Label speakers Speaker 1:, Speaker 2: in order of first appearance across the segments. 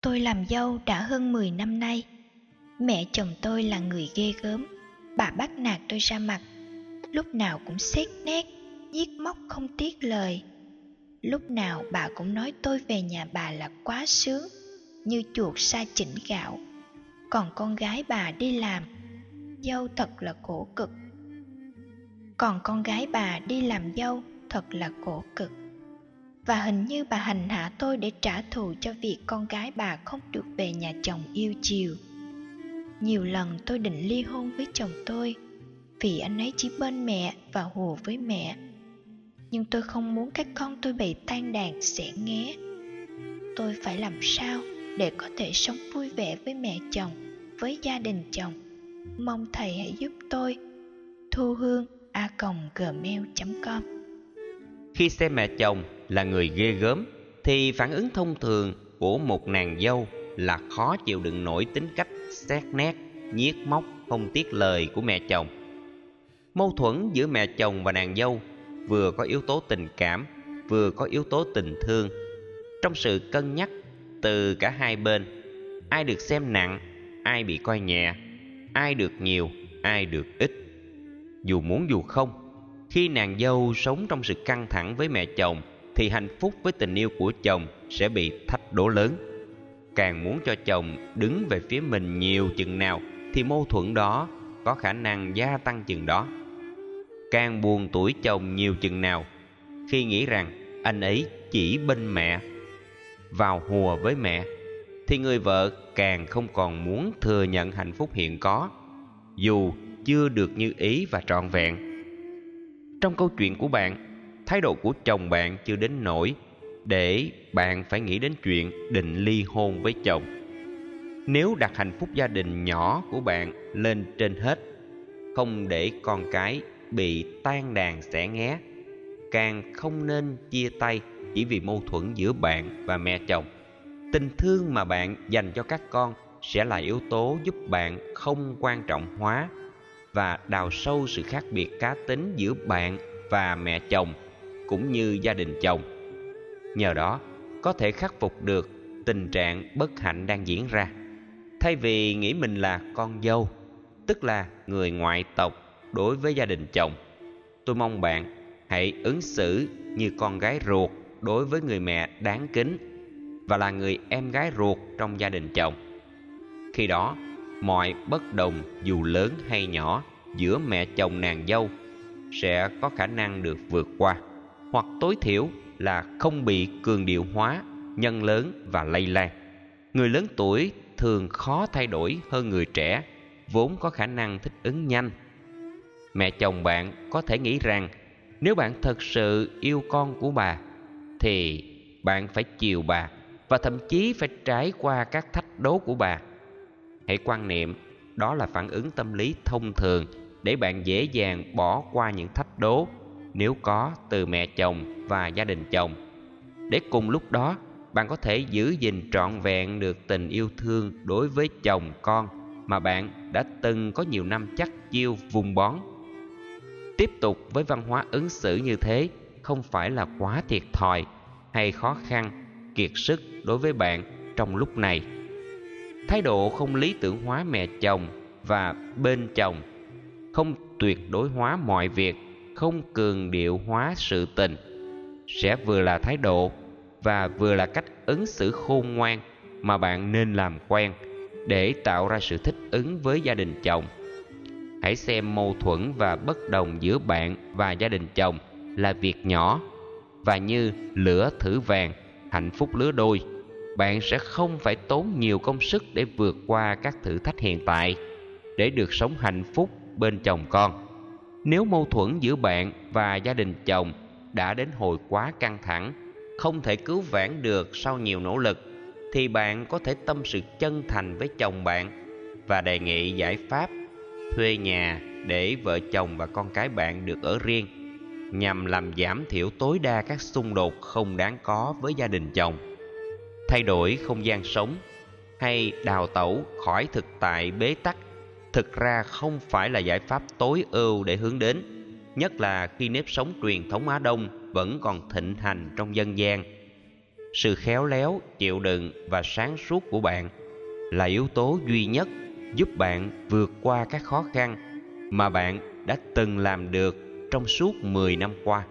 Speaker 1: Tôi làm dâu đã hơn 10 năm nay. Mẹ chồng tôi là người ghê gớm. Bà bắt nạt tôi ra mặt. Lúc nào cũng xét nét, giết móc không tiếc lời. Lúc nào bà cũng nói tôi về nhà bà là quá sướng, như chuột sa chỉnh gạo. Còn con gái bà đi làm, dâu thật là khổ cực. Còn con gái bà đi làm dâu thật là khổ cực và hình như bà hành hạ tôi để trả thù cho việc con gái bà không được về nhà chồng yêu chiều. Nhiều lần tôi định ly hôn với chồng tôi, vì anh ấy chỉ bên mẹ và hùa với mẹ. Nhưng tôi không muốn các con tôi bị tan đàn sẽ nghé. Tôi phải làm sao để có thể sống vui vẻ với mẹ chồng, với gia đình chồng? Mong thầy hãy giúp tôi. Thu hương a gmail com.
Speaker 2: Khi xem mẹ chồng là người ghê gớm, thì phản ứng thông thường của một nàng dâu là khó chịu đựng nổi tính cách xét nét, nhiếc móc, không tiếc lời của mẹ chồng. Mâu thuẫn giữa mẹ chồng và nàng dâu vừa có yếu tố tình cảm, vừa có yếu tố tình thương. Trong sự cân nhắc từ cả hai bên, ai được xem nặng, ai bị coi nhẹ, ai được nhiều, ai được ít. Dù muốn dù không, khi nàng dâu sống trong sự căng thẳng với mẹ chồng thì hạnh phúc với tình yêu của chồng sẽ bị thách đố lớn. Càng muốn cho chồng đứng về phía mình nhiều chừng nào thì mâu thuẫn đó có khả năng gia tăng chừng đó. Càng buồn tuổi chồng nhiều chừng nào khi nghĩ rằng anh ấy chỉ bên mẹ, vào hùa với mẹ, thì người vợ càng không còn muốn thừa nhận hạnh phúc hiện có, dù chưa được như ý và trọn vẹn. Trong câu chuyện của bạn thái độ của chồng bạn chưa đến nỗi để bạn phải nghĩ đến chuyện định ly hôn với chồng. Nếu đặt hạnh phúc gia đình nhỏ của bạn lên trên hết, không để con cái bị tan đàn xẻ nghé, càng không nên chia tay chỉ vì mâu thuẫn giữa bạn và mẹ chồng. Tình thương mà bạn dành cho các con sẽ là yếu tố giúp bạn không quan trọng hóa và đào sâu sự khác biệt cá tính giữa bạn và mẹ chồng cũng như gia đình chồng. Nhờ đó, có thể khắc phục được tình trạng bất hạnh đang diễn ra. Thay vì nghĩ mình là con dâu, tức là người ngoại tộc đối với gia đình chồng, tôi mong bạn hãy ứng xử như con gái ruột đối với người mẹ đáng kính và là người em gái ruột trong gia đình chồng. Khi đó, mọi bất đồng dù lớn hay nhỏ giữa mẹ chồng nàng dâu sẽ có khả năng được vượt qua hoặc tối thiểu là không bị cường điệu hóa, nhân lớn và lây lan. Người lớn tuổi thường khó thay đổi hơn người trẻ, vốn có khả năng thích ứng nhanh. Mẹ chồng bạn có thể nghĩ rằng, nếu bạn thật sự yêu con của bà, thì bạn phải chiều bà và thậm chí phải trải qua các thách đố của bà. Hãy quan niệm đó là phản ứng tâm lý thông thường để bạn dễ dàng bỏ qua những thách đố nếu có từ mẹ chồng và gia đình chồng. Để cùng lúc đó, bạn có thể giữ gìn trọn vẹn được tình yêu thương đối với chồng con mà bạn đã từng có nhiều năm chắc chiêu vùng bón. Tiếp tục với văn hóa ứng xử như thế, không phải là quá thiệt thòi hay khó khăn, kiệt sức đối với bạn trong lúc này. Thái độ không lý tưởng hóa mẹ chồng và bên chồng, không tuyệt đối hóa mọi việc không cường điệu hóa sự tình, sẽ vừa là thái độ và vừa là cách ứng xử khôn ngoan mà bạn nên làm quen để tạo ra sự thích ứng với gia đình chồng. Hãy xem mâu thuẫn và bất đồng giữa bạn và gia đình chồng là việc nhỏ và như lửa thử vàng, hạnh phúc lứa đôi, bạn sẽ không phải tốn nhiều công sức để vượt qua các thử thách hiện tại để được sống hạnh phúc bên chồng con nếu mâu thuẫn giữa bạn và gia đình chồng đã đến hồi quá căng thẳng, không thể cứu vãn được sau nhiều nỗ lực, thì bạn có thể tâm sự chân thành với chồng bạn và đề nghị giải pháp thuê nhà để vợ chồng và con cái bạn được ở riêng, nhằm làm giảm thiểu tối đa các xung đột không đáng có với gia đình chồng. Thay đổi không gian sống hay đào tẩu khỏi thực tại bế tắc thực ra không phải là giải pháp tối ưu để hướng đến, nhất là khi nếp sống truyền thống á đông vẫn còn thịnh hành trong dân gian sự khéo léo, chịu đựng và sáng suốt của bạn là yếu tố duy nhất giúp bạn vượt qua các khó khăn mà bạn đã từng làm được trong suốt 10 năm qua.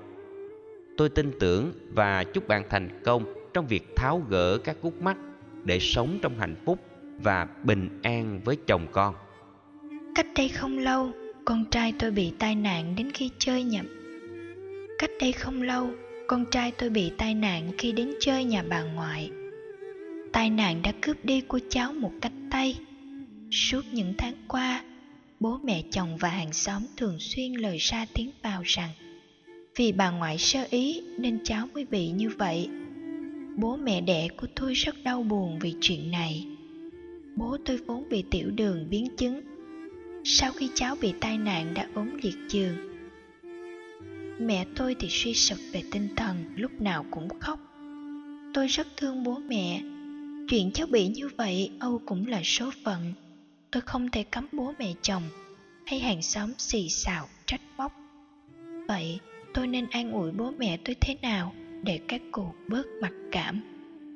Speaker 2: Tôi tin tưởng và chúc bạn thành công trong việc tháo gỡ các khúc mắc để sống trong hạnh phúc và bình an với chồng con.
Speaker 1: Cách đây không lâu, con trai tôi bị tai nạn đến khi chơi nhậm. Cách đây không lâu, con trai tôi bị tai nạn khi đến chơi nhà bà ngoại. Tai nạn đã cướp đi của cháu một cánh tay. Suốt những tháng qua, bố mẹ chồng và hàng xóm thường xuyên lời ra tiếng vào rằng vì bà ngoại sơ ý nên cháu mới bị như vậy. Bố mẹ đẻ của tôi rất đau buồn vì chuyện này. Bố tôi vốn bị tiểu đường biến chứng. Sau khi cháu bị tai nạn đã ốm liệt giường, Mẹ tôi thì suy sụp về tinh thần, lúc nào cũng khóc. Tôi rất thương bố mẹ. Chuyện cháu bị như vậy Âu cũng là số phận. Tôi không thể cấm bố mẹ chồng hay hàng xóm xì xào trách móc. Vậy tôi nên an ủi bố mẹ tôi thế nào để các cụ bớt mặc cảm?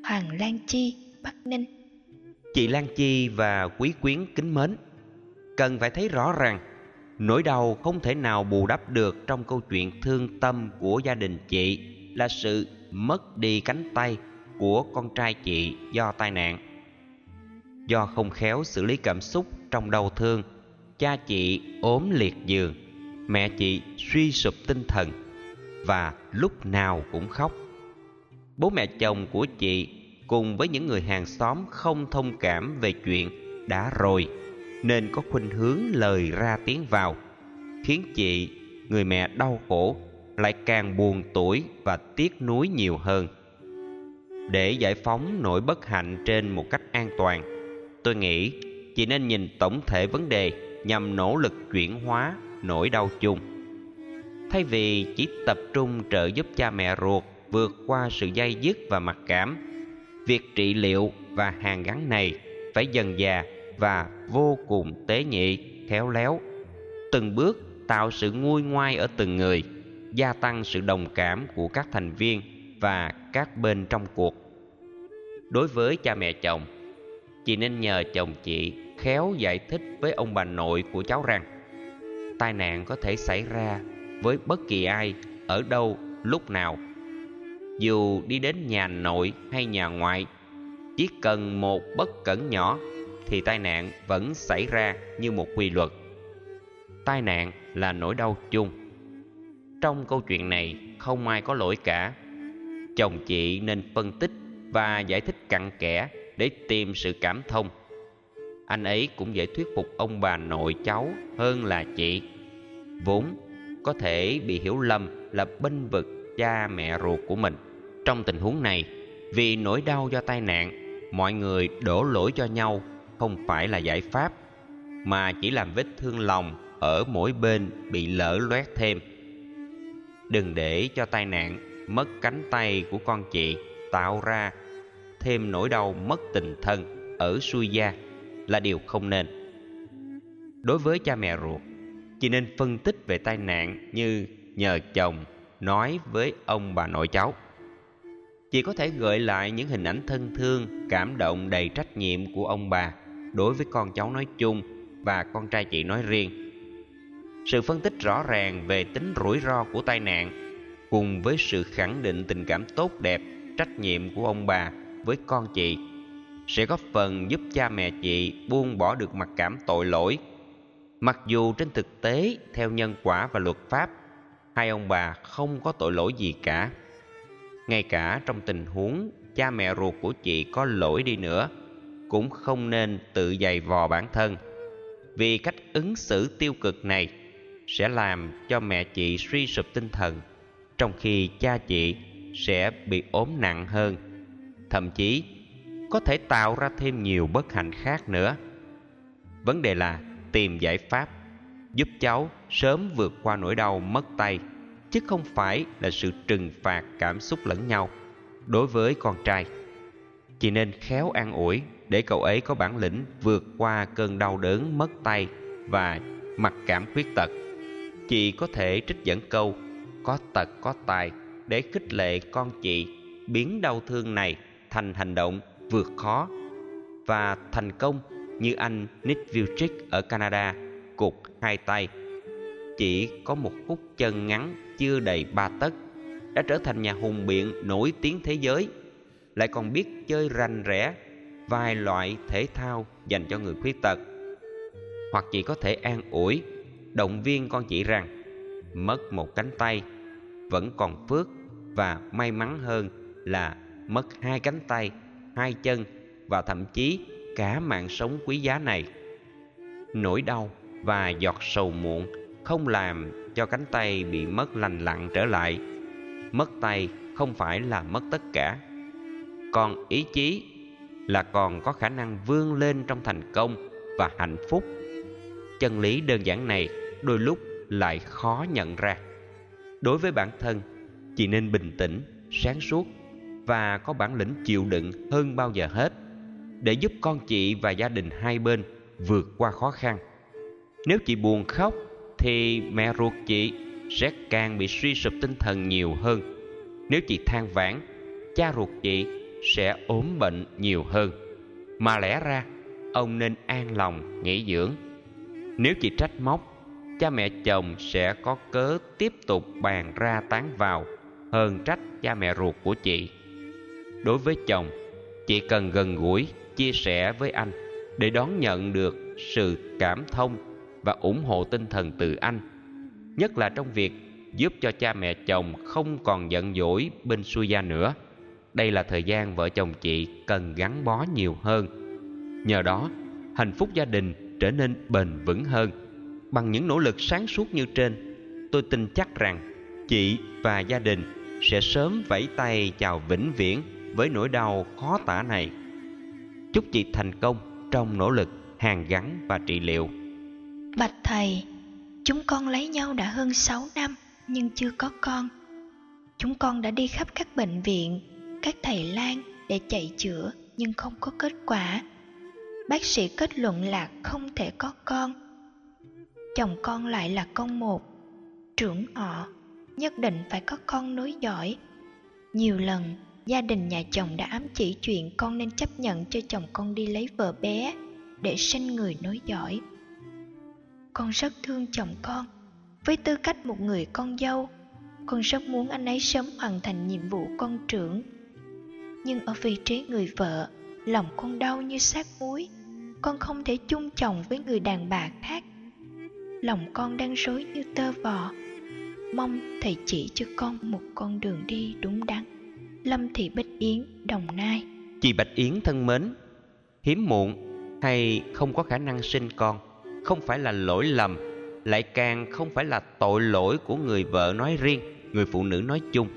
Speaker 1: Hoàng Lan Chi, Bắc Ninh
Speaker 2: Chị Lan Chi và quý quyến kính mến, cần phải thấy rõ ràng Nỗi đau không thể nào bù đắp được trong câu chuyện thương tâm của gia đình chị là sự mất đi cánh tay của con trai chị do tai nạn. Do không khéo xử lý cảm xúc trong đau thương, cha chị ốm liệt giường, mẹ chị suy sụp tinh thần và lúc nào cũng khóc. Bố mẹ chồng của chị cùng với những người hàng xóm không thông cảm về chuyện đã rồi nên có khuynh hướng lời ra tiếng vào, khiến chị, người mẹ đau khổ, lại càng buồn tuổi và tiếc nuối nhiều hơn. Để giải phóng nỗi bất hạnh trên một cách an toàn, tôi nghĩ chị nên nhìn tổng thể vấn đề nhằm nỗ lực chuyển hóa nỗi đau chung. Thay vì chỉ tập trung trợ giúp cha mẹ ruột vượt qua sự dây dứt và mặc cảm, việc trị liệu và hàn gắn này phải dần dà và vô cùng tế nhị, khéo léo. Từng bước tạo sự nguôi ngoai ở từng người, gia tăng sự đồng cảm của các thành viên và các bên trong cuộc. Đối với cha mẹ chồng, chị nên nhờ chồng chị khéo giải thích với ông bà nội của cháu rằng, tai nạn có thể xảy ra với bất kỳ ai ở đâu lúc nào. Dù đi đến nhà nội hay nhà ngoại, chỉ cần một bất cẩn nhỏ thì tai nạn vẫn xảy ra như một quy luật. Tai nạn là nỗi đau chung. Trong câu chuyện này, không ai có lỗi cả. Chồng chị nên phân tích và giải thích cặn kẽ để tìm sự cảm thông. Anh ấy cũng dễ thuyết phục ông bà nội cháu hơn là chị. Vốn có thể bị hiểu lầm là bênh vực cha mẹ ruột của mình. Trong tình huống này, vì nỗi đau do tai nạn, mọi người đổ lỗi cho nhau không phải là giải pháp, mà chỉ làm vết thương lòng ở mỗi bên bị lỡ loét thêm. Đừng để cho tai nạn mất cánh tay của con chị tạo ra thêm nỗi đau mất tình thân ở xuôi da là điều không nên. Đối với cha mẹ ruột, chị nên phân tích về tai nạn như nhờ chồng nói với ông bà nội cháu. Chị có thể gợi lại những hình ảnh thân thương, cảm động đầy trách nhiệm của ông bà đối với con cháu nói chung và con trai chị nói riêng. Sự phân tích rõ ràng về tính rủi ro của tai nạn cùng với sự khẳng định tình cảm tốt đẹp, trách nhiệm của ông bà với con chị sẽ góp phần giúp cha mẹ chị buông bỏ được mặc cảm tội lỗi. Mặc dù trên thực tế, theo nhân quả và luật pháp, hai ông bà không có tội lỗi gì cả. Ngay cả trong tình huống cha mẹ ruột của chị có lỗi đi nữa cũng không nên tự dày vò bản thân. Vì cách ứng xử tiêu cực này sẽ làm cho mẹ chị suy sụp tinh thần, trong khi cha chị sẽ bị ốm nặng hơn. Thậm chí có thể tạo ra thêm nhiều bất hạnh khác nữa. Vấn đề là tìm giải pháp giúp cháu sớm vượt qua nỗi đau mất tay, chứ không phải là sự trừng phạt cảm xúc lẫn nhau đối với con trai. Chị nên khéo an ủi để cậu ấy có bản lĩnh vượt qua cơn đau đớn mất tay và mặc cảm khuyết tật. Chị có thể trích dẫn câu, có tật, có tài, để khích lệ con chị biến đau thương này thành hành động vượt khó và thành công như anh Nick Viltrick ở Canada cục hai tay. Chỉ có một phút chân ngắn, chưa đầy ba tấc, đã trở thành nhà hùng biện nổi tiếng thế giới. Lại còn biết chơi rành rẽ vài loại thể thao dành cho người khuyết tật. Hoặc chỉ có thể an ủi, động viên con chị rằng mất một cánh tay vẫn còn phước và may mắn hơn là mất hai cánh tay, hai chân và thậm chí cả mạng sống quý giá này. Nỗi đau và giọt sầu muộn không làm cho cánh tay bị mất lành lặn trở lại. Mất tay không phải là mất tất cả. Còn ý chí là còn có khả năng vươn lên trong thành công và hạnh phúc. Chân lý đơn giản này đôi lúc lại khó nhận ra. Đối với bản thân chị nên bình tĩnh, sáng suốt và có bản lĩnh chịu đựng hơn bao giờ hết để giúp con chị và gia đình hai bên vượt qua khó khăn. Nếu chị buồn khóc thì mẹ ruột chị sẽ càng bị suy sụp tinh thần nhiều hơn. Nếu chị than vãn, cha ruột chị sẽ ốm bệnh nhiều hơn. Mà lẽ ra, ông nên an lòng nghỉ dưỡng. Nếu chị trách móc, cha mẹ chồng sẽ có cớ tiếp tục bàn ra tán vào hơn trách cha mẹ ruột của chị. Đối với chồng, chị cần gần gũi chia sẻ với anh để đón nhận được sự cảm thông và ủng hộ tinh thần từ anh, nhất là trong việc giúp cho cha mẹ chồng không còn giận dỗi bên xuôi gia nữa đây là thời gian vợ chồng chị cần gắn bó nhiều hơn. Nhờ đó, hạnh phúc gia đình trở nên bền vững hơn. Bằng những nỗ lực sáng suốt như trên, tôi tin chắc rằng chị và gia đình sẽ sớm vẫy tay chào vĩnh viễn với nỗi đau khó tả này. Chúc chị thành công trong nỗ lực hàn gắn và trị liệu.
Speaker 1: Bạch thầy, chúng con lấy nhau đã hơn 6 năm, nhưng chưa có con. Chúng con đã đi khắp các bệnh viện các thầy lang để chạy chữa nhưng không có kết quả. Bác sĩ kết luận là không thể có con. Chồng con lại là con một. Trưởng họ nhất định phải có con nối dõi. Nhiều lần, gia đình nhà chồng đã ám chỉ chuyện con nên chấp nhận cho chồng con đi lấy vợ bé để sinh người nối dõi. Con rất thương chồng con. Với tư cách một người con dâu, con rất muốn anh ấy sớm hoàn thành nhiệm vụ con trưởng nhưng ở vị trí người vợ, lòng con đau như xác muối. Con không thể chung chồng với người đàn bà khác. Lòng con đang rối như tơ vò. Mong thầy chỉ cho con một con đường đi đúng đắn. Lâm thị bích yến, đồng nai.
Speaker 2: Chị bạch yến thân mến, hiếm muộn hay không có khả năng sinh con, không phải là lỗi lầm, lại càng không phải là tội lỗi của người vợ nói riêng, người phụ nữ nói chung.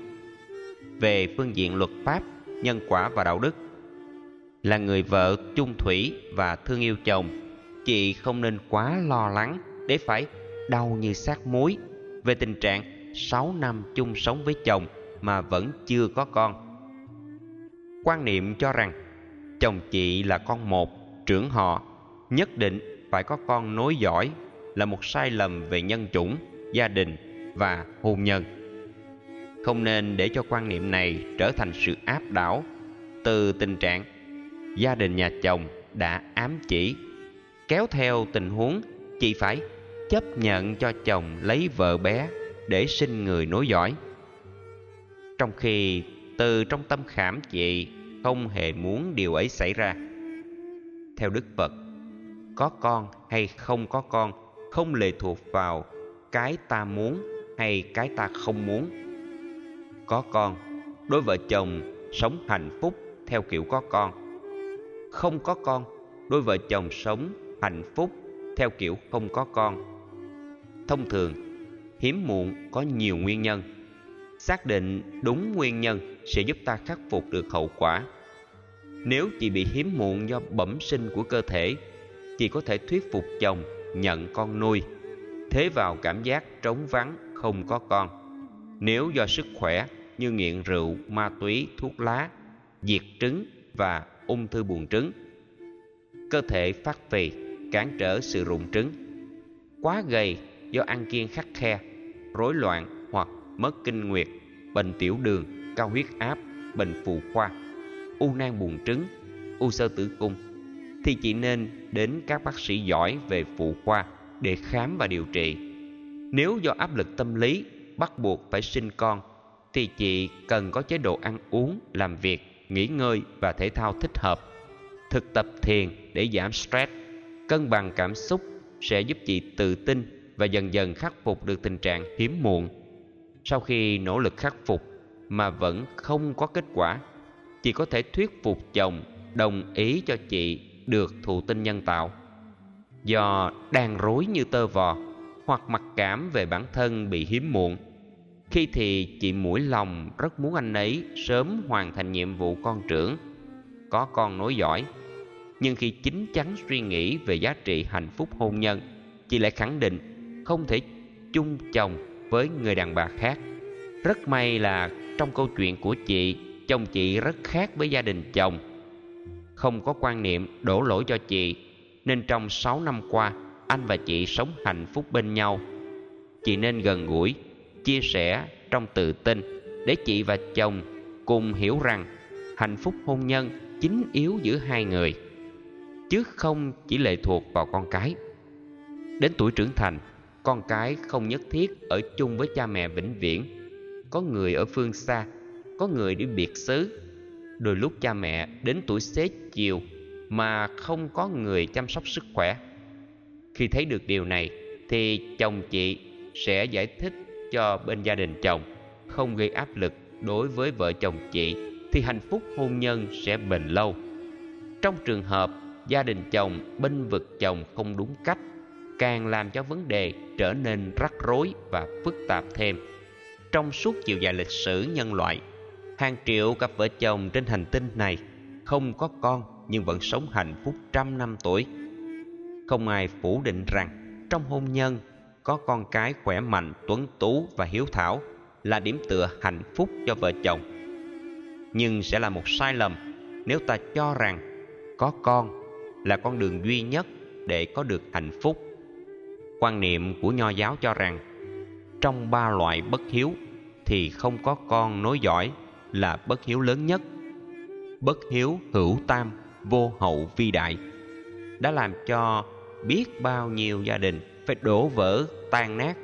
Speaker 2: Về phương diện luật pháp nhân quả và đạo đức là người vợ chung thủy và thương yêu chồng chị không nên quá lo lắng để phải đau như xác muối về tình trạng 6 năm chung sống với chồng mà vẫn chưa có con. Quan niệm cho rằng chồng chị là con một, trưởng họ, nhất định phải có con nối dõi là một sai lầm về nhân chủng, gia đình và hôn nhân. Không nên để cho quan niệm này trở thành sự áp đảo. Từ tình trạng, gia đình nhà chồng đã ám chỉ, kéo theo tình huống, chị phải chấp nhận cho chồng lấy vợ bé để sinh người nối dõi. Trong khi từ trong tâm khảm chị không hề muốn điều ấy xảy ra. Theo đức phật, có con hay không có con không lệ thuộc vào cái ta muốn hay cái ta không muốn có con, đôi vợ chồng sống hạnh phúc theo kiểu có con. Không có con, đôi vợ chồng sống hạnh phúc theo kiểu không có con. Thông thường, hiếm muộn có nhiều nguyên nhân. Xác định đúng nguyên nhân sẽ giúp ta khắc phục được hậu quả. Nếu chị bị hiếm muộn do bẩm sinh của cơ thể chị có thể thuyết phục chồng nhận con nuôi. Thế vào cảm giác trống vắng không có con nếu do sức khỏe như nghiện rượu ma túy thuốc lá diệt trứng và ung thư buồng trứng cơ thể phát phì cản trở sự rụng trứng quá gầy do ăn kiêng khắc khe rối loạn hoặc mất kinh nguyệt bệnh tiểu đường cao huyết áp bệnh phụ khoa, u nang buồng trứng, u sơ tử cung, thì chị nên đến các bác sĩ giỏi về phụ khoa để khám và điều trị. Nếu do áp lực tâm lý bắt buộc phải sinh con, thì chị cần có chế độ ăn uống, làm việc, nghỉ ngơi và thể thao thích hợp. Thực tập thiền để giảm stress, cân bằng cảm xúc sẽ giúp chị tự tin và dần dần khắc phục được tình trạng hiếm muộn. Sau khi nỗ lực khắc phục mà vẫn không có kết quả, chị có thể thuyết phục chồng đồng ý cho chị được thụ tinh nhân tạo. Do đang rối như tơ vò hoặc mặc cảm về bản thân bị hiếm muộn, khi thì chị mũi lòng rất muốn anh ấy sớm hoàn thành nhiệm vụ con trưởng, có con nối giỏi Nhưng khi chính chắn suy nghĩ về giá trị hạnh phúc hôn nhân, chị lại khẳng định không thể chung chồng với người đàn bà khác. Rất may là trong câu chuyện của chị, chồng chị rất khác với gia đình chồng. Không có quan niệm đổ lỗi cho chị, nên trong 6 năm qua, anh và chị sống hạnh phúc bên nhau. Chị nên gần gũi, chia sẻ trong tự tin để chị và chồng cùng hiểu rằng hạnh phúc hôn nhân chính yếu giữa hai người chứ không chỉ lệ thuộc vào con cái. Đến tuổi trưởng thành con cái không nhất thiết ở chung với cha mẹ vĩnh viễn. Có người ở phương xa có người đi biệt xứ. Đôi lúc cha mẹ đến tuổi xế chiều mà không có người chăm sóc sức khỏe khi thấy được điều này, thì chồng chị sẽ giải thích cho bên gia đình chồng, không gây áp lực đối với vợ chồng chị, thì hạnh phúc hôn nhân sẽ bền lâu. Trong trường hợp gia đình chồng bênh vực chồng không đúng cách, càng làm cho vấn đề trở nên rắc rối và phức tạp thêm. Trong suốt chiều dài lịch sử nhân loại, hàng triệu cặp vợ chồng trên hành tinh này không có con nhưng vẫn sống hạnh phúc trăm năm tuổi không ai phủ định rằng trong hôn nhân có con cái khỏe mạnh, tuấn tú và hiếu thảo là điểm tựa hạnh phúc cho vợ chồng. Nhưng sẽ là một sai lầm nếu ta cho rằng có con là con đường duy nhất để có được hạnh phúc. Quan niệm của nho giáo cho rằng trong ba loại bất hiếu thì không có con nối dõi là bất hiếu lớn nhất. Bất hiếu hữu tam, vô hậu vi đại. Đã làm cho biết bao nhiêu gia đình phải đổ vỡ, tan nát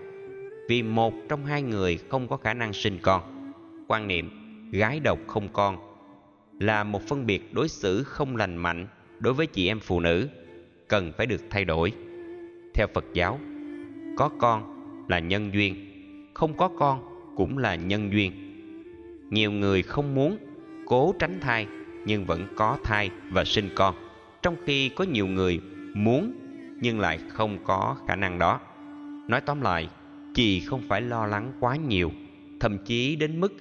Speaker 2: vì một trong hai người không có khả năng sinh con. Quan niệm gái độc không con là một phân biệt đối xử không lành mạnh đối với chị em phụ nữ cần phải được thay đổi. Theo phật giáo, có con là nhân duyên, không có con cũng là nhân duyên. Nhiều người không muốn cố tránh thai nhưng vẫn có thai và sinh con. Trong khi có nhiều người muốn nhưng lại không có khả năng đó. Nói tóm lại, chị không phải lo lắng quá nhiều, thậm chí đến mức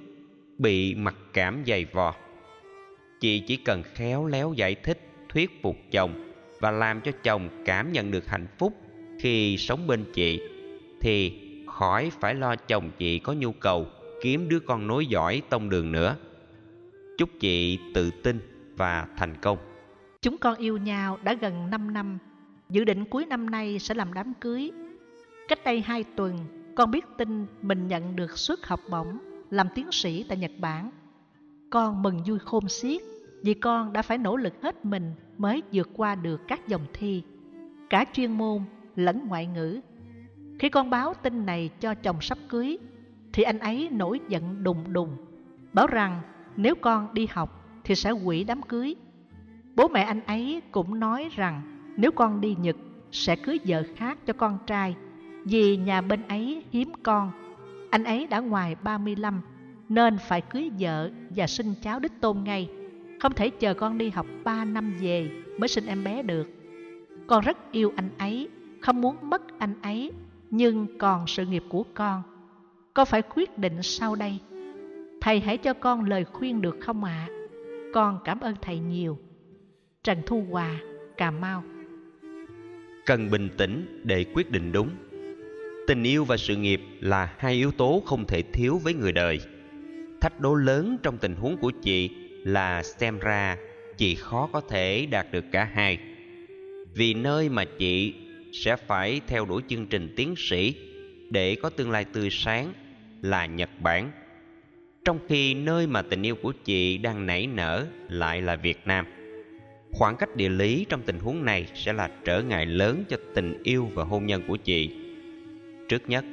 Speaker 2: bị mặc cảm dày vò. Chị chỉ cần khéo léo giải thích, thuyết phục chồng và làm cho chồng cảm nhận được hạnh phúc khi sống bên chị, thì khỏi phải lo chồng chị có nhu cầu kiếm đứa con nối dõi tông đường nữa. Chúc chị tự tin và thành công.
Speaker 3: Chúng con yêu nhau đã gần 5 năm dự định cuối năm nay sẽ làm đám cưới. Cách đây hai tuần, con biết tin mình nhận được suất học bổng làm tiến sĩ tại nhật bản. Con mừng vui khôn xiết vì con đã phải nỗ lực hết mình mới vượt qua được các dòng thi. Cả chuyên môn lẫn ngoại ngữ. Khi con báo tin này cho chồng sắp cưới, thì anh ấy nổi giận đùng đùng, bảo rằng nếu con đi học thì sẽ hủy đám cưới. Bố mẹ anh ấy cũng nói rằng nếu con đi nhật sẽ cưới vợ khác cho con trai vì nhà bên ấy hiếm con anh ấy đã ngoài 35 nên phải cưới vợ và sinh cháu đích tôn ngay không thể chờ con đi học 3 năm về mới sinh em bé được. Con rất yêu anh ấy, không muốn mất anh ấy, nhưng còn sự nghiệp của con. Con phải quyết định sau đây. Thầy hãy cho con lời khuyên được không ạ? À? Con cảm ơn thầy nhiều. Trần Thu Hòa, Cà Mau
Speaker 2: Cần bình tĩnh để quyết định đúng. Tình yêu và sự nghiệp là hai yếu tố không thể thiếu với người đời. Thách đố lớn trong tình huống của chị là xem ra chị khó có thể đạt được cả hai vì nơi mà chị sẽ phải theo đuổi chương trình tiến sĩ để có tương lai tươi sáng là nhật bản trong khi nơi mà tình yêu của chị đang nảy nở lại là Việt Nam. Khoảng cách địa lý trong tình huống này sẽ là trở ngại lớn cho tình yêu và hôn nhân của chị. Trước nhất,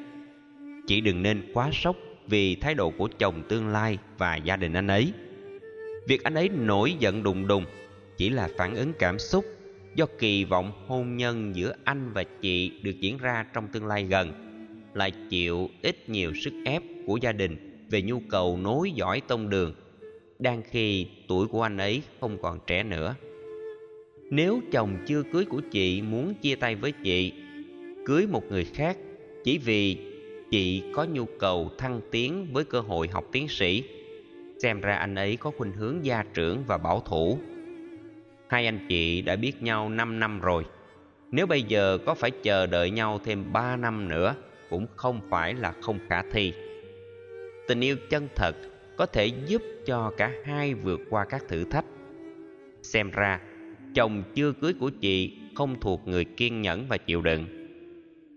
Speaker 2: chị đừng nên quá sốc vì thái độ của chồng tương lai và gia đình anh ấy. Việc anh ấy nổi giận đùng đùng chỉ là phản ứng cảm xúc do kỳ vọng hôn nhân giữa anh và chị được diễn ra trong tương lai gần lại chịu ít nhiều sức ép của gia đình về nhu cầu nối dõi tông đường đang khi tuổi của anh ấy không còn trẻ nữa nếu chồng chưa cưới của chị muốn chia tay với chị, cưới một người khác chỉ vì chị có nhu cầu thăng tiến với cơ hội học tiến sĩ. Xem ra anh ấy có khuynh hướng gia trưởng và bảo thủ. Hai anh chị đã biết nhau 5 năm rồi. Nếu bây giờ có phải chờ đợi nhau thêm 3 năm nữa, cũng không phải là không khả thi. Tình yêu chân thật có thể giúp cho cả hai vượt qua các thử thách. Xem ra chồng chưa cưới của chị không thuộc người kiên nhẫn và chịu đựng.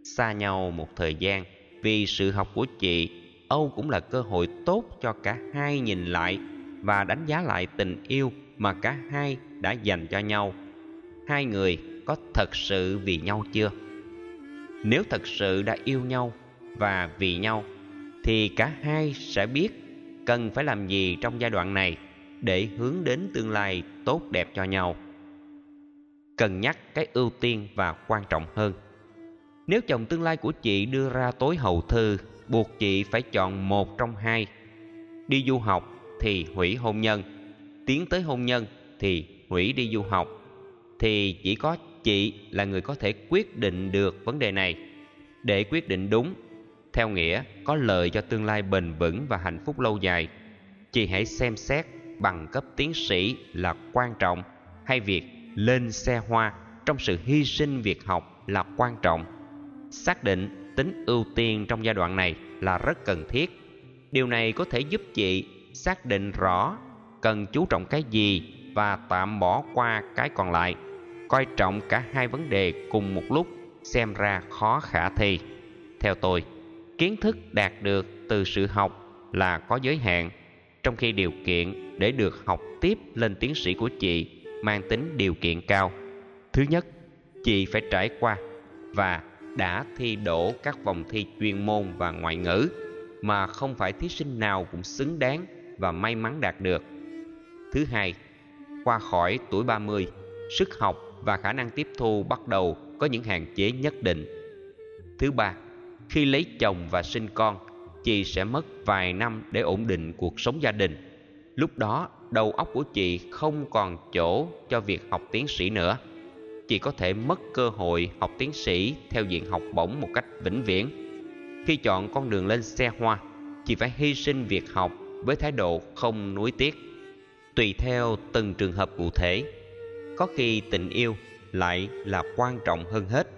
Speaker 2: Xa nhau một thời gian, vì sự học của chị, âu cũng là cơ hội tốt cho cả hai nhìn lại và đánh giá lại tình yêu mà cả hai đã dành cho nhau. Hai người có thật sự vì nhau chưa? Nếu thật sự đã yêu nhau và vì nhau, thì cả hai sẽ biết cần phải làm gì trong giai đoạn này để hướng đến tương lai tốt đẹp cho nhau cân nhắc cái ưu tiên và quan trọng hơn. Nếu chồng tương lai của chị đưa ra tối hậu thư, buộc chị phải chọn một trong hai, đi du học thì hủy hôn nhân, tiến tới hôn nhân thì hủy đi du học, thì chỉ có chị là người có thể quyết định được vấn đề này. Để quyết định đúng, theo nghĩa có lợi cho tương lai bền vững và hạnh phúc lâu dài, chị hãy xem xét bằng cấp tiến sĩ là quan trọng hay việc lên xe hoa trong sự hy sinh việc học là quan trọng. Xác định tính ưu tiên trong giai đoạn này là rất cần thiết. Điều này có thể giúp chị xác định rõ cần chú trọng cái gì và tạm bỏ qua cái còn lại, coi trọng cả hai vấn đề cùng một lúc xem ra khó khả thi. Theo tôi, kiến thức đạt được từ sự học là có giới hạn, trong khi điều kiện để được học tiếp lên tiến sĩ của chị mang tính điều kiện cao thứ nhất chị phải trải qua và đã thi đỗ các vòng thi chuyên môn và ngoại ngữ mà không phải thí sinh nào cũng xứng đáng và may mắn đạt được. Thứ hai, qua khỏi tuổi 30, sức học và khả năng tiếp thu bắt đầu có những hạn chế nhất định. Thứ ba, khi lấy chồng và sinh con, chị sẽ mất vài năm để ổn định cuộc sống gia đình. Lúc đó, đầu óc của chị không còn chỗ cho việc học tiến sĩ nữa. Chị có thể mất cơ hội học tiến sĩ theo diện học bổng một cách vĩnh viễn. Khi chọn con đường lên xe hoa, chị phải hy sinh việc học với thái độ không nuối tiếc tùy theo từng trường hợp cụ thể có khi tình yêu lại là quan trọng hơn hết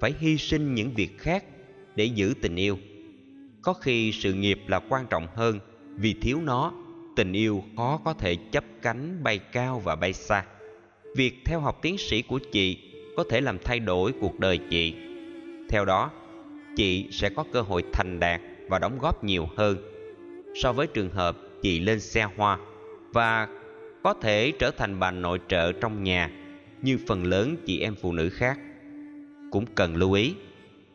Speaker 2: phải hy sinh những việc khác để giữ tình yêu có khi sự nghiệp là quan trọng hơn vì thiếu nó tình yêu khó có thể chấp cánh bay cao và bay xa việc theo học tiến sĩ của chị có thể làm thay đổi cuộc đời chị theo đó chị sẽ có cơ hội thành đạt và đóng góp nhiều hơn so với trường hợp chị lên xe hoa và có thể trở thành bà nội trợ trong nhà như phần lớn chị em phụ nữ khác. Cũng cần lưu ý,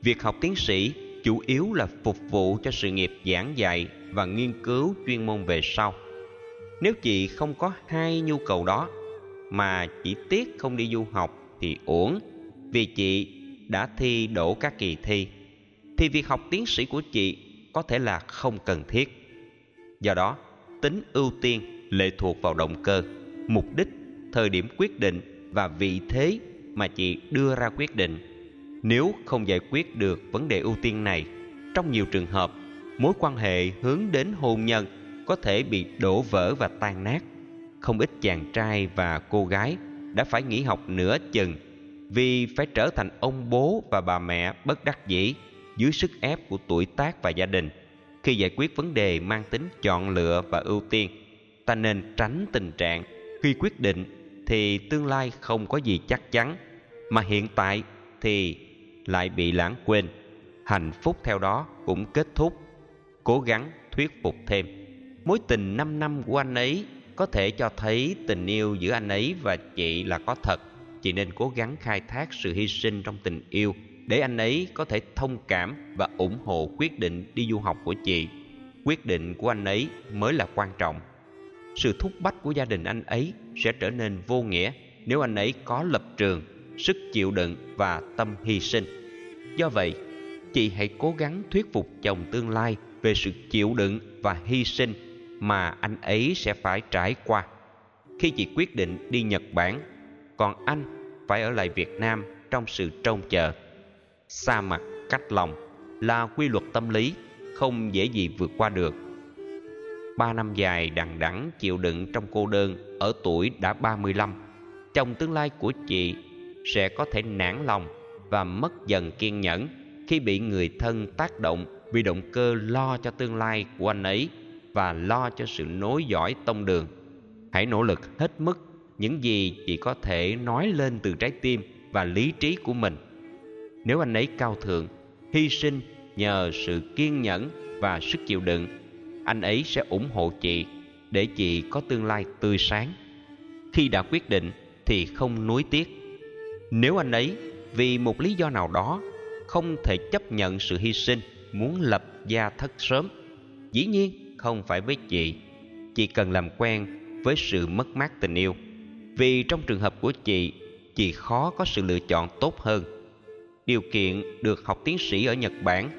Speaker 2: việc học tiến sĩ chủ yếu là phục vụ cho sự nghiệp giảng dạy và nghiên cứu chuyên môn về sau. Nếu chị không có hai nhu cầu đó, mà chỉ tiếc không đi du học thì uổng, vì chị đã thi đổ các kỳ thi, thì việc học tiến sĩ của chị có thể là không cần thiết. Do đó, tính ưu tiên lệ thuộc vào động cơ, mục đích, thời điểm quyết định và vị thế mà chị đưa ra quyết định. Nếu không giải quyết được vấn đề ưu tiên này, trong nhiều trường hợp, mối quan hệ hướng đến hôn nhân có thể bị đổ vỡ và tan nát. Không ít chàng trai và cô gái đã phải nghỉ học nửa chừng vì phải trở thành ông bố và bà mẹ bất đắc dĩ dưới sức ép của tuổi tác và gia đình. Khi giải quyết vấn đề mang tính chọn lựa và ưu tiên, ta nên tránh tình trạng khi quyết định thì tương lai không có gì chắc chắn, mà hiện tại thì lại bị lãng quên. Hạnh phúc theo đó cũng kết thúc. Cố gắng thuyết phục thêm mối tình 5 năm của anh ấy có thể cho thấy tình yêu giữa anh ấy và chị là có thật. Chị nên cố gắng khai thác sự hy sinh trong tình yêu để anh ấy có thể thông cảm và ủng hộ quyết định đi du học của chị. Quyết định của anh ấy mới là quan trọng. Sự thúc bách của gia đình anh ấy sẽ trở nên vô nghĩa nếu anh ấy có lập trường, sức chịu đựng và tâm hy sinh. Do vậy, chị hãy cố gắng thuyết phục chồng tương lai về sự chịu đựng và hy sinh mà anh ấy sẽ phải trải qua. Khi chị quyết định đi nhật bản, còn anh phải ở lại việt nam trong sự trông chờ. Xa mặt cách lòng là quy luật tâm lý, không dễ gì vượt qua được. Ba năm dài đằng đẵng chịu đựng trong cô đơn ở tuổi đã 35 trong tương lai của chị sẽ có thể nản lòng và mất dần kiên nhẫn khi bị người thân tác động vì động cơ lo cho tương lai của anh ấy và lo cho sự nối dõi tông đường. Hãy nỗ lực hết mức những gì chỉ có thể nói lên từ trái tim và lý trí của mình. Nếu anh ấy cao thượng, hy sinh nhờ sự kiên nhẫn và sức chịu đựng, anh ấy sẽ ủng hộ chị để chị có tương lai tươi sáng. Khi đã quyết định thì không nuối tiếc. Nếu anh ấy vì một lý do nào đó không thể chấp nhận sự hy sinh muốn lập gia thất sớm, dĩ nhiên không phải với chị. Chị cần làm quen với sự mất mát tình yêu. Vì trong trường hợp của chị chị khó có sự lựa chọn tốt hơn. Điều kiện được học tiến sĩ ở nhật bản,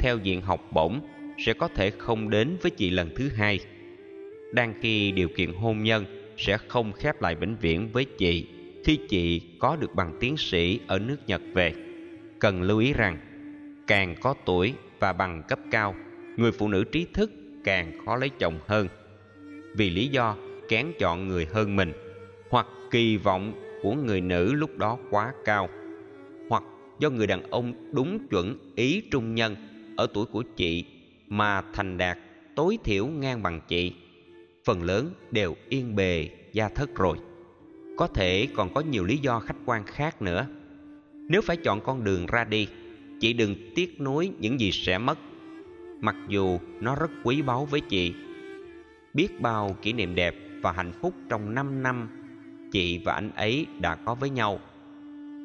Speaker 2: theo diện học bổng, sẽ có thể không đến với chị lần thứ hai. Đang khi điều kiện hôn nhân sẽ không khép lại vĩnh viễn với chị khi chị có được bằng tiến sĩ ở nước nhật về. Cần lưu ý rằng, càng có tuổi và bằng cấp cao, người phụ nữ trí thức càng khó lấy chồng hơn. Vì lý do kén chọn người hơn mình, hoặc kỳ vọng của người nữ lúc đó quá cao, hoặc do người đàn ông đúng chuẩn ý trung nhân ở tuổi của chị mà thành đạt, tối thiểu ngang bằng chị, phần lớn đều yên bề gia thất rồi. Có thể còn có nhiều lý do khách quan khác nữa. Nếu phải chọn con đường ra đi, chị đừng tiếc nuối những gì sẽ mất mặc dù nó rất quý báu với chị. Biết bao kỷ niệm đẹp và hạnh phúc trong năm năm, chị và anh ấy đã có với nhau.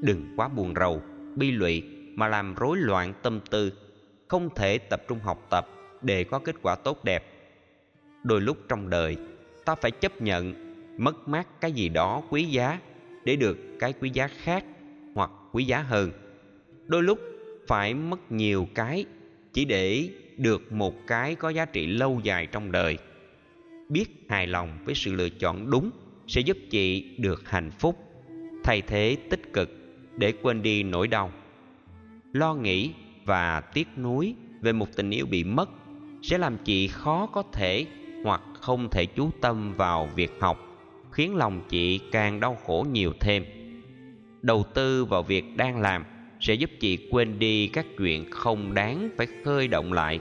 Speaker 2: Đừng quá buồn rầu, bi lụy mà làm rối loạn tâm tư. Không thể tập trung học tập để có kết quả tốt đẹp. Đôi lúc trong đời, ta phải chấp nhận mất mát cái gì đó quý giá để được cái quý giá khác hoặc quý giá hơn. Đôi lúc phải mất nhiều cái chỉ để được một cái có giá trị lâu dài trong đời. Biết hài lòng với sự lựa chọn đúng sẽ giúp chị được hạnh phúc, thay thế tích cực để quên đi nỗi đau. Lo nghĩ và tiếc nuối về một tình yêu bị mất sẽ làm chị khó có thể hoặc không thể chú tâm vào việc học, khiến lòng chị càng đau khổ nhiều thêm. Đầu tư vào việc đang làm sẽ giúp chị quên đi các chuyện không đáng phải khơi động lại.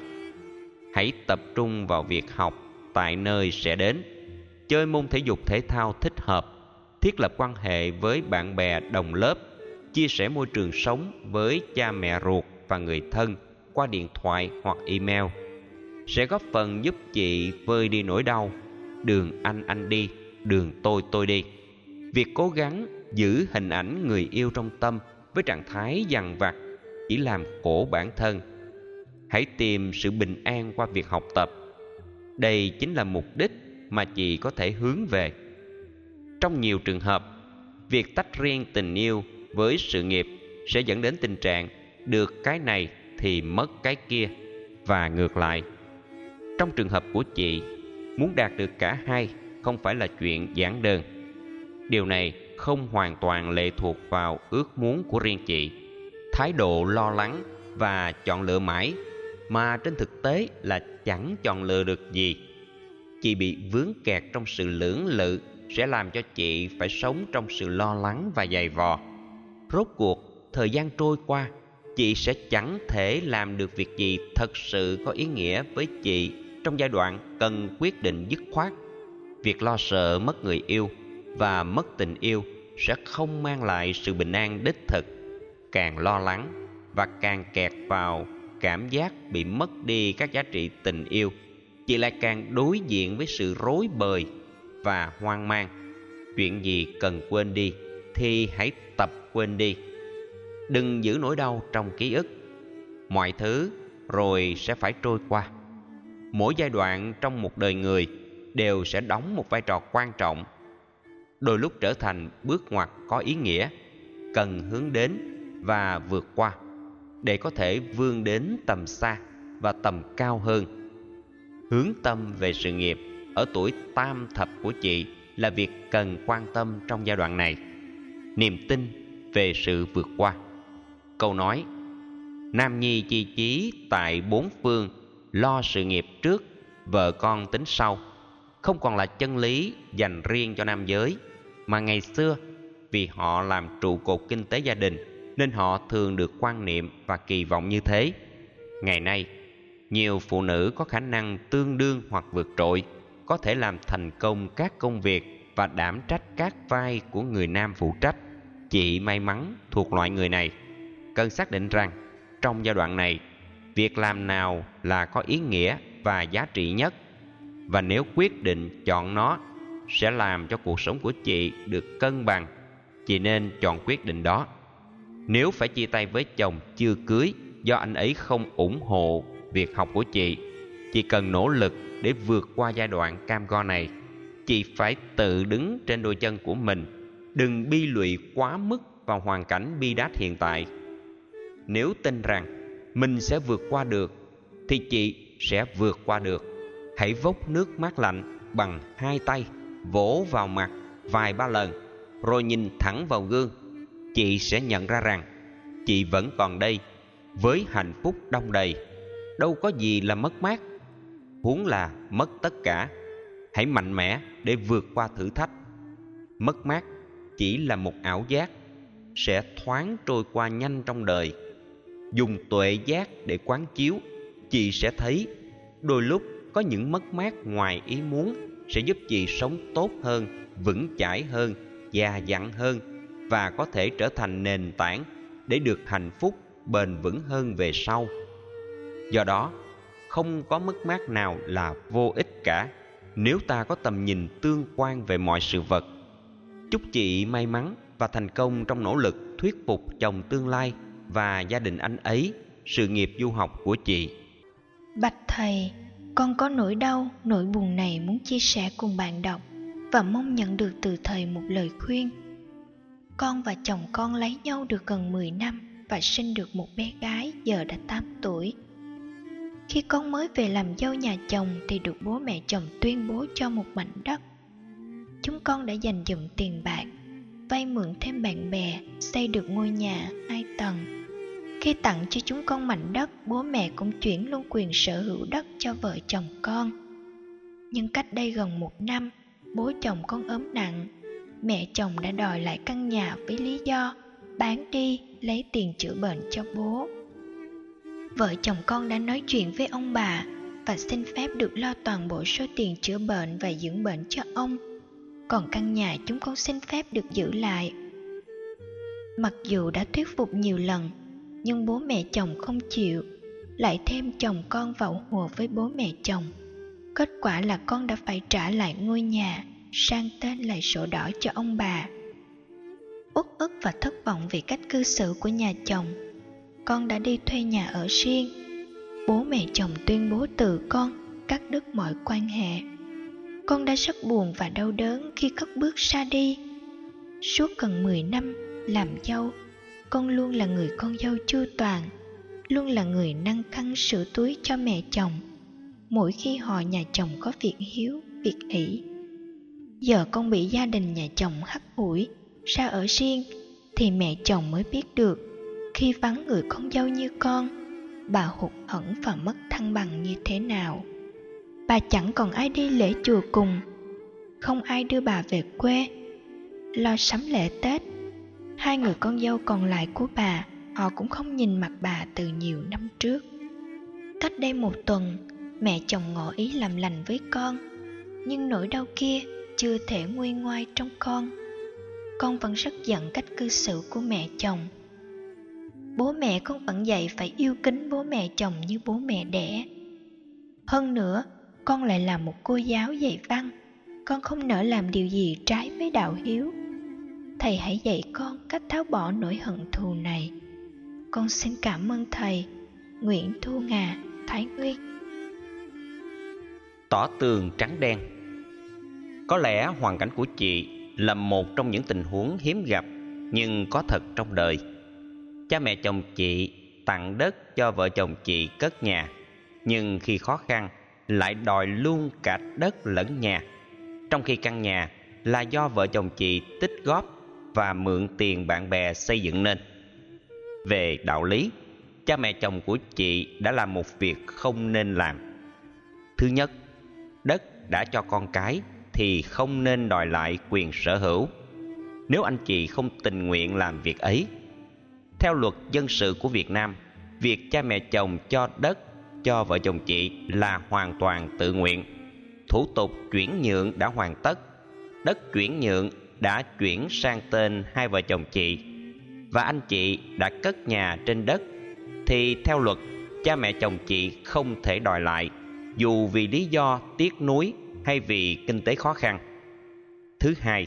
Speaker 2: Hãy tập trung vào việc học, tại nơi sẽ đến. Chơi môn thể dục thể thao thích hợp, thiết lập quan hệ với bạn bè, đồng lớp, chia sẻ môi trường sống với cha mẹ ruột và người thân qua điện thoại hoặc email. Sẽ góp phần giúp chị vơi đi nỗi đau. Đường anh anh đi, đường tôi tôi đi. Việc cố gắng giữ hình ảnh người yêu trong tâm với trạng thái dằn vặt, chỉ làm khổ bản thân. Hãy tìm sự bình an qua việc học tập. Đây chính là mục đích mà chị có thể hướng về. Trong nhiều trường hợp, việc tách riêng tình yêu với sự nghiệp sẽ dẫn đến tình trạng được cái này thì mất cái kia và ngược lại. Trong trường hợp của chị, muốn đạt được cả hai không phải là chuyện giản đơn. Điều này không hoàn toàn lệ thuộc vào ước muốn của riêng chị. Thái độ lo lắng và chọn lựa mãi, mà trên thực tế là chẳng chọn lựa được gì. Chị bị vướng kẹt trong sự lưỡng lự sẽ làm cho chị phải sống trong sự lo lắng và dày vò. Rốt cuộc, thời gian trôi qua, chị sẽ chẳng thể làm được việc gì thật sự có ý nghĩa với chị trong giai đoạn cần quyết định dứt khoát. Việc lo sợ mất người yêu và mất tình yêu sẽ không mang lại sự bình an đích thực, càng lo lắng và càng kẹt vào cảm giác bị mất đi các giá trị tình yêu, chị lại càng đối diện với sự rối bời và hoang mang. Chuyện gì cần quên đi thì hãy tập quên đi. Đừng giữ nỗi đau trong ký ức. Mọi thứ rồi sẽ phải trôi qua. Mỗi giai đoạn trong một đời người đều sẽ đóng một vai trò quan trọng đôi lúc trở thành bước ngoặt có ý nghĩa, cần hướng đến và vượt qua để có thể vươn đến tầm xa và tầm cao hơn. Hướng tâm về sự nghiệp ở tuổi tam thập của chị là việc cần quan tâm trong giai đoạn này. Niềm tin về sự vượt qua. Câu nói, nam nhi chi chí tại bốn phương, lo sự nghiệp trước, vợ con tính sau. Không còn là chân lý dành riêng cho nam giới mà ngày xưa, vì họ làm trụ cột kinh tế gia đình, nên họ thường được quan niệm và kỳ vọng như thế. Ngày nay, nhiều phụ nữ có khả năng tương đương hoặc vượt trội, có thể làm thành công các công việc và đảm trách các vai của người nam phụ trách. Chị may mắn thuộc loại người này. Cần xác định rằng, trong giai đoạn này, việc làm nào là có ý nghĩa và giá trị nhất. Và nếu quyết định chọn nó sẽ làm cho cuộc sống của chị được cân bằng. Chị nên chọn quyết định đó. Nếu phải chia tay với chồng chưa cưới do anh ấy không ủng hộ việc học của chị chị cần nỗ lực để vượt qua giai đoạn cam go này. Chị phải tự đứng trên đôi chân của mình, đừng bi lụy quá mức vào hoàn cảnh bi đát hiện tại. Nếu tin rằng mình sẽ vượt qua được, thì chị sẽ vượt qua được. Hãy vốc nước mát lạnh bằng hai tay vỗ vào mặt vài ba lần, rồi nhìn thẳng vào gương. Chị sẽ nhận ra rằng, chị vẫn còn đây, với hạnh phúc đông đầy. Đâu có gì là mất mát, huống là mất tất cả. Hãy mạnh mẽ để vượt qua thử thách. Mất mát chỉ là một ảo giác, sẽ thoáng trôi qua nhanh trong đời. Dùng tuệ giác để quán chiếu, chị sẽ thấy đôi lúc có những mất mát ngoài ý muốn sẽ giúp chị sống tốt hơn, vững chãi hơn, già dặn hơn và có thể trở thành nền tảng để được hạnh phúc, bền vững hơn về sau. Do đó, không có mất mát nào là vô ích cả. Nếu ta có tầm nhìn tương quan về mọi sự vật, chúc chị may mắn và thành công trong nỗ lực thuyết phục chồng tương lai và gia đình anh ấy, sự nghiệp du học của chị.
Speaker 1: Bạch thầy con có nỗi đau nỗi buồn này muốn chia sẻ cùng bạn đọc và mong nhận được từ thầy một lời khuyên con và chồng con lấy nhau được gần 10 năm và sinh được một bé gái giờ đã 8 tuổi. Khi con mới về làm dâu nhà chồng thì được bố mẹ chồng tuyên bố cho một mảnh đất. Chúng con đã dành dụm tiền bạc, vay mượn thêm bạn bè, xây được ngôi nhà hai tầng. Khi tặng cho chúng con mảnh đất, bố mẹ cũng chuyển luôn quyền sở hữu đất cho vợ chồng con. Nhưng cách đây gần một năm, bố chồng con ốm nặng. Mẹ chồng đã đòi lại căn nhà với lý do bán đi lấy tiền chữa bệnh cho bố. Vợ chồng con đã nói chuyện với ông bà và xin phép được lo toàn bộ số tiền chữa bệnh và dưỡng bệnh cho ông. Còn căn nhà chúng con xin phép được giữ lại. Mặc dù đã thuyết phục nhiều lần nhưng bố mẹ chồng không chịu, lại thêm chồng con vào hùa với bố mẹ chồng. Kết quả là con đã phải trả lại ngôi nhà, sang tên lại sổ đỏ cho ông bà. Uất ức và thất vọng vì cách cư xử của nhà chồng. Con đã đi thuê nhà ở riêng. Bố mẹ chồng tuyên bố từ con cắt đứt mọi quan hệ. Con đã rất buồn và đau đớn khi cất bước xa đi. Suốt gần 10 năm làm dâu con luôn là người con dâu chu toàn, luôn là người năng khăn sửa túi cho mẹ chồng. Mỗi khi họ nhà chồng có việc hiếu, việc ỷ, giờ con bị gia đình nhà chồng hắt hủi ra ở riêng, thì mẹ chồng mới biết được, khi vắng người con dâu như con, bà hụt hẫng và mất thăng bằng như thế nào. Bà chẳng còn ai đi lễ chùa cùng, không ai đưa bà về quê, lo sắm lễ tết hai người con dâu còn lại của bà, họ cũng không nhìn mặt bà từ nhiều năm trước. Cách đây một tuần, mẹ chồng ngỏ ý làm lành với con, nhưng nỗi đau kia chưa thể nguôi ngoai trong con. Con vẫn rất giận cách cư xử của mẹ chồng. Bố mẹ con vẫn dạy phải yêu kính bố mẹ chồng như bố mẹ đẻ. Hơn nữa, con lại là một cô giáo dạy văn. Con không nỡ làm điều gì trái với đạo hiếu thầy hãy dạy con cách tháo bỏ nỗi hận thù này. Con xin cảm ơn thầy. Nguyễn thu ngà, thái nguyên.
Speaker 2: Tỏ tường trắng đen. Có lẽ hoàn cảnh của chị là một trong những tình huống hiếm gặp, nhưng có thật trong đời. Cha mẹ chồng chị tặng đất cho vợ chồng chị cất nhà, nhưng khi khó khăn, lại đòi luôn cả đất lẫn nhà. Trong khi căn nhà là do vợ chồng chị tích góp và mượn tiền bạn bè xây dựng nên. Về đạo lý, cha mẹ chồng của chị đã làm một việc không nên làm. Thứ nhất, đất đã cho con cái thì không nên đòi lại quyền sở hữu. Nếu anh chị không tình nguyện làm việc ấy, theo luật dân sự của việt nam, việc cha mẹ chồng cho đất, cho vợ chồng chị là hoàn toàn tự nguyện. Thủ tục chuyển nhượng đã hoàn tất, đất chuyển nhượng đã chuyển sang tên hai vợ chồng chị, và anh chị đã cất nhà trên đất, thì theo luật, cha mẹ chồng chị không thể đòi lại, dù vì lý do tiếc nuối hay vì kinh tế khó khăn. Thứ hai,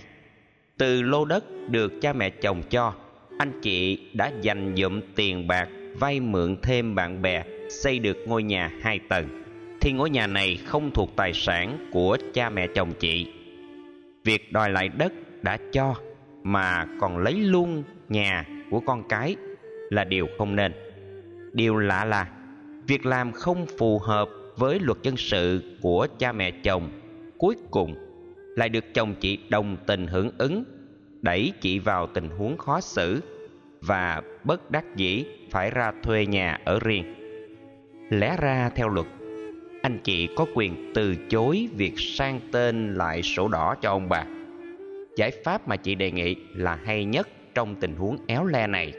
Speaker 2: từ lô đất được cha mẹ chồng cho, anh chị đã dành dụm tiền bạc vay mượn thêm bạn bè xây được ngôi nhà hai tầng, thì ngôi nhà này không thuộc tài sản của cha mẹ chồng chị. Việc đòi lại đất đã cho, mà còn lấy luôn nhà của con cái là điều không nên. Điều lạ là, việc làm không phù hợp với luật dân sự của cha mẹ chồng cuối cùng lại được chồng chị đồng tình hưởng ứng, đẩy chị vào tình huống khó xử và bất đắc dĩ phải ra thuê nhà ở riêng. Lẽ ra theo luật, anh chị có quyền từ chối việc sang tên lại sổ đỏ cho ông bà giải pháp mà chị đề nghị là hay nhất trong tình huống éo le này.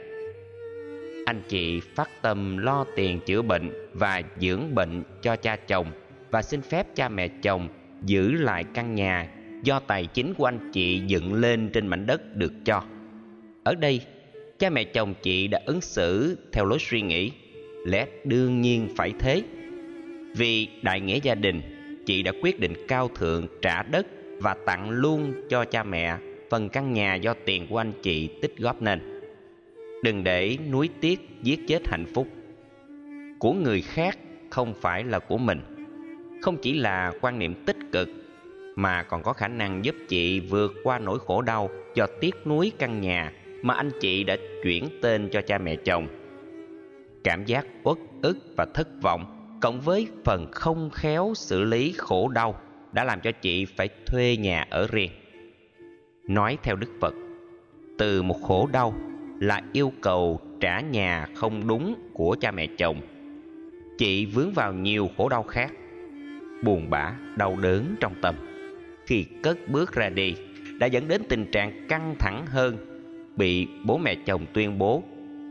Speaker 2: Anh chị phát tâm lo tiền chữa bệnh và dưỡng bệnh cho cha chồng và xin phép cha mẹ chồng giữ lại căn nhà do tài chính của anh chị dựng lên trên mảnh đất được cho. Ở đây, cha mẹ chồng chị đã ứng xử theo lối suy nghĩ. Lẽ đương nhiên phải thế. Vì đại nghĩa gia đình, chị đã quyết định cao thượng trả đất và tặng luôn cho cha mẹ phần căn nhà do tiền của anh chị tích góp nên. Đừng để nuối tiếc giết chết hạnh phúc. Của người khác không phải là của mình. Không chỉ là quan niệm tích cực, mà còn có khả năng giúp chị vượt qua nỗi khổ đau do tiếc nuối căn nhà mà anh chị đã chuyển tên cho cha mẹ chồng. Cảm giác uất ức và thất vọng cộng với phần không khéo xử lý khổ đau đã làm cho chị phải thuê nhà ở riêng. Nói theo đức phật, từ một khổ đau là yêu cầu trả nhà không đúng của cha mẹ chồng. Chị vướng vào nhiều khổ đau khác, buồn bã, đau đớn trong tâm. Khi cất bước ra đi, đã dẫn đến tình trạng căng thẳng hơn, bị bố mẹ chồng tuyên bố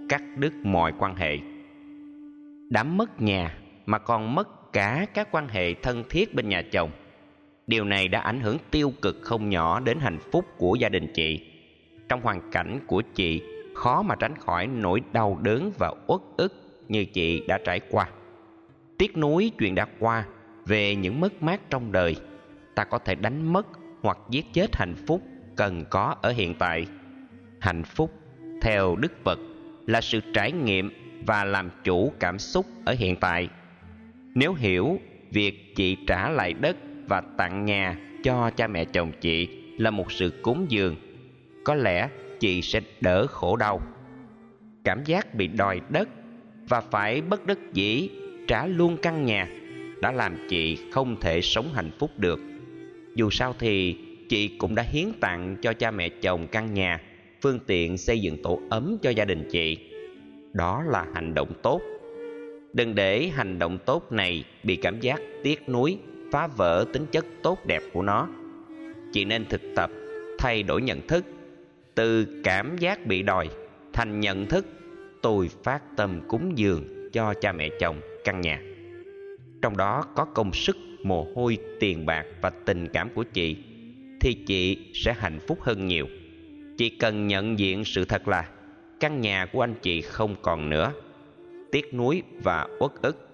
Speaker 2: cắt đứt mọi quan hệ. Đã mất nhà mà còn mất cả các quan hệ thân thiết bên nhà chồng điều này đã ảnh hưởng tiêu cực không nhỏ đến hạnh phúc của gia đình chị. Trong hoàn cảnh của chị, khó mà tránh khỏi nỗi đau đớn và uất ức như chị đã trải qua. Tiếc nuối chuyện đã qua về những mất mát trong đời, ta có thể đánh mất hoặc giết chết hạnh phúc cần có ở hiện tại. Hạnh phúc, theo đức phật, là sự trải nghiệm và làm chủ cảm xúc ở hiện tại. Nếu hiểu việc chị trả lại đất và tặng nhà cho cha mẹ chồng chị là một sự cúng dường. Có lẽ chị sẽ đỡ khổ đau. Cảm giác bị đòi đất và phải bất đắc dĩ trả luôn căn nhà đã làm chị không thể sống hạnh phúc được. Dù sao thì chị cũng đã hiến tặng cho cha mẹ chồng căn nhà, phương tiện xây dựng tổ ấm cho gia đình chị. Đó là hành động tốt. Đừng để hành động tốt này bị cảm giác tiếc nuối phá vỡ tính chất tốt đẹp của nó. Chị nên thực tập, thay đổi nhận thức, từ cảm giác bị đòi thành nhận thức tôi phát tâm cúng dường cho cha mẹ chồng căn nhà. Trong đó có công sức, mồ hôi, tiền bạc và tình cảm của chị, thì chị sẽ hạnh phúc hơn nhiều. Chị cần nhận diện sự thật là căn nhà của anh chị không còn nữa. Tiếc nuối và uất ức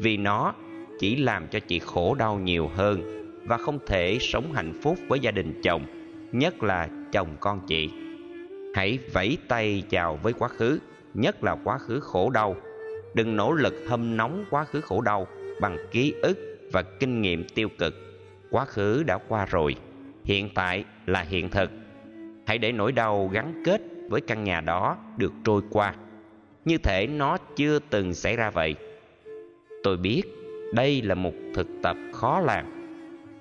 Speaker 2: vì nó chỉ làm cho chị khổ đau nhiều hơn và không thể sống hạnh phúc với gia đình chồng, nhất là chồng con chị. Hãy vẫy tay chào với quá khứ, nhất là quá khứ khổ đau. Đừng nỗ lực hâm nóng quá khứ khổ đau bằng ký ức và kinh nghiệm tiêu cực. Quá khứ đã qua rồi, hiện tại là hiện thực. Hãy để nỗi đau gắn kết với căn nhà đó được trôi qua. Như thể nó chưa từng xảy ra vậy. Tôi biết đây là một thực tập khó làm,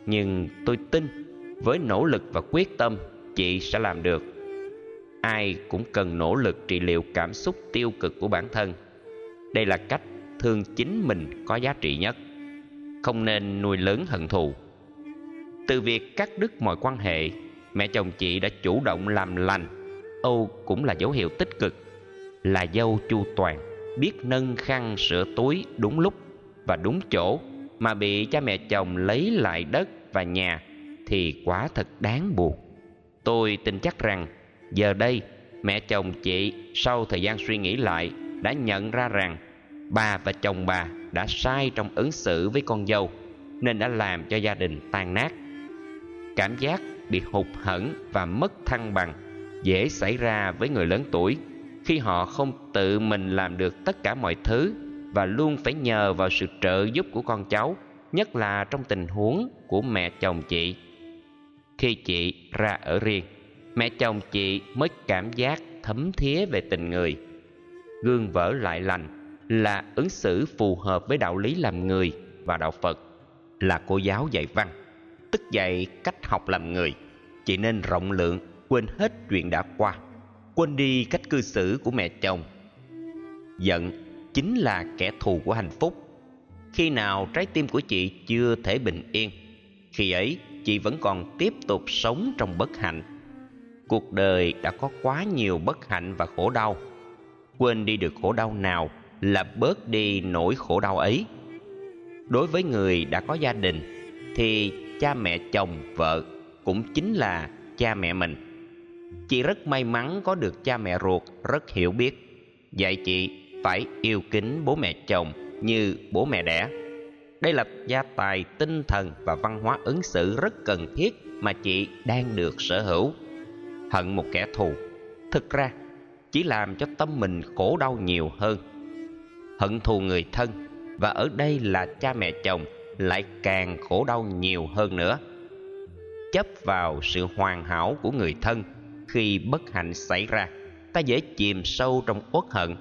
Speaker 2: nhưng tôi tin với nỗ lực và quyết tâm, chị sẽ làm được. Ai cũng cần nỗ lực trị liệu cảm xúc tiêu cực của bản thân. Đây là cách thương chính mình có giá trị nhất. Không nên nuôi lớn hận thù. Từ việc cắt đứt mọi quan hệ, mẹ chồng chị đã chủ động làm lành. Âu cũng là dấu hiệu tích cực. Là dâu chu toàn, biết nâng khăn sửa túi đúng lúc và đúng chỗ mà bị cha mẹ chồng lấy lại đất và nhà thì quá thật đáng buồn. Tôi tin chắc rằng giờ đây mẹ chồng chị sau thời gian suy nghĩ lại đã nhận ra rằng bà và chồng bà đã sai trong ứng xử với con dâu nên đã làm cho gia đình tan nát. Cảm giác bị hụt hẫng và mất thăng bằng dễ xảy ra với người lớn tuổi khi họ không tự mình làm được tất cả mọi thứ và luôn phải nhờ vào sự trợ giúp của con cháu, nhất là trong tình huống của mẹ chồng chị. Khi chị ra ở riêng, mẹ chồng chị mới cảm giác thấm thía về tình người. Gương vỡ lại lành là ứng xử phù hợp với đạo lý làm người và đạo phật, là cô giáo dạy văn, tức dạy cách học làm người. Chị nên rộng lượng, quên hết chuyện đã qua, quên đi cách cư xử của mẹ chồng. Giận chính là kẻ thù của hạnh phúc. Khi nào trái tim của chị chưa thể bình yên, khi ấy chị vẫn còn tiếp tục sống trong bất hạnh. Cuộc đời đã có quá nhiều bất hạnh và khổ đau. Quên đi được khổ đau nào là bớt đi nỗi khổ đau ấy. Đối với người đã có gia đình thì cha mẹ chồng, vợ cũng chính là cha mẹ mình. Chị rất may mắn có được cha mẹ ruột, rất hiểu biết. Dạy chị phải yêu kính bố mẹ chồng như bố mẹ đẻ. Đây là gia tài tinh thần và văn hóa ứng xử rất cần thiết mà chị đang được sở hữu. Hận một kẻ thù, thực ra chỉ làm cho tâm mình khổ đau nhiều hơn. Hận thù người thân và ở đây là cha mẹ chồng lại càng khổ đau nhiều hơn nữa. Chấp vào sự hoàn hảo của người thân khi bất hạnh xảy ra, ta dễ chìm sâu trong uất hận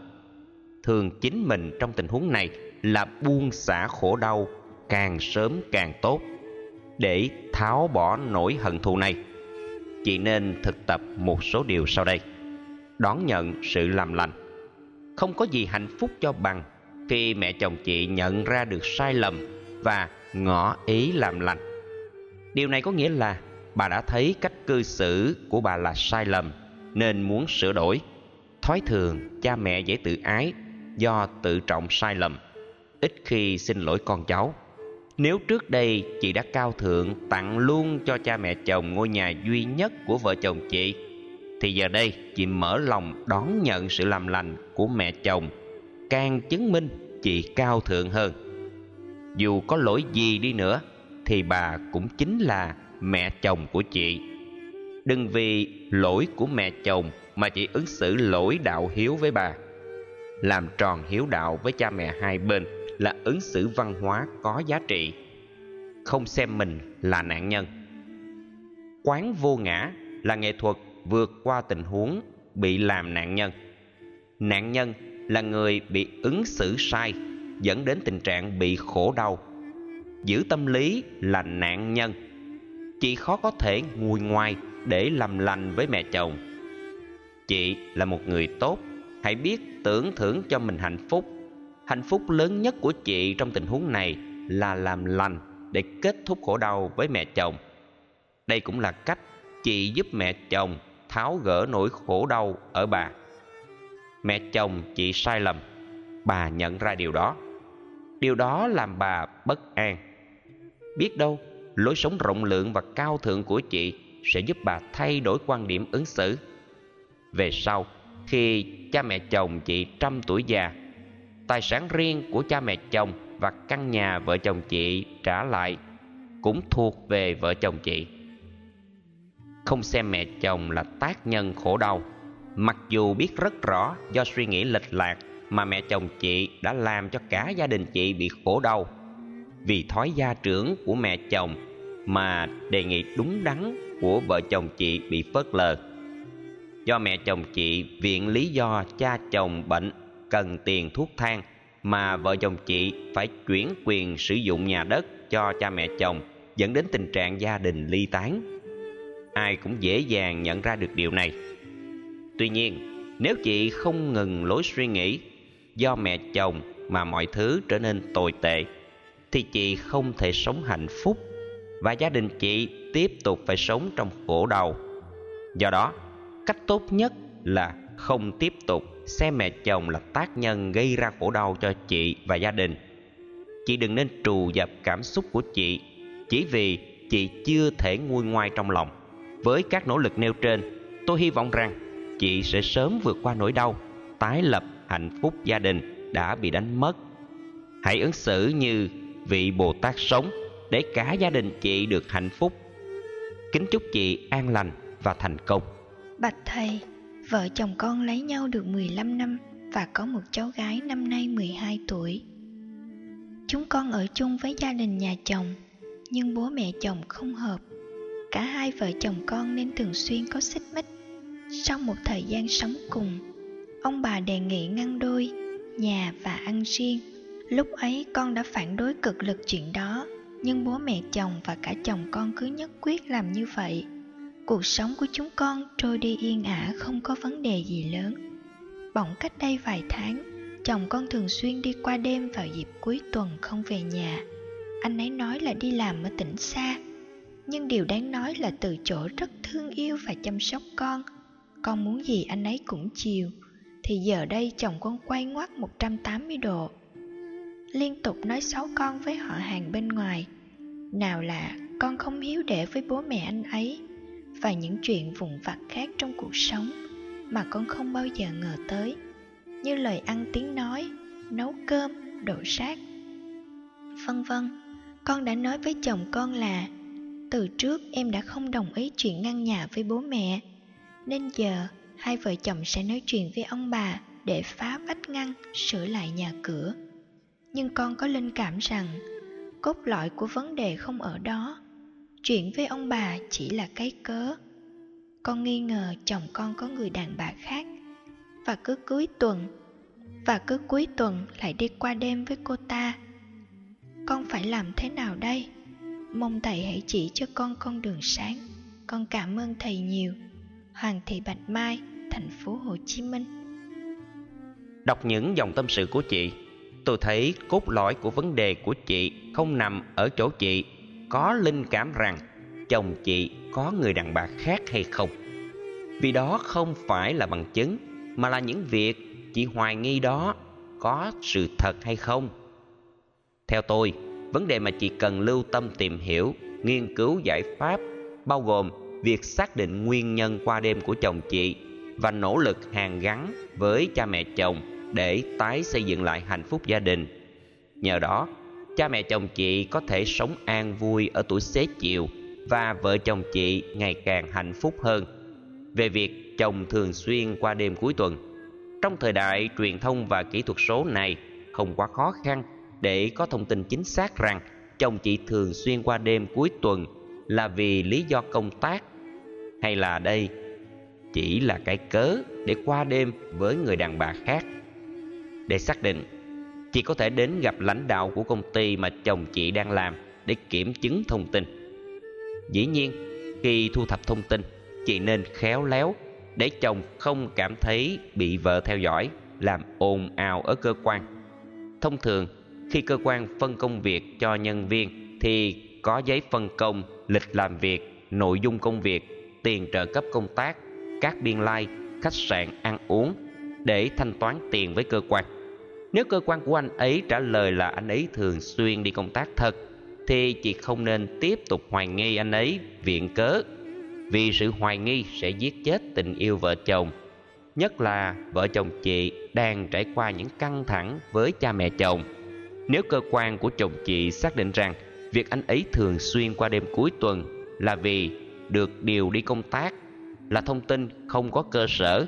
Speaker 2: thường chính mình trong tình huống này là buông xả khổ đau, càng sớm càng tốt, để tháo bỏ nỗi hận thù này. Chị nên thực tập một số điều sau đây. Đón nhận sự làm lành. Không có gì hạnh phúc cho bằng khi mẹ chồng chị nhận ra được sai lầm và ngỏ ý làm lành. Điều này có nghĩa là bà đã thấy cách cư xử của bà là sai lầm, nên muốn sửa đổi. Thói thường cha mẹ dễ tự ái do tự trọng sai lầm, ít khi xin lỗi con cháu. Nếu trước đây chị đã cao thượng, tặng luôn cho cha mẹ chồng ngôi nhà duy nhất của vợ chồng chị, thì giờ đây chị mở lòng đón nhận sự làm lành của mẹ chồng, càng chứng minh chị cao thượng hơn. Dù có lỗi gì đi nữa, thì bà cũng chính là mẹ chồng của chị. Đừng vì lỗi của mẹ chồng mà chị ứng xử lỗi đạo hiếu với bà làm tròn hiếu đạo với cha mẹ hai bên là ứng xử văn hóa có giá trị. Không xem mình là nạn nhân. Quán vô ngã là nghệ thuật vượt qua tình huống bị làm nạn nhân. Nạn nhân là người bị ứng xử sai, dẫn đến tình trạng bị khổ đau. Giữ tâm lý là nạn nhân. Chị khó có thể ngồi ngoài để làm lành với mẹ chồng. Chị là một người tốt hãy biết tưởng thưởng cho mình hạnh phúc. Hạnh phúc lớn nhất của chị trong tình huống này là làm lành để kết thúc khổ đau với mẹ chồng. Đây cũng là cách chị giúp mẹ chồng tháo gỡ nỗi khổ đau ở bà. Mẹ chồng chị sai lầm. Bà nhận ra điều đó. Điều đó làm bà bất an. Biết đâu, lối sống rộng lượng và cao thượng của chị sẽ giúp bà thay đổi quan điểm ứng xử. Về sau khi cha mẹ chồng chị trăm tuổi già, tài sản riêng của cha mẹ chồng và căn nhà vợ chồng chị trả lại cũng thuộc về vợ chồng chị. Không xem mẹ chồng là tác nhân khổ đau, mặc dù biết rất rõ do suy nghĩ lệch lạc mà mẹ chồng chị đã làm cho cả gia đình chị bị khổ đau vì thói gia trưởng của mẹ chồng mà đề nghị đúng đắn của vợ chồng chị bị phớt lờ do mẹ chồng chị viện lý do cha chồng bệnh cần tiền thuốc thang mà vợ chồng chị phải chuyển quyền sử dụng nhà đất cho cha mẹ chồng, dẫn đến tình trạng gia đình ly tán. Ai cũng dễ dàng nhận ra được điều này. Tuy nhiên, nếu chị không ngừng lối suy nghĩ do mẹ chồng mà mọi thứ trở nên tồi tệ, thì chị không thể sống hạnh phúc và gia đình chị tiếp tục phải sống trong khổ đau. Do đó cách tốt nhất là không tiếp tục xem mẹ chồng là tác nhân gây ra khổ đau cho chị và gia đình. Chị đừng nên trù dập cảm xúc của chị, chỉ vì chị chưa thể nguôi ngoai trong lòng. Với các nỗ lực nêu trên, tôi hy vọng rằng chị sẽ sớm vượt qua nỗi đau, tái lập hạnh phúc gia đình đã bị đánh mất. Hãy ứng xử như vị bồ tát sống để cả gia đình chị được hạnh phúc. Kính chúc chị an lành và thành công
Speaker 1: bạch thầy vợ chồng con lấy nhau được 15 năm và có một cháu gái năm nay 12 tuổi. Chúng con ở chung với gia đình nhà chồng, nhưng bố mẹ chồng không hợp. Cả hai vợ chồng con nên thường xuyên có xích mích. Sau một thời gian sống cùng, ông bà đề nghị ngăn đôi, nhà và ăn riêng. Lúc ấy con đã phản đối cực lực chuyện đó, nhưng bố mẹ chồng và cả chồng con cứ nhất quyết làm như vậy cuộc sống của chúng con trôi đi yên ả, không có vấn đề gì lớn. Bỗng cách đây vài tháng, chồng con thường xuyên đi qua đêm vào dịp cuối tuần không về nhà. Anh ấy nói là đi làm ở tỉnh xa, nhưng điều đáng nói là từ chỗ rất thương yêu và chăm sóc con. Con muốn gì anh ấy cũng chiều. Thì giờ đây chồng con quay ngoắt 180 độ. Liên tục nói xấu con với họ hàng bên ngoài. Nào là con không hiếu đệ với bố mẹ anh ấy và những chuyện vụn vặt khác trong cuộc sống mà con không bao giờ ngờ tới, như lời ăn tiếng nói, nấu cơm, đổ rác. Vân vân, con đã nói với chồng con là, từ trước em đã không đồng ý chuyện ngăn nhà với bố mẹ, nên giờ hai vợ chồng sẽ nói chuyện với ông bà để phá vách ngăn, sửa lại nhà cửa. Nhưng con có linh cảm rằng cốt lõi của vấn đề không ở đó chuyện với ông bà chỉ là cái cớ. Con nghi ngờ chồng con có người đàn bà khác. Và cứ cuối tuần, và cứ cuối tuần lại đi qua đêm với cô ta. Con phải làm thế nào đây? Mong thầy hãy chỉ cho con con đường sáng. Con cảm ơn thầy nhiều. Hoàng thị bạch mai, thành phố hồ chí minh.
Speaker 2: Đọc những dòng tâm sự của chị, tôi thấy cốt lõi của vấn đề của chị không nằm ở chỗ chị có linh cảm rằng chồng chị có người đàn bà khác hay không. Vì đó không phải là bằng chứng, mà là những việc chị hoài nghi đó có sự thật hay không. Theo tôi, vấn đề mà chị cần lưu tâm tìm hiểu, nghiên cứu giải pháp bao gồm việc xác định nguyên nhân qua đêm của chồng chị và nỗ lực hàn gắn với cha mẹ chồng để tái xây dựng lại hạnh phúc gia đình. Nhờ đó cha mẹ chồng chị có thể sống an vui ở tuổi xế chiều và vợ chồng chị ngày càng hạnh phúc hơn. Về việc chồng thường xuyên qua đêm cuối tuần, trong thời đại truyền thông và kỹ thuật số này không quá khó khăn để có thông tin chính xác rằng chồng chị thường xuyên qua đêm cuối tuần là vì lý do công tác hay là đây chỉ là cái cớ để qua đêm với người đàn bà khác. Để xác định chị có thể đến gặp lãnh đạo của công ty mà chồng chị đang làm để kiểm chứng thông tin. Dĩ nhiên khi thu thập thông tin chị nên khéo léo để chồng không cảm thấy bị vợ theo dõi làm ồn ào ở cơ quan. Thông thường khi cơ quan phân công việc cho nhân viên thì có giấy phân công lịch làm việc nội dung công việc tiền trợ cấp công tác các biên lai like, khách sạn ăn uống để thanh toán tiền với cơ quan nếu cơ quan của anh ấy trả lời là anh ấy thường xuyên đi công tác thật, thì chị không nên tiếp tục hoài nghi anh ấy viện cớ, vì sự hoài nghi sẽ giết chết tình yêu vợ chồng. Nhất là vợ chồng chị đang trải qua những căng thẳng với cha mẹ chồng. Nếu cơ quan của chồng chị xác định rằng việc anh ấy thường xuyên qua đêm cuối tuần là vì được điều đi công tác, là thông tin không có cơ sở,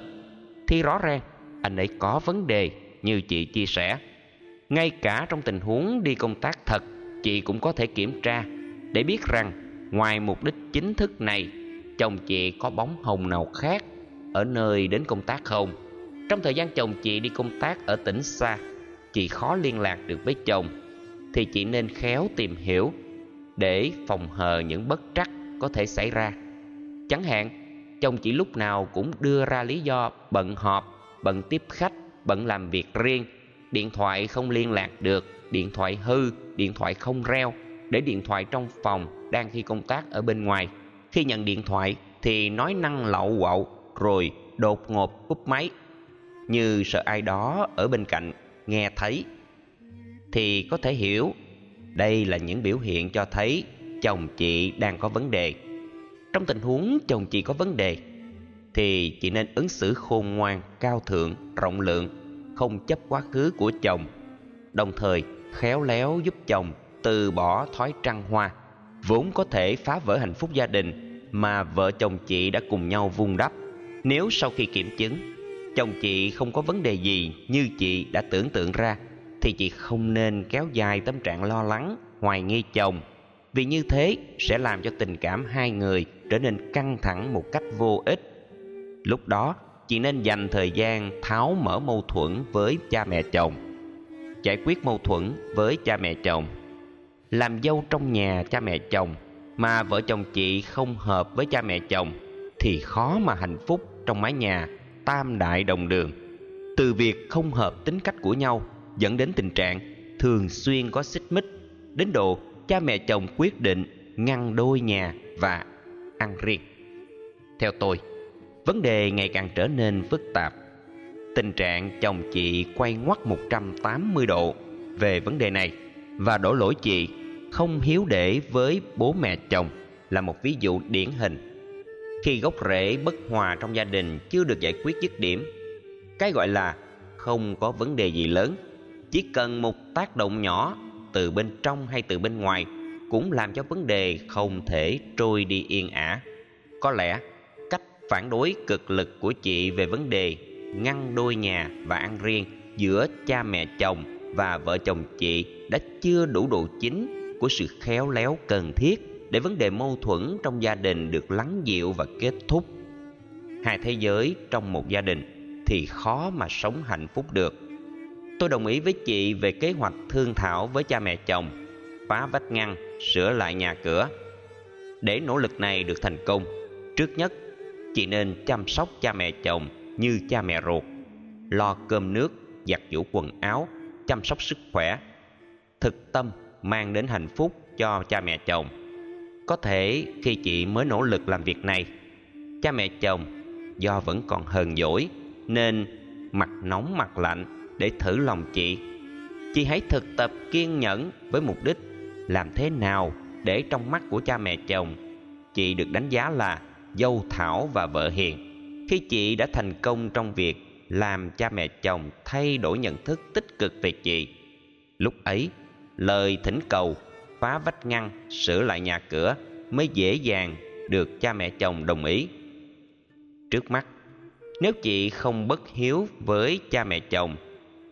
Speaker 2: thì rõ ràng anh ấy có vấn đề như chị chia sẻ. Ngay cả trong tình huống đi công tác thật, chị cũng có thể kiểm tra để biết rằng ngoài mục đích chính thức này, chồng chị có bóng hồng nào khác ở nơi đến công tác không? Trong thời gian chồng chị đi công tác ở tỉnh xa, chị khó liên lạc được với chồng, thì chị nên khéo tìm hiểu để phòng hờ những bất trắc có thể xảy ra. Chẳng hạn, chồng chị lúc nào cũng đưa ra lý do bận họp, bận tiếp khách bận làm việc riêng. Điện thoại không liên lạc được, điện thoại hư, điện thoại không reo. Để điện thoại trong phòng đang khi công tác ở bên ngoài. Khi nhận điện thoại thì nói năng lậu quậu, rồi đột ngột cúp máy. Như sợ ai đó ở bên cạnh nghe thấy, thì có thể hiểu. Đây là những biểu hiện cho thấy chồng chị đang có vấn đề. Trong tình huống chồng chị có vấn đề thì chị nên ứng xử khôn ngoan, cao thượng, rộng lượng, không chấp quá khứ của chồng, đồng thời khéo léo giúp chồng từ bỏ thói trăng hoa, vốn có thể phá vỡ hạnh phúc gia đình mà vợ chồng chị đã cùng nhau vun đắp. Nếu sau khi kiểm chứng, chồng chị không có vấn đề gì như chị đã tưởng tượng ra, thì chị không nên kéo dài tâm trạng lo lắng, hoài nghi chồng. Vì như thế sẽ làm cho tình cảm hai người trở nên căng thẳng một cách vô ích lúc đó, chị nên dành thời gian tháo mở mâu thuẫn với cha mẹ chồng. Giải quyết mâu thuẫn với cha mẹ chồng. Làm dâu trong nhà cha mẹ chồng, mà vợ chồng chị không hợp với cha mẹ chồng, thì khó mà hạnh phúc trong mái nhà, tam đại đồng đường. Từ việc không hợp tính cách của nhau dẫn đến tình trạng thường xuyên có xích mích, đến độ cha mẹ chồng quyết định ngăn đôi nhà và ăn riêng. Theo tôi vấn đề ngày càng trở nên phức tạp. Tình trạng chồng chị quay ngoắt 180 độ về vấn đề này và đổ lỗi chị không hiếu để với bố mẹ chồng là một ví dụ điển hình. Khi gốc rễ bất hòa trong gia đình chưa được giải quyết dứt điểm, cái gọi là không có vấn đề gì lớn. Chỉ cần một tác động nhỏ từ bên trong hay từ bên ngoài cũng làm cho vấn đề không thể trôi đi yên ả. Có lẽ phản đối cực lực của chị về vấn đề ngăn đôi nhà và ăn riêng giữa cha mẹ chồng và vợ chồng chị đã chưa đủ độ chính của sự khéo léo cần thiết để vấn đề mâu thuẫn trong gia đình được lắng dịu và kết thúc. Hai thế giới trong một gia đình thì khó mà sống hạnh phúc được. Tôi đồng ý với chị về kế hoạch thương thảo với cha mẹ chồng, phá vách ngăn, sửa lại nhà cửa. Để nỗ lực này được thành công, trước nhất chị nên chăm sóc cha mẹ chồng như cha mẹ ruột. Lo cơm nước, giặt giũ quần áo, chăm sóc sức khỏe. Thực tâm mang đến hạnh phúc cho cha mẹ chồng. Có thể khi chị mới nỗ lực làm việc này, cha mẹ chồng do vẫn còn hờn dỗi nên mặt nóng mặt lạnh để thử lòng chị. Chị hãy thực tập kiên nhẫn với mục đích làm thế nào để trong mắt của cha mẹ chồng chị được đánh giá là dâu thảo và vợ hiền. Khi chị đã thành công trong việc làm cha mẹ chồng thay đổi nhận thức tích cực về chị. Lúc ấy, lời thỉnh cầu, phá vách ngăn, sửa lại nhà cửa mới dễ dàng được cha mẹ chồng đồng ý. Trước mắt, nếu chị không bất hiếu với cha mẹ chồng,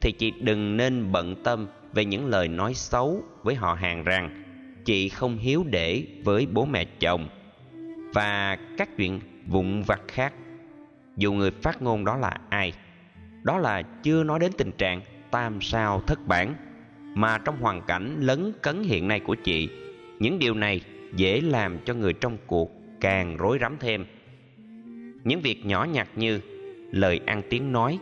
Speaker 2: thì chị đừng nên bận tâm về những lời nói xấu với họ hàng rằng chị không hiếu để với bố mẹ chồng và các chuyện vụn vặt khác. Dù người phát ngôn đó là ai, đó là chưa nói đến tình trạng tam sao thất bản, mà trong hoàn cảnh lấn cấn hiện nay của chị, những điều này dễ làm cho người trong cuộc càng rối rắm thêm. Những việc nhỏ nhặt như lời ăn tiếng nói,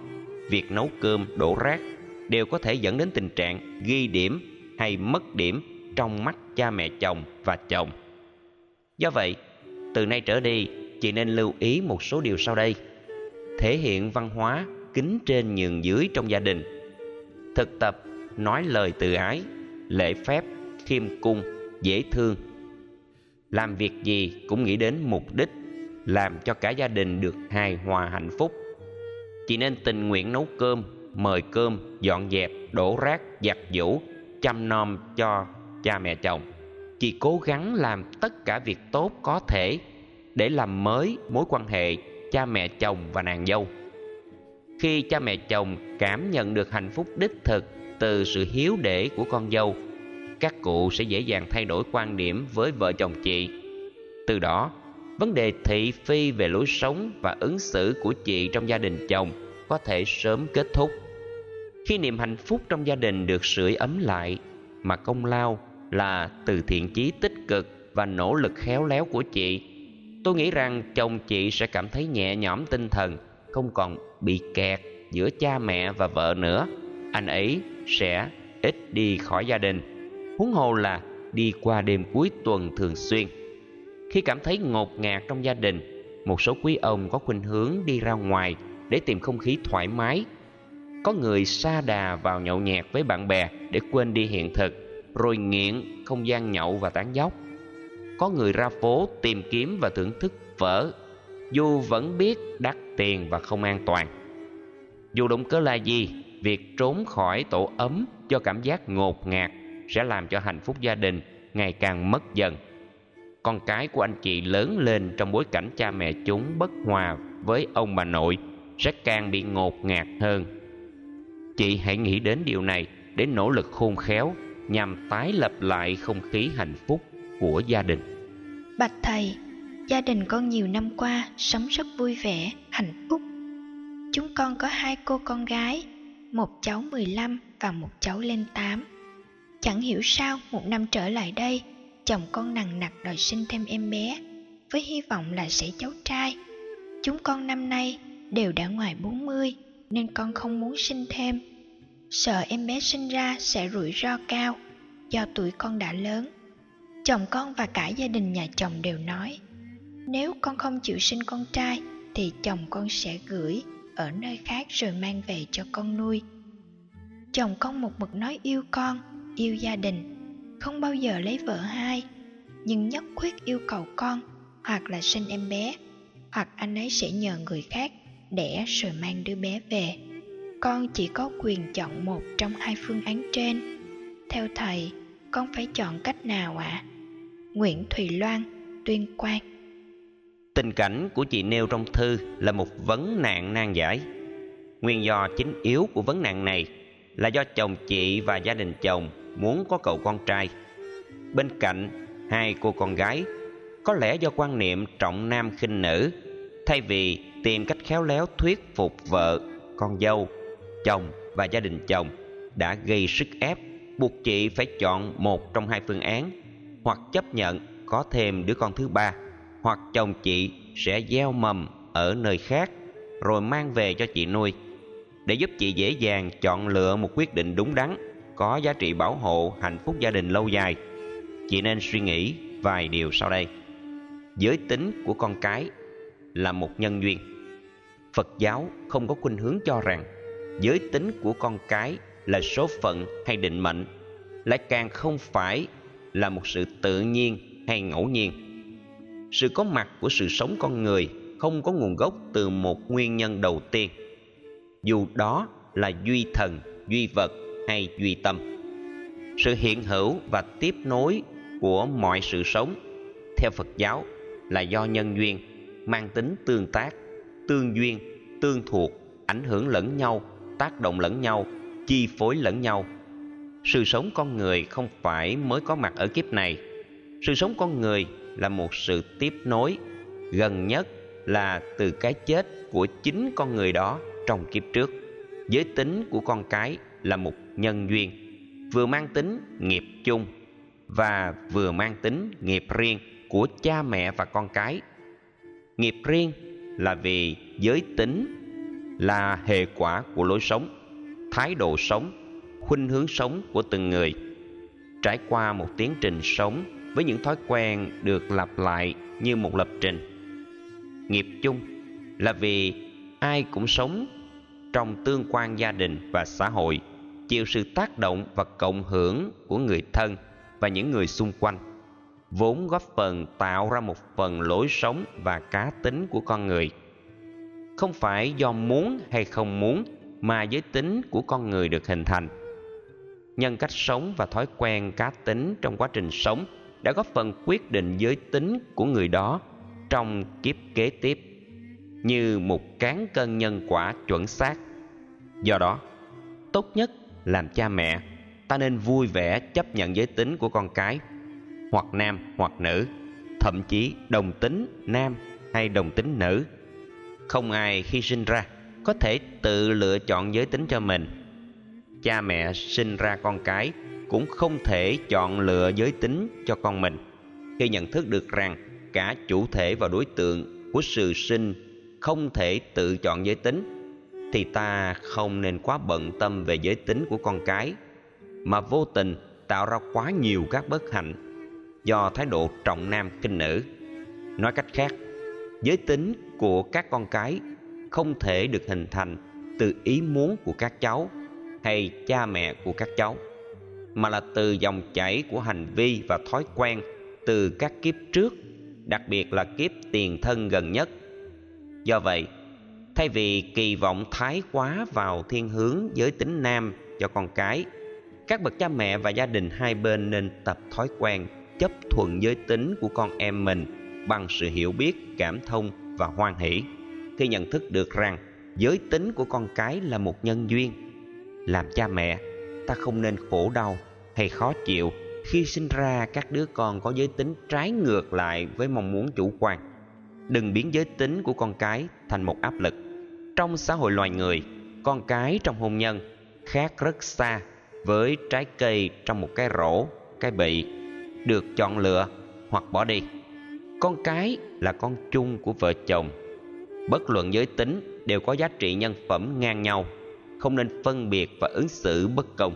Speaker 2: việc nấu cơm đổ rác đều có thể dẫn đến tình trạng ghi điểm hay mất điểm trong mắt cha mẹ chồng và chồng. Do vậy từ nay trở đi, chị nên lưu ý một số điều sau đây. Thể hiện văn hóa kính trên nhường dưới trong gia đình. Thực tập, nói lời từ ái, lễ phép khiêm cung, dễ thương. Làm việc gì cũng nghĩ đến mục đích, làm cho cả gia đình được hài hòa hạnh phúc. Chị nên tình nguyện nấu cơm, mời cơm, dọn dẹp, đổ rác, giặt giũ, chăm nom cho cha mẹ chồng chị cố gắng làm tất cả việc tốt có thể để làm mới mối quan hệ cha mẹ chồng và nàng dâu. Khi cha mẹ chồng cảm nhận được hạnh phúc đích thực từ sự hiếu để của con dâu, các cụ sẽ dễ dàng thay đổi quan điểm với vợ chồng chị. Từ đó, vấn đề thị phi về lối sống và ứng xử của chị trong gia đình chồng có thể sớm kết thúc. Khi niềm hạnh phúc trong gia đình được sưởi ấm lại mà công lao là từ thiện chí tích cực và nỗ lực khéo léo của chị. Tôi nghĩ rằng chồng chị sẽ cảm thấy nhẹ nhõm tinh thần, không còn bị kẹt giữa cha mẹ và vợ nữa. Anh ấy sẽ ít đi khỏi gia đình. Huống hồ là đi qua đêm cuối tuần thường xuyên. Khi cảm thấy ngột ngạt trong gia đình, một số quý ông có khuynh hướng đi ra ngoài để tìm không khí thoải mái. Có người sa đà vào nhậu nhẹt với bạn bè để quên đi hiện thực rồi nghiện, không gian nhậu và tán dóc. Có người ra phố tìm kiếm và thưởng thức phở dù vẫn biết đắt tiền và không an toàn. Dù động cơ là gì, việc trốn khỏi tổ ấm cho cảm giác ngột ngạt sẽ làm cho hạnh phúc gia đình ngày càng mất dần. Con cái của anh chị lớn lên trong bối cảnh cha mẹ chúng bất hòa với ông bà nội sẽ càng bị ngột ngạt hơn. Chị hãy nghĩ đến điều này để nỗ lực khôn khéo nhằm tái lập lại không khí hạnh phúc của gia đình.
Speaker 1: Bạch thầy, gia đình con nhiều năm qua sống rất vui vẻ, hạnh phúc. Chúng con có hai cô con gái, một cháu 15 và một cháu lên 8 chẳng hiểu sao một năm trở lại đây, chồng con nặng nặc đòi sinh thêm em bé, với hy vọng là sẽ cháu trai. Chúng con năm nay đều đã ngoài 40 nên con không muốn sinh thêm sợ em bé sinh ra sẽ rủi ro cao, do tuổi con đã lớn. Chồng con và cả gia đình nhà chồng đều nói, nếu con không chịu sinh con trai, thì chồng con sẽ gửi ở nơi khác rồi mang về cho con nuôi. Chồng con một mực nói yêu con, yêu gia đình, không bao giờ lấy vợ hai, nhưng nhất quyết yêu cầu con hoặc là sinh em bé, hoặc anh ấy sẽ nhờ người khác đẻ rồi mang đứa bé về con chỉ có quyền chọn một trong hai phương án trên. Theo thầy, con phải chọn cách nào ạ? À? nguyễn thùy loan, tuyên quang.
Speaker 2: Tình cảnh của chị nêu trong thư là một vấn nạn nan giải. Nguyên do chính yếu của vấn nạn này là do chồng chị và gia đình chồng muốn có cậu con trai. Bên cạnh, hai cô con gái, có lẽ do quan niệm trọng nam khinh nữ, thay vì tìm cách khéo léo thuyết phục vợ con dâu chồng và gia đình chồng đã gây sức ép, buộc chị phải chọn một trong hai phương án, hoặc chấp nhận có thêm đứa con thứ ba, hoặc chồng chị sẽ gieo mầm ở nơi khác rồi mang về cho chị nuôi. Để giúp chị dễ dàng chọn lựa một quyết định đúng đắn, có giá trị bảo hộ, hạnh phúc gia đình lâu dài, chị nên suy nghĩ vài điều sau đây. Giới tính của con cái là một nhân duyên. Phật giáo không có khuynh hướng cho rằng giới tính của con cái là số phận hay định mệnh, lại càng không phải là một sự tự nhiên hay ngẫu nhiên. Sự có mặt của sự sống con người không có nguồn gốc từ một nguyên nhân đầu tiên, dù đó là duy thần, duy vật hay duy tâm. Sự hiện hữu và tiếp nối của mọi sự sống, theo phật giáo, là do nhân duyên, mang tính tương tác, tương duyên, tương thuộc, ảnh hưởng lẫn nhau tác động lẫn nhau, chi phối lẫn nhau. Sự sống con người không phải mới có mặt ở kiếp này. Sự sống con người là một sự tiếp nối, gần nhất là từ cái chết của chính con người đó trong kiếp trước. Giới tính của con cái là một nhân duyên, vừa mang tính nghiệp chung và vừa mang tính nghiệp riêng của cha mẹ và con cái. Nghiệp riêng là vì giới tính là hệ quả của lối sống, thái độ sống, khuynh hướng sống của từng người. Trải qua một tiến trình sống với những thói quen được lặp lại như một lập trình. Nghiệp chung là vì ai cũng sống trong tương quan gia đình và xã hội, chịu sự tác động và cộng hưởng của người thân và những người xung quanh, vốn góp phần tạo ra một phần lối sống và cá tính của con người không phải do muốn hay không muốn, mà giới tính của con người được hình thành. Nhân cách sống và thói quen cá tính trong quá trình sống đã góp phần quyết định giới tính của người đó trong kiếp kế tiếp, như một cán cân nhân quả chuẩn xác. Do đó, tốt nhất làm cha mẹ, ta nên vui vẻ chấp nhận giới tính của con cái, hoặc nam hoặc nữ, thậm chí đồng tính nam hay đồng tính nữ không ai khi sinh ra có thể tự lựa chọn giới tính cho mình. Cha mẹ sinh ra con cái cũng không thể chọn lựa giới tính cho con mình. Khi nhận thức được rằng cả chủ thể và đối tượng của sự sinh không thể tự chọn giới tính, thì ta không nên quá bận tâm về giới tính của con cái, mà vô tình tạo ra quá nhiều các bất hạnh do thái độ trọng nam kinh nữ. Nói cách khác, giới tính của các con cái không thể được hình thành từ ý muốn của các cháu hay cha mẹ của các cháu, mà là từ dòng chảy của hành vi và thói quen từ các kiếp trước, đặc biệt là kiếp tiền thân gần nhất. Do vậy, thay vì kỳ vọng thái quá vào thiên hướng giới tính nam cho con cái, các bậc cha mẹ và gia đình hai bên nên tập thói quen chấp thuận giới tính của con em mình bằng sự hiểu biết, cảm thông và hoan hỷ, khi nhận thức được rằng giới tính của con cái là một nhân duyên. Làm cha mẹ, ta không nên khổ đau hay khó chịu khi sinh ra các đứa con có giới tính trái ngược lại với mong muốn chủ quan. Đừng biến giới tính của con cái thành một áp lực. Trong xã hội loài người, con cái trong hôn nhân khác rất xa với trái cây trong một cái rổ, cái bị được chọn lựa hoặc bỏ đi con cái là con chung của vợ chồng. Bất luận giới tính đều có giá trị nhân phẩm ngang nhau, không nên phân biệt và ứng xử bất công.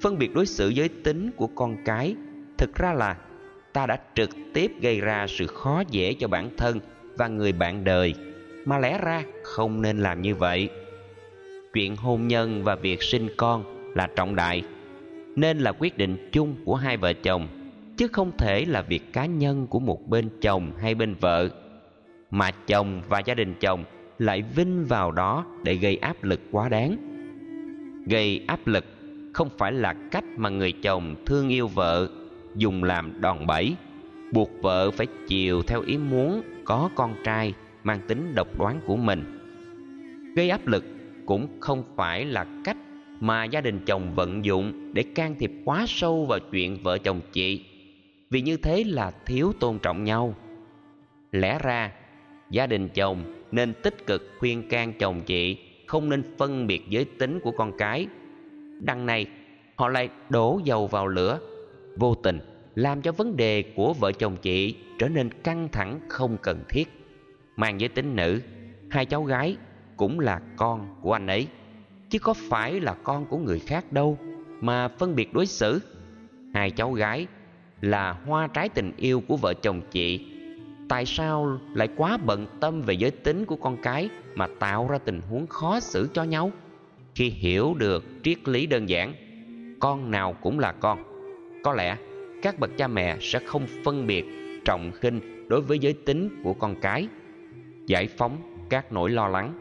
Speaker 2: Phân biệt đối xử giới tính của con cái thực ra là ta đã trực tiếp gây ra sự khó dễ cho bản thân và người bạn đời, mà lẽ ra không nên làm như vậy. Chuyện hôn nhân và việc sinh con là trọng đại, nên là quyết định chung của hai vợ chồng chứ không thể là việc cá nhân của một bên chồng hay bên vợ. Mà chồng và gia đình chồng lại vinh vào đó để gây áp lực quá đáng. Gây áp lực không phải là cách mà người chồng thương yêu vợ, dùng làm đòn bẩy. Buộc vợ phải chiều theo ý muốn có con trai mang tính độc đoán của mình. Gây áp lực cũng không phải là cách mà gia đình chồng vận dụng để can thiệp quá sâu vào chuyện vợ chồng chị vì như thế là thiếu tôn trọng nhau. Lẽ ra, gia đình chồng nên tích cực khuyên can chồng chị không nên phân biệt giới tính của con cái. Đằng này, họ lại đổ dầu vào lửa, vô tình làm cho vấn đề của vợ chồng chị trở nên căng thẳng không cần thiết. Mang giới tính nữ, hai cháu gái cũng là con của anh ấy, chứ có phải là con của người khác đâu mà phân biệt đối xử. Hai cháu gái là hoa trái tình yêu của vợ chồng chị. Tại sao lại quá bận tâm về giới tính của con cái mà tạo ra tình huống khó xử cho nhau? Khi hiểu được triết lý đơn giản, con nào cũng là con. Có lẽ các bậc cha mẹ sẽ không phân biệt trọng khinh đối với giới tính của con cái. Giải phóng các nỗi lo lắng.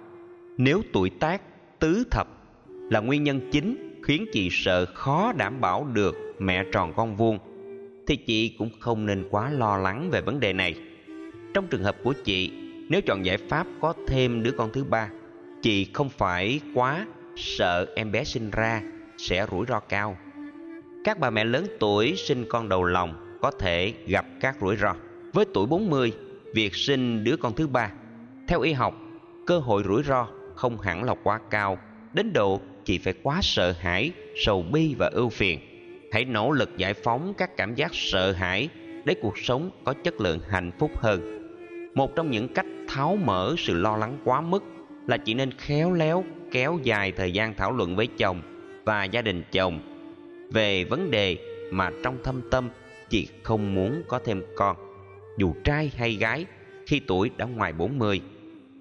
Speaker 2: Nếu tuổi tác, tứ thập là nguyên nhân chính khiến chị sợ khó đảm bảo được mẹ tròn con vuông thì chị cũng không nên quá lo lắng về vấn đề này. Trong trường hợp của chị, nếu chọn giải pháp có thêm đứa con thứ ba, chị không phải quá sợ em bé sinh ra sẽ rủi ro cao. Các bà mẹ lớn tuổi sinh con đầu lòng có thể gặp các rủi ro. Với tuổi 40 việc sinh đứa con thứ ba, theo y học, cơ hội rủi ro không hẳn là quá cao. Đến độ chị phải quá sợ hãi, sầu bi và ưu phiền hãy nỗ lực giải phóng các cảm giác sợ hãi để cuộc sống có chất lượng hạnh phúc hơn. Một trong những cách tháo mở sự lo lắng quá mức là chị nên khéo léo kéo dài thời gian thảo luận với chồng và gia đình chồng về vấn đề mà trong thâm tâm chị không muốn có thêm con. Dù trai hay gái, khi tuổi đã ngoài 40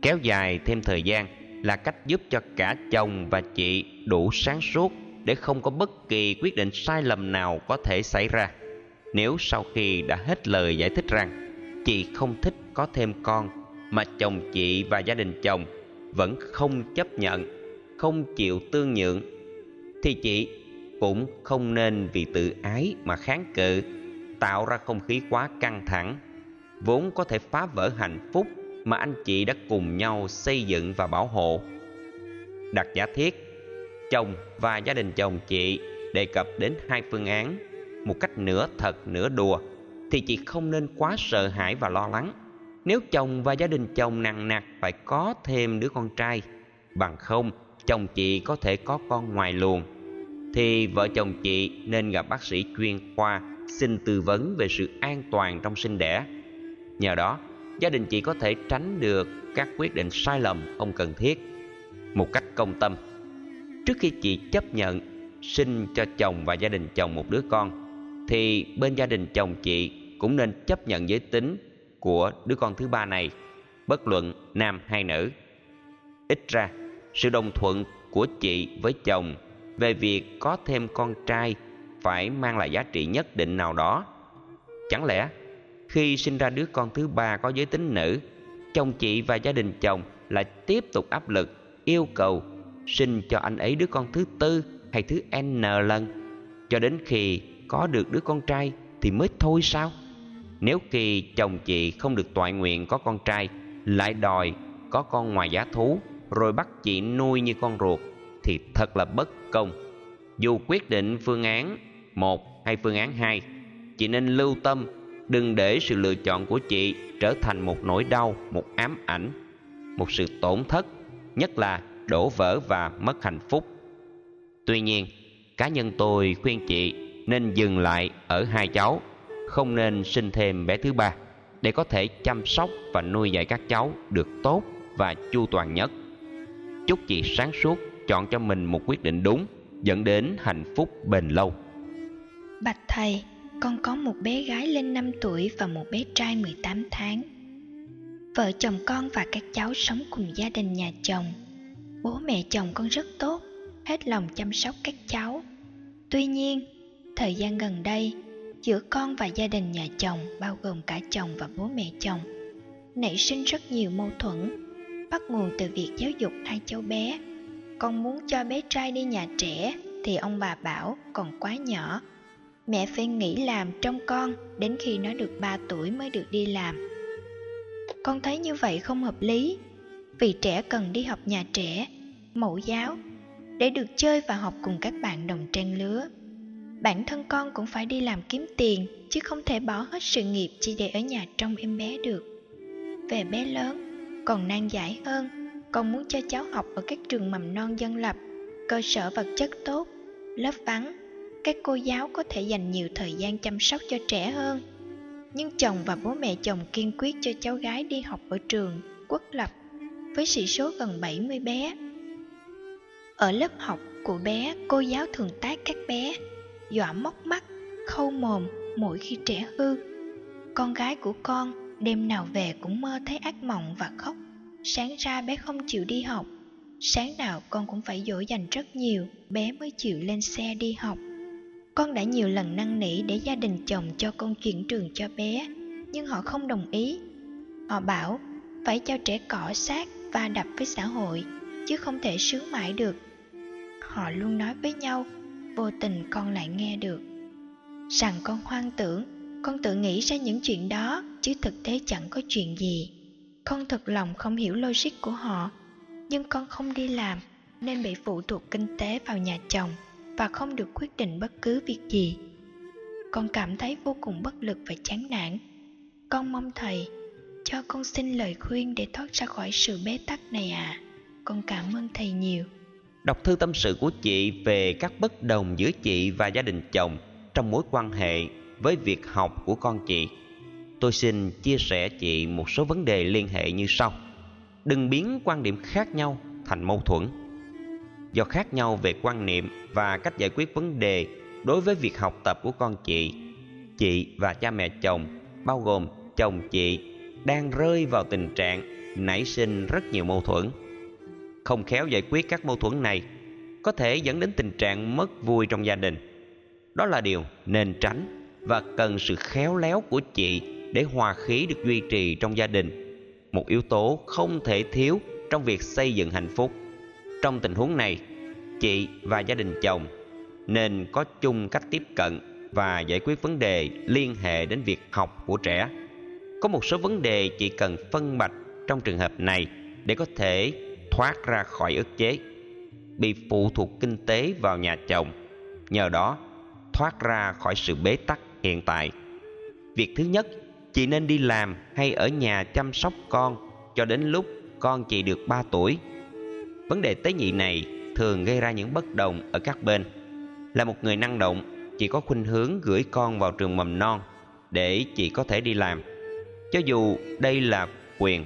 Speaker 2: kéo dài thêm thời gian là cách giúp cho cả chồng và chị đủ sáng suốt để không có bất kỳ quyết định sai lầm nào có thể xảy ra. Nếu sau khi đã hết lời giải thích rằng chị không thích có thêm con mà chồng chị và gia đình chồng vẫn không chấp nhận, không chịu tương nhượng, thì chị cũng không nên vì tự ái mà kháng cự, tạo ra không khí quá căng thẳng, vốn có thể phá vỡ hạnh phúc mà anh chị đã cùng nhau xây dựng và bảo hộ. Đặt giả thiết chồng và gia đình chồng chị đề cập đến hai phương án. Một cách nửa thật, nửa đùa, thì chị không nên quá sợ hãi và lo lắng. Nếu chồng và gia đình chồng nặng nặc, phải có thêm đứa con trai. Bằng không, chồng chị có thể có con ngoài luồng. Thì vợ chồng chị nên gặp bác sĩ chuyên khoa, xin tư vấn về sự an toàn trong sinh đẻ. Nhờ đó, gia đình chị có thể tránh được các quyết định sai lầm không cần thiết. Một cách công tâm trước khi chị chấp nhận sinh cho chồng và gia đình chồng một đứa con, thì bên gia đình chồng chị cũng nên chấp nhận giới tính của đứa con thứ ba này, bất luận nam hay nữ. Ít ra, sự đồng thuận của chị với chồng về việc có thêm con trai phải mang lại giá trị nhất định nào đó. Chẳng lẽ, khi sinh ra đứa con thứ ba có giới tính nữ, chồng chị và gia đình chồng lại tiếp tục áp lực, yêu cầu sinh cho anh ấy đứa con thứ tư hay thứ n lần. Cho đến khi có được đứa con trai thì mới thôi sao? Nếu khi chồng chị không được toại nguyện có con trai, lại đòi có con ngoài giá thú, rồi bắt chị nuôi như con ruột, thì thật là bất công. Dù quyết định phương án một hay phương án hai, chị nên lưu tâm, đừng để sự lựa chọn của chị trở thành một nỗi đau, một ám ảnh, một sự tổn thất, nhất là đổ vỡ và mất hạnh phúc tuy nhiên, cá nhân tôi khuyên chị nên dừng lại ở hai cháu, không nên sinh thêm bé thứ ba, để có thể chăm sóc và nuôi dạy các cháu được tốt và chu toàn nhất chúc chị sáng suốt, chọn cho mình một quyết định đúng, dẫn đến hạnh phúc bền lâu
Speaker 1: bạch thầy, con có một bé gái lên 5 tuổi và một bé trai 18 tháng. Vợ chồng con và các cháu sống cùng gia đình nhà chồng. Bố mẹ chồng con rất tốt, hết lòng chăm sóc các cháu. Tuy nhiên, thời gian gần đây, giữa con và gia đình nhà chồng bao gồm cả chồng và bố mẹ chồng nảy sinh rất nhiều mâu thuẫn bắt nguồn từ việc giáo dục hai cháu bé con muốn cho bé trai đi nhà trẻ thì ông bà bảo còn quá nhỏ mẹ phải nghỉ làm trong con đến khi nó được 3 tuổi mới được đi làm. Con thấy như vậy không hợp lý, vì trẻ cần đi học nhà trẻ, mẫu giáo, để được chơi và học cùng các bạn đồng trang lứa. Bản thân con cũng phải đi làm kiếm tiền, chứ không thể bỏ hết sự nghiệp chỉ để ở nhà trông em bé được. Về bé lớn, còn nan giải hơn, con muốn cho cháu học ở các trường mầm non dân lập, cơ sở vật chất tốt, lớp vắng, các cô giáo có thể dành nhiều thời gian chăm sóc cho trẻ hơn. Nhưng chồng và bố mẹ chồng kiên quyết cho cháu gái đi học ở trường quốc lập với sĩ số gần 70 bé. Ở lớp học của bé, cô giáo thường tát các bé, dọa móc mắt, khâu mồm mỗi khi trẻ hư. Con gái của con đêm nào về cũng mơ thấy ác mộng và khóc. Sáng ra bé không chịu đi học. Sáng nào con cũng phải dỗ dành rất nhiều, bé mới chịu lên xe đi học. Con đã nhiều lần năn nỉ để gia đình chồng cho con chuyển trường cho bé, nhưng họ không đồng ý. Họ bảo phải cho trẻ cọ sát và đập với xã hội, chứ không thể sướng mãi được. Họ luôn nói với nhau, vô tình con lại nghe được. Rằng con hoang tưởng, con tự nghĩ ra những chuyện đó, chứ thực tế chẳng có chuyện gì. Con thật lòng không hiểu logic của họ, nhưng con không đi làm nên bị phụ thuộc kinh tế vào nhà chồng và không được quyết định bất cứ việc gì con cảm thấy vô cùng bất lực và chán nản con mong thầy cho con xin lời khuyên để thoát ra khỏi sự bế tắc này à con cảm ơn thầy nhiều.
Speaker 2: Đọc thư tâm sự của chị về các bất đồng giữa chị và gia đình chồng trong mối quan hệ với việc học của con chị. Tôi xin chia sẻ chị một số vấn đề liên hệ như sau. Đừng biến quan điểm khác nhau thành mâu thuẫn. Do khác nhau về quan niệm và cách giải quyết vấn đề đối với việc học tập của con chị chị và cha mẹ chồng, bao gồm chồng chị đang rơi vào tình trạng nảy sinh rất nhiều mâu thuẫn. Không khéo giải quyết các mâu thuẫn này, có thể dẫn đến tình trạng mất vui trong gia đình. Đó là điều nên tránh và cần sự khéo léo của chị để hòa khí được duy trì trong gia đình. Một yếu tố không thể thiếu trong việc xây dựng hạnh phúc. Trong tình huống này, chị và gia đình chồng nên có chung cách tiếp cận và giải quyết vấn đề liên hệ đến việc học của trẻ có một số vấn đề chỉ cần phân bạch trong trường hợp này để có thể thoát ra khỏi ức chế, bị phụ thuộc kinh tế vào nhà chồng, nhờ đó thoát ra khỏi sự bế tắc hiện tại. Việc thứ nhất, chị nên đi làm hay ở nhà chăm sóc con cho đến lúc con chị được 3 tuổi. Vấn đề tế nhị này thường gây ra những bất đồng ở các bên. Là một người năng động, chị có khuynh hướng gửi con vào trường mầm non để chị có thể đi làm cho dù đây là quyền,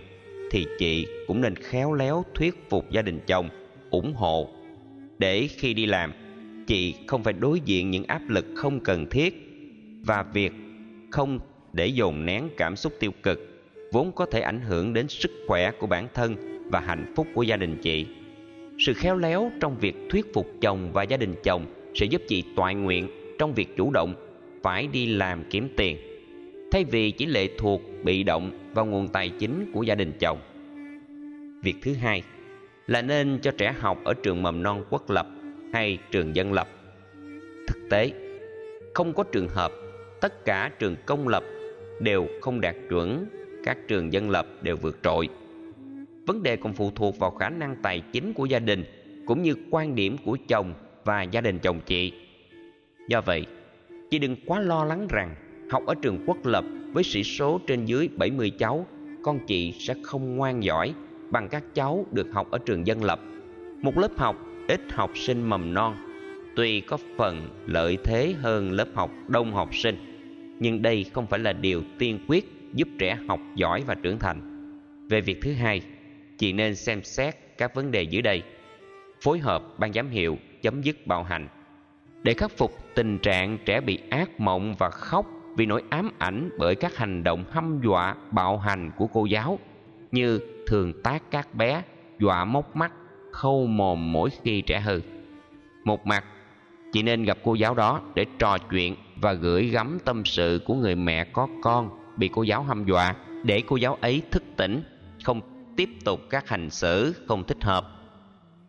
Speaker 2: thì chị cũng nên khéo léo thuyết phục gia đình chồng, ủng hộ. Để khi đi làm, chị không phải đối diện những áp lực không cần thiết và việc không để dồn nén cảm xúc tiêu cực vốn có thể ảnh hưởng đến sức khỏe của bản thân và hạnh phúc của gia đình chị. Sự khéo léo trong việc thuyết phục chồng và gia đình chồng sẽ giúp chị toại nguyện trong việc chủ động phải đi làm kiếm tiền thay vì chỉ lệ thuộc, bị động vào nguồn tài chính của gia đình chồng. Việc thứ hai là nên cho trẻ học ở trường mầm non quốc lập hay trường dân lập. Thực tế, không có trường hợp tất cả trường công lập đều không đạt chuẩn, các trường dân lập đều vượt trội. Vấn đề còn phụ thuộc vào khả năng tài chính của gia đình cũng như quan điểm của chồng và gia đình chồng chị. Do vậy, chị đừng quá lo lắng rằng học ở trường quốc lập với sĩ số trên dưới 70 cháu, con chị sẽ không ngoan giỏi bằng các cháu được học ở trường dân lập. Một lớp học ít học sinh mầm non, tuy có phần lợi thế hơn lớp học đông học sinh, nhưng đây không phải là điều tiên quyết giúp trẻ học giỏi và trưởng thành. Về việc thứ hai, chị nên xem xét các vấn đề dưới đây. Phối hợp ban giám hiệu chấm dứt bạo hành. Để khắc phục tình trạng trẻ bị ác mộng và khóc vì nỗi ám ảnh bởi các hành động hăm dọa, bạo hành của cô giáo, như thường tác các bé, dọa móc mắt, khâu mồm mỗi khi trẻ hư. Một mặt, chị nên gặp cô giáo đó để trò chuyện và gửi gắm tâm sự của người mẹ có con bị cô giáo hăm dọa, để cô giáo ấy thức tỉnh, không tiếp tục các hành xử không thích hợp.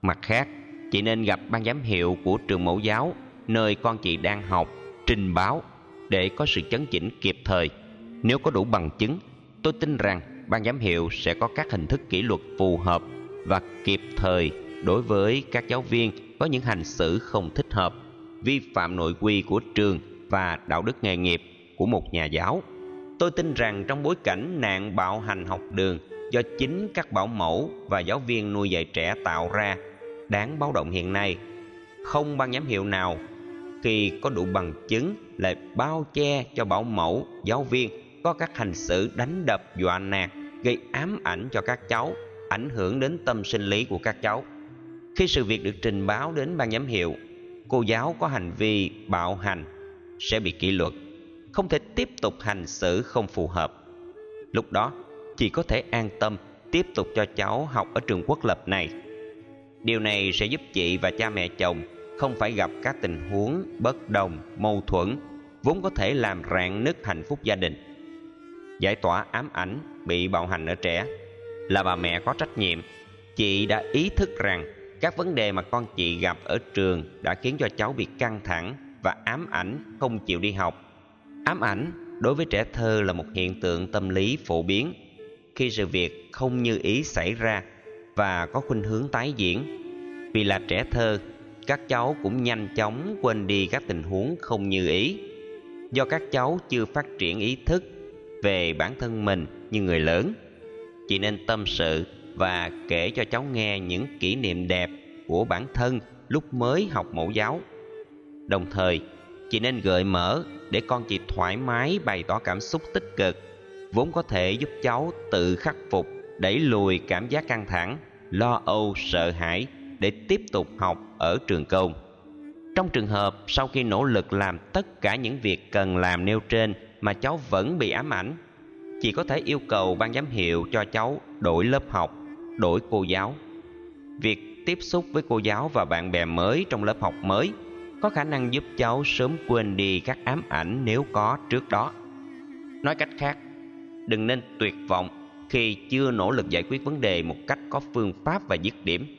Speaker 2: Mặt khác, chị nên gặp ban giám hiệu của trường mẫu giáo, nơi con chị đang học, trình báo để có sự chấn chỉnh kịp thời. Nếu có đủ bằng chứng, tôi tin rằng ban giám hiệu sẽ có các hình thức kỷ luật phù hợp và kịp thời đối với các giáo viên có những hành xử không thích hợp, vi phạm nội quy của trường và đạo đức nghề nghiệp của một nhà giáo. Tôi tin rằng trong bối cảnh nạn bạo hành học đường do chính các bảo mẫu và giáo viên nuôi dạy trẻ tạo ra, đáng báo động hiện nay. Không ban giám hiệu nào khi có đủ bằng chứng lại bao che cho bảo mẫu, giáo viên, có các hành xử đánh đập dọa nạt, gây ám ảnh cho các cháu, ảnh hưởng đến tâm sinh lý của các cháu. Khi sự việc được trình báo đến ban giám hiệu, cô giáo có hành vi bạo hành, sẽ bị kỷ luật, không thể tiếp tục hành xử không phù hợp. Lúc đó chị có thể an tâm tiếp tục cho cháu học ở trường quốc lập này. Điều này sẽ giúp chị và cha mẹ chồng không phải gặp các tình huống bất đồng, mâu thuẫn, vốn có thể làm rạn nứt hạnh phúc gia đình. Giải tỏa ám ảnh bị bạo hành ở trẻ là bà mẹ có trách nhiệm. Chị đã ý thức rằng các vấn đề mà con chị gặp ở trường đã khiến cho cháu bị căng thẳng và ám ảnh, không chịu đi học. Ám ảnh đối với trẻ thơ là một hiện tượng tâm lý phổ biến. Khi sự việc không như ý xảy ra và có khuynh hướng tái diễn, vì là trẻ thơ các cháu cũng nhanh chóng quên đi các tình huống không như ý. Do các cháu chưa phát triển ý thức về bản thân mình như người lớn chị nên tâm sự và kể cho cháu nghe những kỷ niệm đẹp của bản thân lúc mới học mẫu giáo. Đồng thời chị nên gợi mở để con chị thoải mái bày tỏ cảm xúc tích cực, vốn có thể giúp cháu tự khắc phục, đẩy lùi cảm giác căng thẳng, lo âu, sợ hãi để tiếp tục học ở trường công. Trong trường hợp sau khi nỗ lực làm tất cả những việc cần làm nêu trên mà cháu vẫn bị ám ảnh, chị có thể yêu cầu ban giám hiệu cho cháu đổi lớp học, đổi cô giáo. Việc tiếp xúc với cô giáo và bạn bè mới trong lớp học mới có khả năng giúp cháu sớm quên đi các ám ảnh nếu có trước đó. Nói cách khác, đừng nên tuyệt vọng khi chưa nỗ lực giải quyết vấn đề một cách có phương pháp và dứt điểm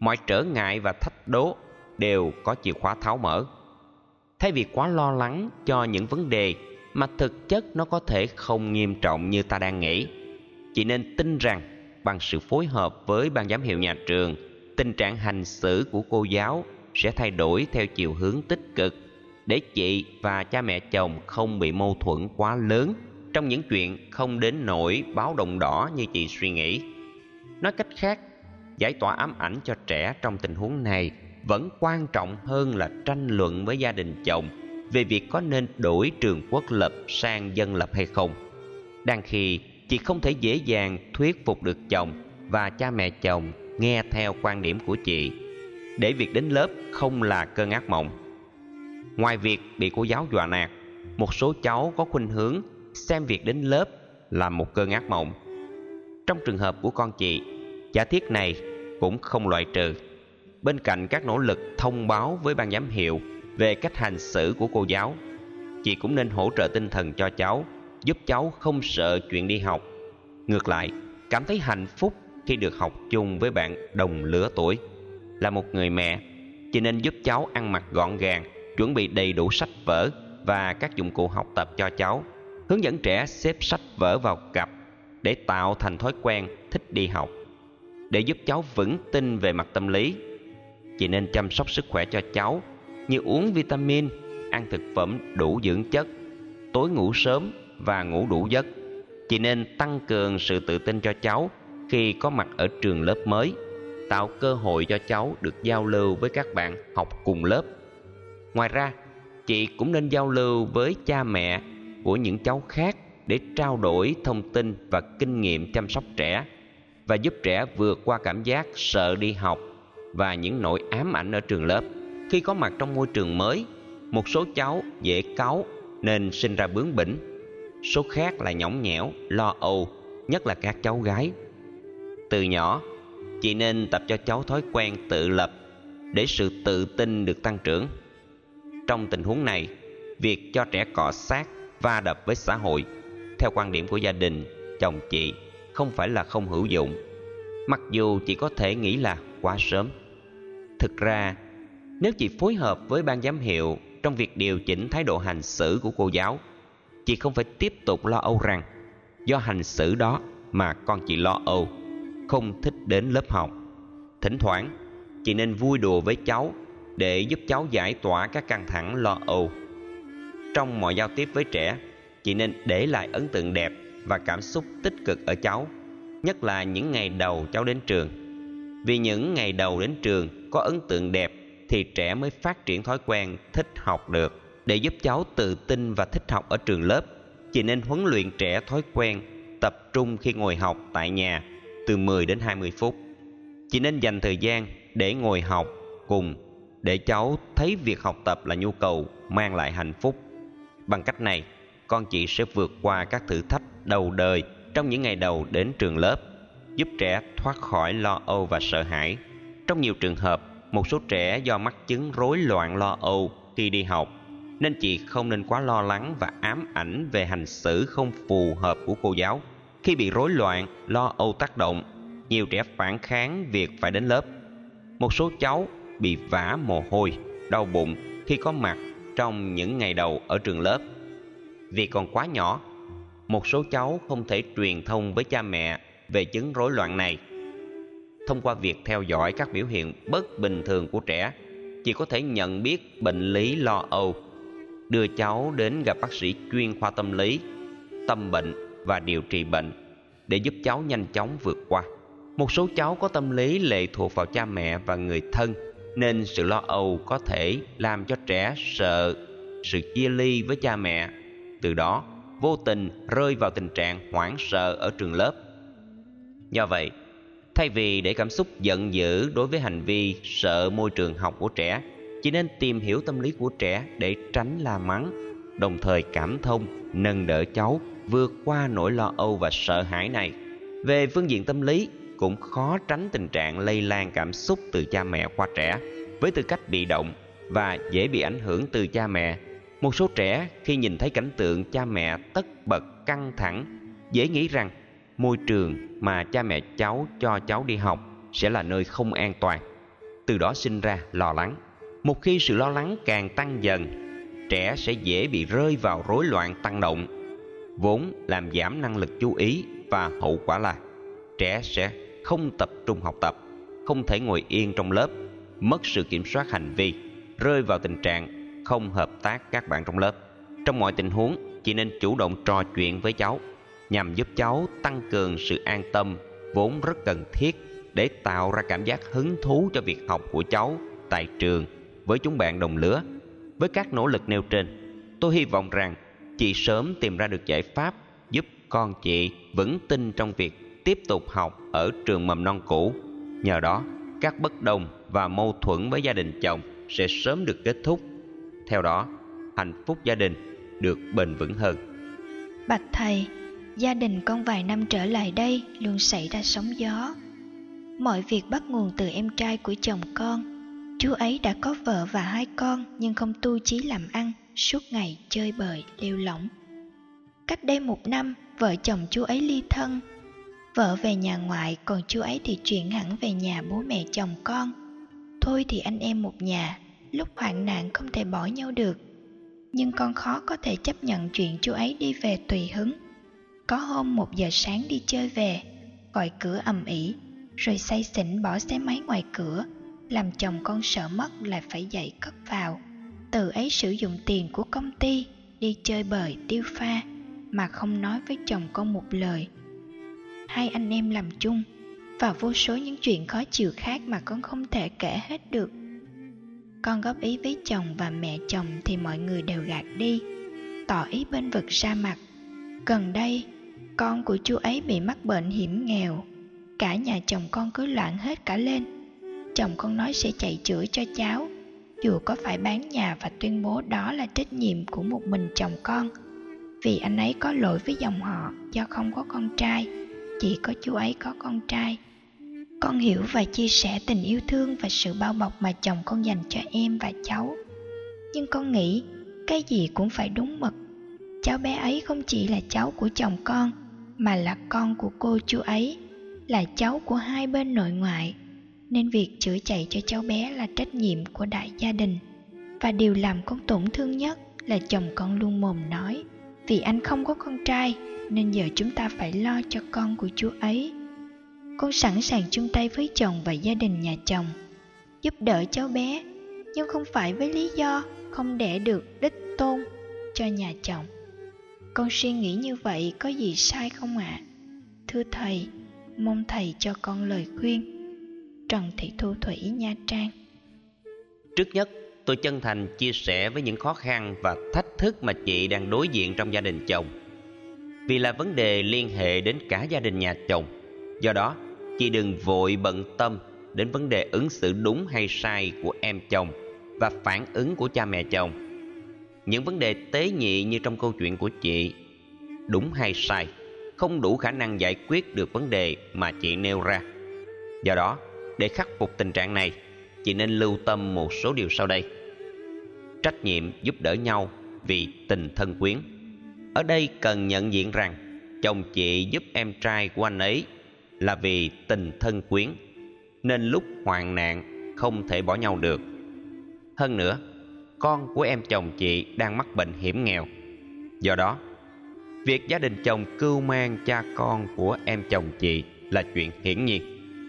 Speaker 2: mọi trở ngại và thách đố đều có chìa khóa tháo mở. Thay vì quá lo lắng cho những vấn đề mà thực chất nó có thể không nghiêm trọng như ta đang nghĩ, chỉ nên tin rằng bằng sự phối hợp với ban giám hiệu nhà trường, tình trạng hành xử của cô giáo sẽ thay đổi theo chiều hướng tích cực để chị và cha mẹ chồng không bị mâu thuẫn quá lớn trong những chuyện không đến nỗi báo động đỏ như chị suy nghĩ. Nói cách khác giải tỏa ám ảnh cho trẻ trong tình huống này vẫn quan trọng hơn là tranh luận với gia đình chồng về việc có nên đổi trường quốc lập sang dân lập hay không. Đang khi chị không thể dễ dàng thuyết phục được chồng và cha mẹ chồng nghe theo quan điểm của chị, để việc đến lớp không là cơn ác mộng. Ngoài việc bị cô giáo dọa nạt, một số cháu có khuynh hướng xem việc đến lớp là một cơn ác mộng. Trong trường hợp của con chị giả thiết này cũng không loại trừ. Bên cạnh các nỗ lực thông báo với ban giám hiệu về cách hành xử của cô giáo, chị cũng nên hỗ trợ tinh thần cho cháu, giúp cháu không sợ chuyện đi học. Ngược lại, cảm thấy hạnh phúc khi được học chung với bạn đồng lứa tuổi. Là một người mẹ, chị nên giúp cháu ăn mặc gọn gàng, chuẩn bị đầy đủ sách vở và các dụng cụ học tập cho cháu. Hướng dẫn trẻ xếp sách vở vào cặp để tạo thành thói quen thích đi học để giúp cháu vững tin về mặt tâm lý. Chị nên chăm sóc sức khỏe cho cháu như uống vitamin, ăn thực phẩm đủ dưỡng chất, tối ngủ sớm và ngủ đủ giấc. Chị nên tăng cường sự tự tin cho cháu khi có mặt ở trường lớp mới, tạo cơ hội cho cháu được giao lưu với các bạn học cùng lớp. Ngoài ra, chị cũng nên giao lưu với cha mẹ của những cháu khác để trao đổi thông tin và kinh nghiệm chăm sóc trẻ và giúp trẻ vượt qua cảm giác sợ đi học và những nỗi ám ảnh ở trường lớp. Khi có mặt trong môi trường mới, một số cháu dễ cáu nên sinh ra bướng bỉnh. Số khác là nhõng nhẽo, lo âu, nhất là các cháu gái. Từ nhỏ, chị nên tập cho cháu thói quen tự lập để sự tự tin được tăng trưởng. Trong tình huống này, việc cho trẻ cọ sát, va đập với xã hội, theo quan điểm của gia đình, chồng chị không phải là không hữu dụng. Mặc dù chị có thể nghĩ là quá sớm. Thực ra, nếu chị phối hợp với ban giám hiệu trong việc điều chỉnh thái độ hành xử của cô giáo, chị không phải tiếp tục lo âu rằng do hành xử đó mà con chị lo âu, không thích đến lớp học. Thỉnh thoảng, chị nên vui đùa với cháu để giúp cháu giải tỏa các căng thẳng lo âu. Trong mọi giao tiếp với trẻ, chị nên để lại ấn tượng đẹp và cảm xúc tích cực ở cháu, nhất là những ngày đầu cháu đến trường. Vì những ngày đầu đến trường có ấn tượng đẹp thì trẻ mới phát triển thói quen thích học được. Để giúp cháu tự tin và thích học ở trường lớp, chị nên huấn luyện trẻ thói quen tập trung khi ngồi học tại nhà từ 10 đến 20 phút. Chị nên dành thời gian để ngồi học cùng để cháu thấy việc học tập là nhu cầu mang lại hạnh phúc. Bằng cách này con chị sẽ vượt qua các thử thách đầu đời trong những ngày đầu đến trường lớp, giúp trẻ thoát khỏi lo âu và sợ hãi. Trong nhiều trường hợp, một số trẻ do mắc chứng rối loạn lo âu khi đi học, nên chị không nên quá lo lắng và ám ảnh về hành xử không phù hợp của cô giáo. Khi bị rối loạn, lo âu tác động, nhiều trẻ phản kháng việc phải đến lớp. Một số cháu bị vã mồ hôi, đau bụng khi có mặt trong những ngày đầu ở trường lớp vì còn quá nhỏ, một số cháu không thể truyền thông với cha mẹ về chứng rối loạn này. Thông qua việc theo dõi các biểu hiện bất bình thường của trẻ chỉ có thể nhận biết bệnh lý lo âu, đưa cháu đến gặp bác sĩ chuyên khoa tâm lý, tâm bệnh và điều trị bệnh để giúp cháu nhanh chóng vượt qua. Một số cháu có tâm lý lệ thuộc vào cha mẹ và người thân, nên sự lo âu có thể làm cho trẻ sợ sự chia ly với cha mẹ từ đó, vô tình rơi vào tình trạng hoảng sợ ở trường lớp. Do vậy, thay vì để cảm xúc giận dữ đối với hành vi sợ môi trường học của trẻ, chỉ nên tìm hiểu tâm lý của trẻ để tránh la mắng, đồng thời cảm thông, nâng đỡ cháu vượt qua nỗi lo âu và sợ hãi này. Về phương diện tâm lý, cũng khó tránh tình trạng lây lan cảm xúc từ cha mẹ qua trẻ với tư cách bị động và dễ bị ảnh hưởng từ cha mẹ một số trẻ khi nhìn thấy cảnh tượng cha mẹ tất bật căng thẳng, dễ nghĩ rằng môi trường mà cha mẹ cháu cho cháu đi học sẽ là nơi không an toàn. Từ đó sinh ra lo lắng. Một khi sự lo lắng càng tăng dần, trẻ sẽ dễ bị rơi vào rối loạn tăng động, vốn làm giảm năng lực chú ý và hậu quả là trẻ sẽ không tập trung học tập, không thể ngồi yên trong lớp, mất sự kiểm soát hành vi, rơi vào tình trạng không hợp tác các bạn trong lớp. Trong mọi tình huống, chị nên chủ động trò chuyện với cháu, nhằm giúp cháu tăng cường sự an tâm vốn rất cần thiết để tạo ra cảm giác hứng thú cho việc học của cháu tại trường với chúng bạn đồng lứa. Với các nỗ lực nêu trên, tôi hy vọng rằng chị sớm tìm ra được giải pháp giúp con chị vững tin trong việc tiếp tục học ở trường mầm non cũ. Nhờ đó, các bất đồng và mâu thuẫn với gia đình chồng sẽ sớm được kết thúc theo đó, hạnh phúc gia đình được bền vững hơn.
Speaker 1: Bạch thầy, gia đình con vài năm trở lại đây luôn xảy ra sóng gió. Mọi việc bắt nguồn từ em trai của chồng con. Chú ấy đã có vợ và hai con nhưng không tu chí làm ăn, suốt ngày chơi bời, lêu lỏng. Cách đây một năm, vợ chồng chú ấy ly thân. Vợ về nhà ngoại, còn chú ấy thì chuyển hẳn về nhà bố mẹ chồng con. Thôi thì anh em một nhà lúc hoạn nạn không thể bỏ nhau được, nhưng con khó có thể chấp nhận chuyện chú ấy đi về tùy hứng. Có hôm một giờ sáng đi chơi về, gọi cửa ầm ĩ, rồi say xỉn bỏ xe máy ngoài cửa, làm chồng con sợ mất lại phải dậy cất vào. Từ ấy sử dụng tiền của công ty đi chơi bời tiêu pha, mà không nói với chồng con một lời. Hai anh em làm chung, và vô số những chuyện khó chịu khác mà con không thể kể hết được con góp ý với chồng và mẹ chồng thì mọi người đều gạt đi, tỏ ý bên vực ra mặt gần đây, con của chú ấy bị mắc bệnh hiểm nghèo. Cả nhà chồng con cứ loạn hết cả lên. Chồng con nói sẽ chạy chữa cho cháu, dù có phải bán nhà và tuyên bố đó là trách nhiệm của một mình chồng con. Vì anh ấy có lỗi với dòng họ do không có con trai, chỉ có chú ấy có con trai con hiểu và chia sẻ tình yêu thương và sự bao bọc mà chồng con dành cho em và cháu. Nhưng con nghĩ, cái gì cũng phải đúng mực. Cháu bé ấy không chỉ là cháu của chồng con, mà là con của cô chú ấy, là cháu của hai bên nội ngoại. Nên việc chữa chạy cho cháu bé là trách nhiệm của đại gia đình. Và điều làm con tổn thương nhất là chồng con luôn mồm nói, vì anh không có con trai, nên giờ chúng ta phải lo cho con của chú ấy con sẵn sàng chung tay với chồng và gia đình nhà chồng, giúp đỡ cháu bé, nhưng không phải với lý do không đẻ được đích tôn cho nhà chồng. Con suy nghĩ như vậy có gì sai không ạ? À? thưa thầy, mong thầy cho con lời khuyên. Trần thị thu thủy, nha trang.
Speaker 2: Trước nhất, tôi chân thành chia sẻ với những khó khăn và thách thức mà chị đang đối diện trong gia đình chồng. Vì là vấn đề liên hệ đến cả gia đình nhà chồng. Do đó chị đừng vội bận tâm đến vấn đề ứng xử đúng hay sai của em chồng và phản ứng của cha mẹ chồng. Những vấn đề tế nhị như trong câu chuyện của chị, đúng hay sai, không đủ khả năng giải quyết được vấn đề mà chị nêu ra. Do đó, để khắc phục tình trạng này, chị nên lưu tâm một số điều sau đây. Trách nhiệm giúp đỡ nhau vì tình thân quyến. Ở đây cần nhận diện rằng, chồng chị giúp em trai của anh ấy là vì tình thân quyến, nên lúc hoạn nạn không thể bỏ nhau được. Hơn nữa, con của em chồng chị đang mắc bệnh hiểm nghèo. Do đó, việc gia đình chồng cưu mang cha con của em chồng chị là chuyện hiển nhiên.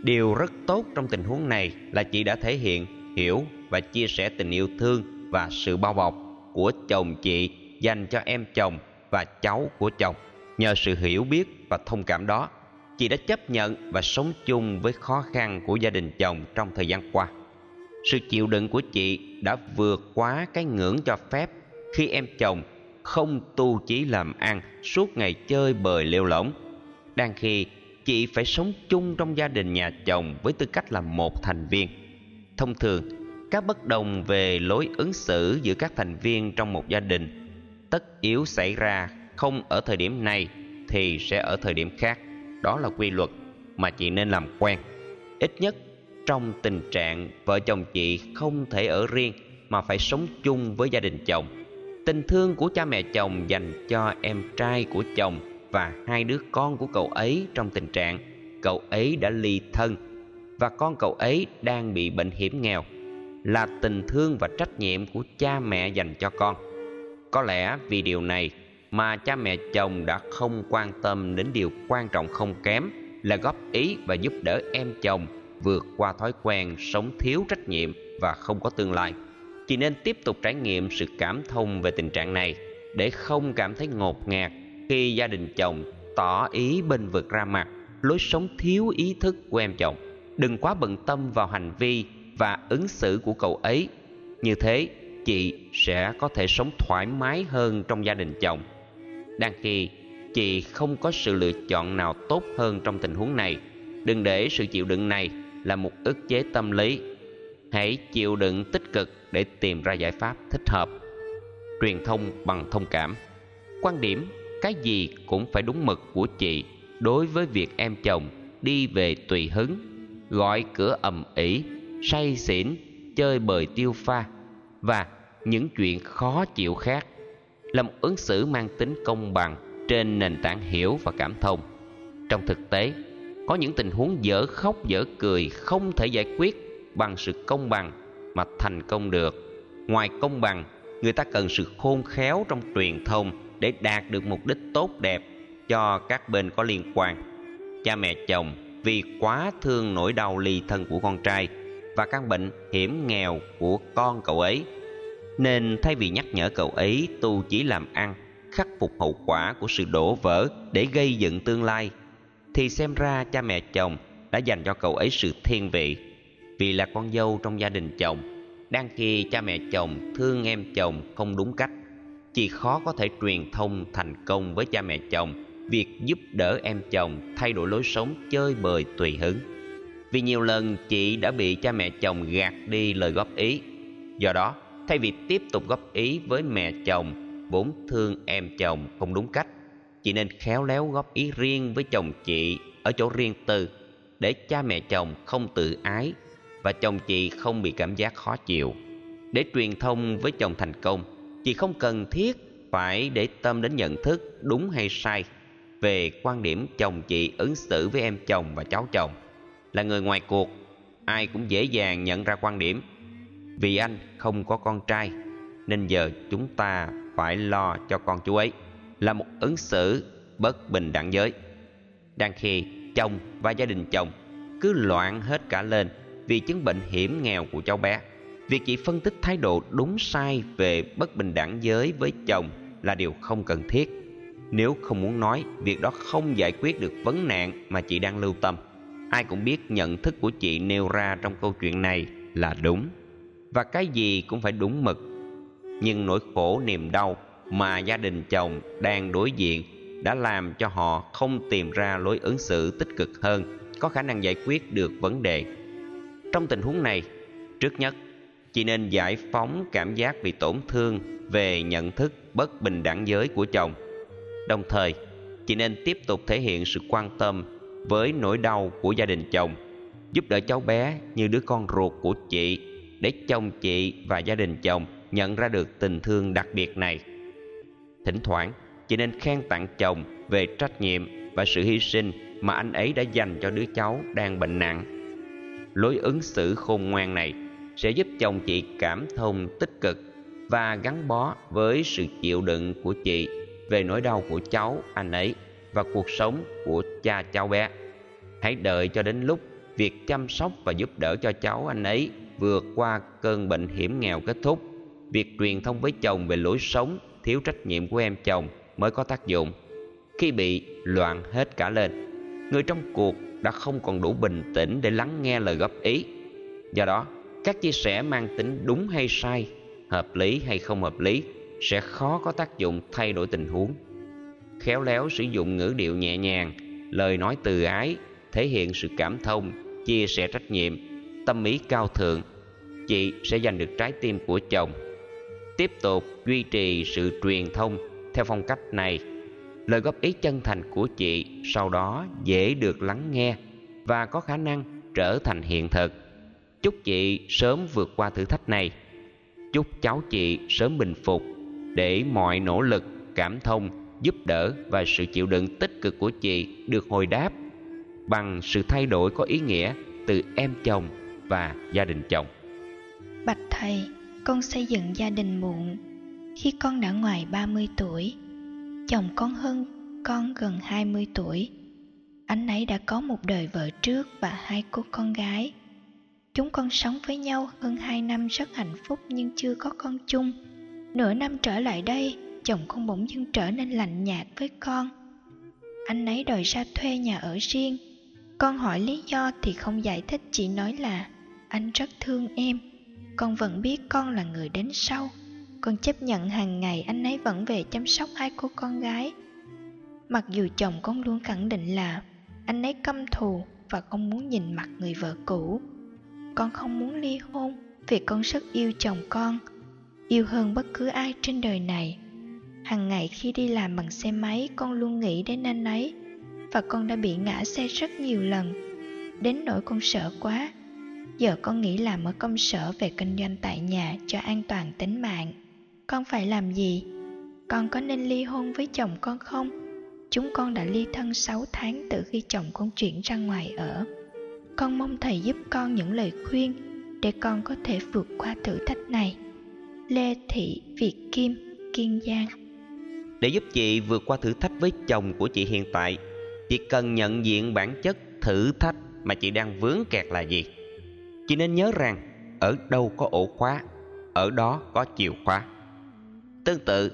Speaker 2: Điều rất tốt trong tình huống này là chị đã thể hiện, hiểu và chia sẻ tình yêu thương và sự bao bọc của chồng chị dành cho em chồng và cháu của chồng. Nhờ sự hiểu biết và thông cảm đó chị đã chấp nhận và sống chung với khó khăn của gia đình chồng trong thời gian qua. Sự chịu đựng của chị đã vượt quá cái ngưỡng cho phép khi em chồng không tu chí làm ăn suốt ngày chơi bời lêu lỏng. Đang khi chị phải sống chung trong gia đình nhà chồng với tư cách là một thành viên. Thông thường, các bất đồng về lối ứng xử giữa các thành viên trong một gia đình tất yếu xảy ra không ở thời điểm này thì sẽ ở thời điểm khác đó là quy luật mà chị nên làm quen. Ít nhất, trong tình trạng vợ chồng chị không thể ở riêng mà phải sống chung với gia đình chồng. Tình thương của cha mẹ chồng dành cho em trai của chồng và hai đứa con của cậu ấy trong tình trạng cậu ấy đã ly thân và con cậu ấy đang bị bệnh hiểm nghèo là tình thương và trách nhiệm của cha mẹ dành cho con. Có lẽ vì điều này mà cha mẹ chồng đã không quan tâm đến điều quan trọng không kém là góp ý và giúp đỡ em chồng vượt qua thói quen sống thiếu trách nhiệm và không có tương lai. Chị nên tiếp tục trải nghiệm sự cảm thông về tình trạng này để không cảm thấy ngột ngạt khi gia đình chồng tỏ ý bên vực ra mặt lối sống thiếu ý thức của em chồng. Đừng quá bận tâm vào hành vi và ứng xử của cậu ấy. Như thế, chị sẽ có thể sống thoải mái hơn trong gia đình chồng. Đang khi chị không có sự lựa chọn nào tốt hơn trong tình huống này, đừng để sự chịu đựng này là một ức chế tâm lý. Hãy chịu đựng tích cực để tìm ra giải pháp thích hợp. Truyền thông bằng thông cảm. Quan điểm cái gì cũng phải đúng mực của chị đối với việc em chồng đi về tùy hứng, gọi cửa ầm ĩ, say xỉn, chơi bời tiêu pha và những chuyện khó chịu khác là một ứng xử mang tính công bằng trên nền tảng hiểu và cảm thông. Trong thực tế, có những tình huống dở khóc dở cười không thể giải quyết bằng sự công bằng mà thành công được. Ngoài công bằng, người ta cần sự khôn khéo trong truyền thông để đạt được mục đích tốt đẹp cho các bên có liên quan. Cha mẹ chồng vì quá thương nỗi đau ly thân của con trai và căn bệnh hiểm nghèo của con cậu ấy nên thay vì nhắc nhở cậu ấy, tu chỉ làm ăn, khắc phục hậu quả của sự đổ vỡ để gây dựng tương lai, thì xem ra cha mẹ chồng đã dành cho cậu ấy sự thiên vị. Vì là con dâu trong gia đình chồng, đang khi cha mẹ chồng thương em chồng không đúng cách chị khó có thể truyền thông thành công với cha mẹ chồng. Việc giúp đỡ em chồng thay đổi lối sống chơi bời tùy hứng. Vì nhiều lần chị đã bị cha mẹ chồng gạt đi lời góp ý. Do đó thay vì tiếp tục góp ý với mẹ chồng, vốn thương em chồng không đúng cách chị nên khéo léo góp ý riêng với chồng chị ở chỗ riêng tư để cha mẹ chồng không tự ái và chồng chị không bị cảm giác khó chịu. Để truyền thông với chồng thành công, chị không cần thiết phải để tâm đến nhận thức đúng hay sai về quan điểm chồng chị ứng xử với em chồng và cháu chồng. Là người ngoài cuộc, ai cũng dễ dàng nhận ra quan điểm vì anh không có con trai, nên giờ chúng ta phải lo cho con chú ấy, là một ứng xử bất bình đẳng giới. Đang khi chồng và gia đình chồng cứ loạn hết cả lên vì chứng bệnh hiểm nghèo của cháu bé, việc chị phân tích thái độ đúng sai về bất bình đẳng giới với chồng là điều không cần thiết. Nếu không muốn nói, việc đó không giải quyết được vấn nạn mà chị đang lưu tâm. Ai cũng biết nhận thức của chị nêu ra trong câu chuyện này là đúng và cái gì cũng phải đúng mực. Nhưng nỗi khổ, niềm đau mà gia đình chồng đang đối diện đã làm cho họ không tìm ra lối ứng xử tích cực hơn, có khả năng giải quyết được vấn đề. Trong tình huống này, trước nhất chị nên giải phóng cảm giác bị tổn thương về nhận thức bất bình đẳng giới của chồng. Đồng thời chị nên tiếp tục thể hiện sự quan tâm với nỗi đau của gia đình chồng, giúp đỡ cháu bé như đứa con ruột của chị để chồng chị và gia đình chồng nhận ra được tình thương đặc biệt này. Thỉnh thoảng, chị nên khen tặng chồng về trách nhiệm và sự hy sinh mà anh ấy đã dành cho đứa cháu đang bệnh nặng. Lối ứng xử khôn ngoan này sẽ giúp chồng chị cảm thông tích cực và gắn bó với sự chịu đựng của chị về nỗi đau của cháu, anh ấy và cuộc sống của cha cháu bé. Hãy đợi cho đến lúc việc chăm sóc và giúp đỡ cho cháu, anh ấy vượt qua cơn bệnh hiểm nghèo kết thúc, việc truyền thông với chồng về lối sống thiếu trách nhiệm của em chồng mới có tác dụng. Khi bị loạn hết cả lên, người trong cuộc đã không còn đủ bình tĩnh để lắng nghe lời góp ý. Do đó, các chia sẻ mang tính đúng hay sai, hợp lý hay không hợp lý sẽ khó có tác dụng thay đổi tình huống. Khéo léo sử dụng ngữ điệu nhẹ nhàng, lời nói từ ái, thể hiện sự cảm thông, chia sẻ trách nhiệm tâm ý cao thượng, chị sẽ giành được trái tim của chồng. Tiếp tục duy trì sự truyền thông theo phong cách này. Lời góp ý chân thành của chị sau đó dễ được lắng nghe và có khả năng trở thành hiện thực. Chúc chị sớm vượt qua thử thách này. Chúc cháu chị sớm bình phục để mọi nỗ lực, cảm thông giúp đỡ và sự chịu đựng tích cực của chị được hồi đáp bằng sự thay đổi có ý nghĩa từ em chồng và gia đình chồng
Speaker 1: bạch thầy con xây dựng gia đình muộn khi con đã ngoài 30 tuổi. Chồng con hơn con gần 20 tuổi. Anh ấy đã có một đời vợ trước và hai cô con gái. Chúng con sống với nhau hơn 2 năm rất hạnh phúc nhưng chưa có con chung. Nửa năm trở lại đây, chồng con bỗng dưng trở nên lạnh nhạt với con. Anh ấy đòi ra thuê nhà ở riêng. Con hỏi lý do thì không giải thích chỉ nói là anh rất thương em. Con vẫn biết con là người đến sau. Con chấp nhận hàng ngày anh ấy vẫn về chăm sóc hai cô con gái. Mặc dù chồng con luôn khẳng định là anh ấy căm thù và không muốn nhìn mặt người vợ cũ. Con không muốn ly hôn vì con rất yêu chồng con, yêu hơn bất cứ ai trên đời này. Hằng ngày khi đi làm bằng xe máy con luôn nghĩ đến anh ấy và con đã bị ngã xe rất nhiều lần. Đến nỗi con sợ quá. Giờ con nghĩ làm ở công sở về kinh doanh tại nhà cho an toàn tính mạng. Con phải làm gì? Con có nên ly hôn với chồng con không? Chúng con đã ly thân 6 tháng từ khi chồng con chuyển ra ngoài ở. Con mong thầy giúp con những lời khuyên để con có thể vượt qua thử thách này. Lê Thị Việt Kim, Kiên Giang
Speaker 2: Để giúp chị vượt qua thử thách với chồng của chị hiện tại, chị cần nhận diện bản chất thử thách mà chị đang vướng kẹt là gì chỉ nên nhớ rằng ở đâu có ổ khóa, ở đó có chìa khóa. Tương tự,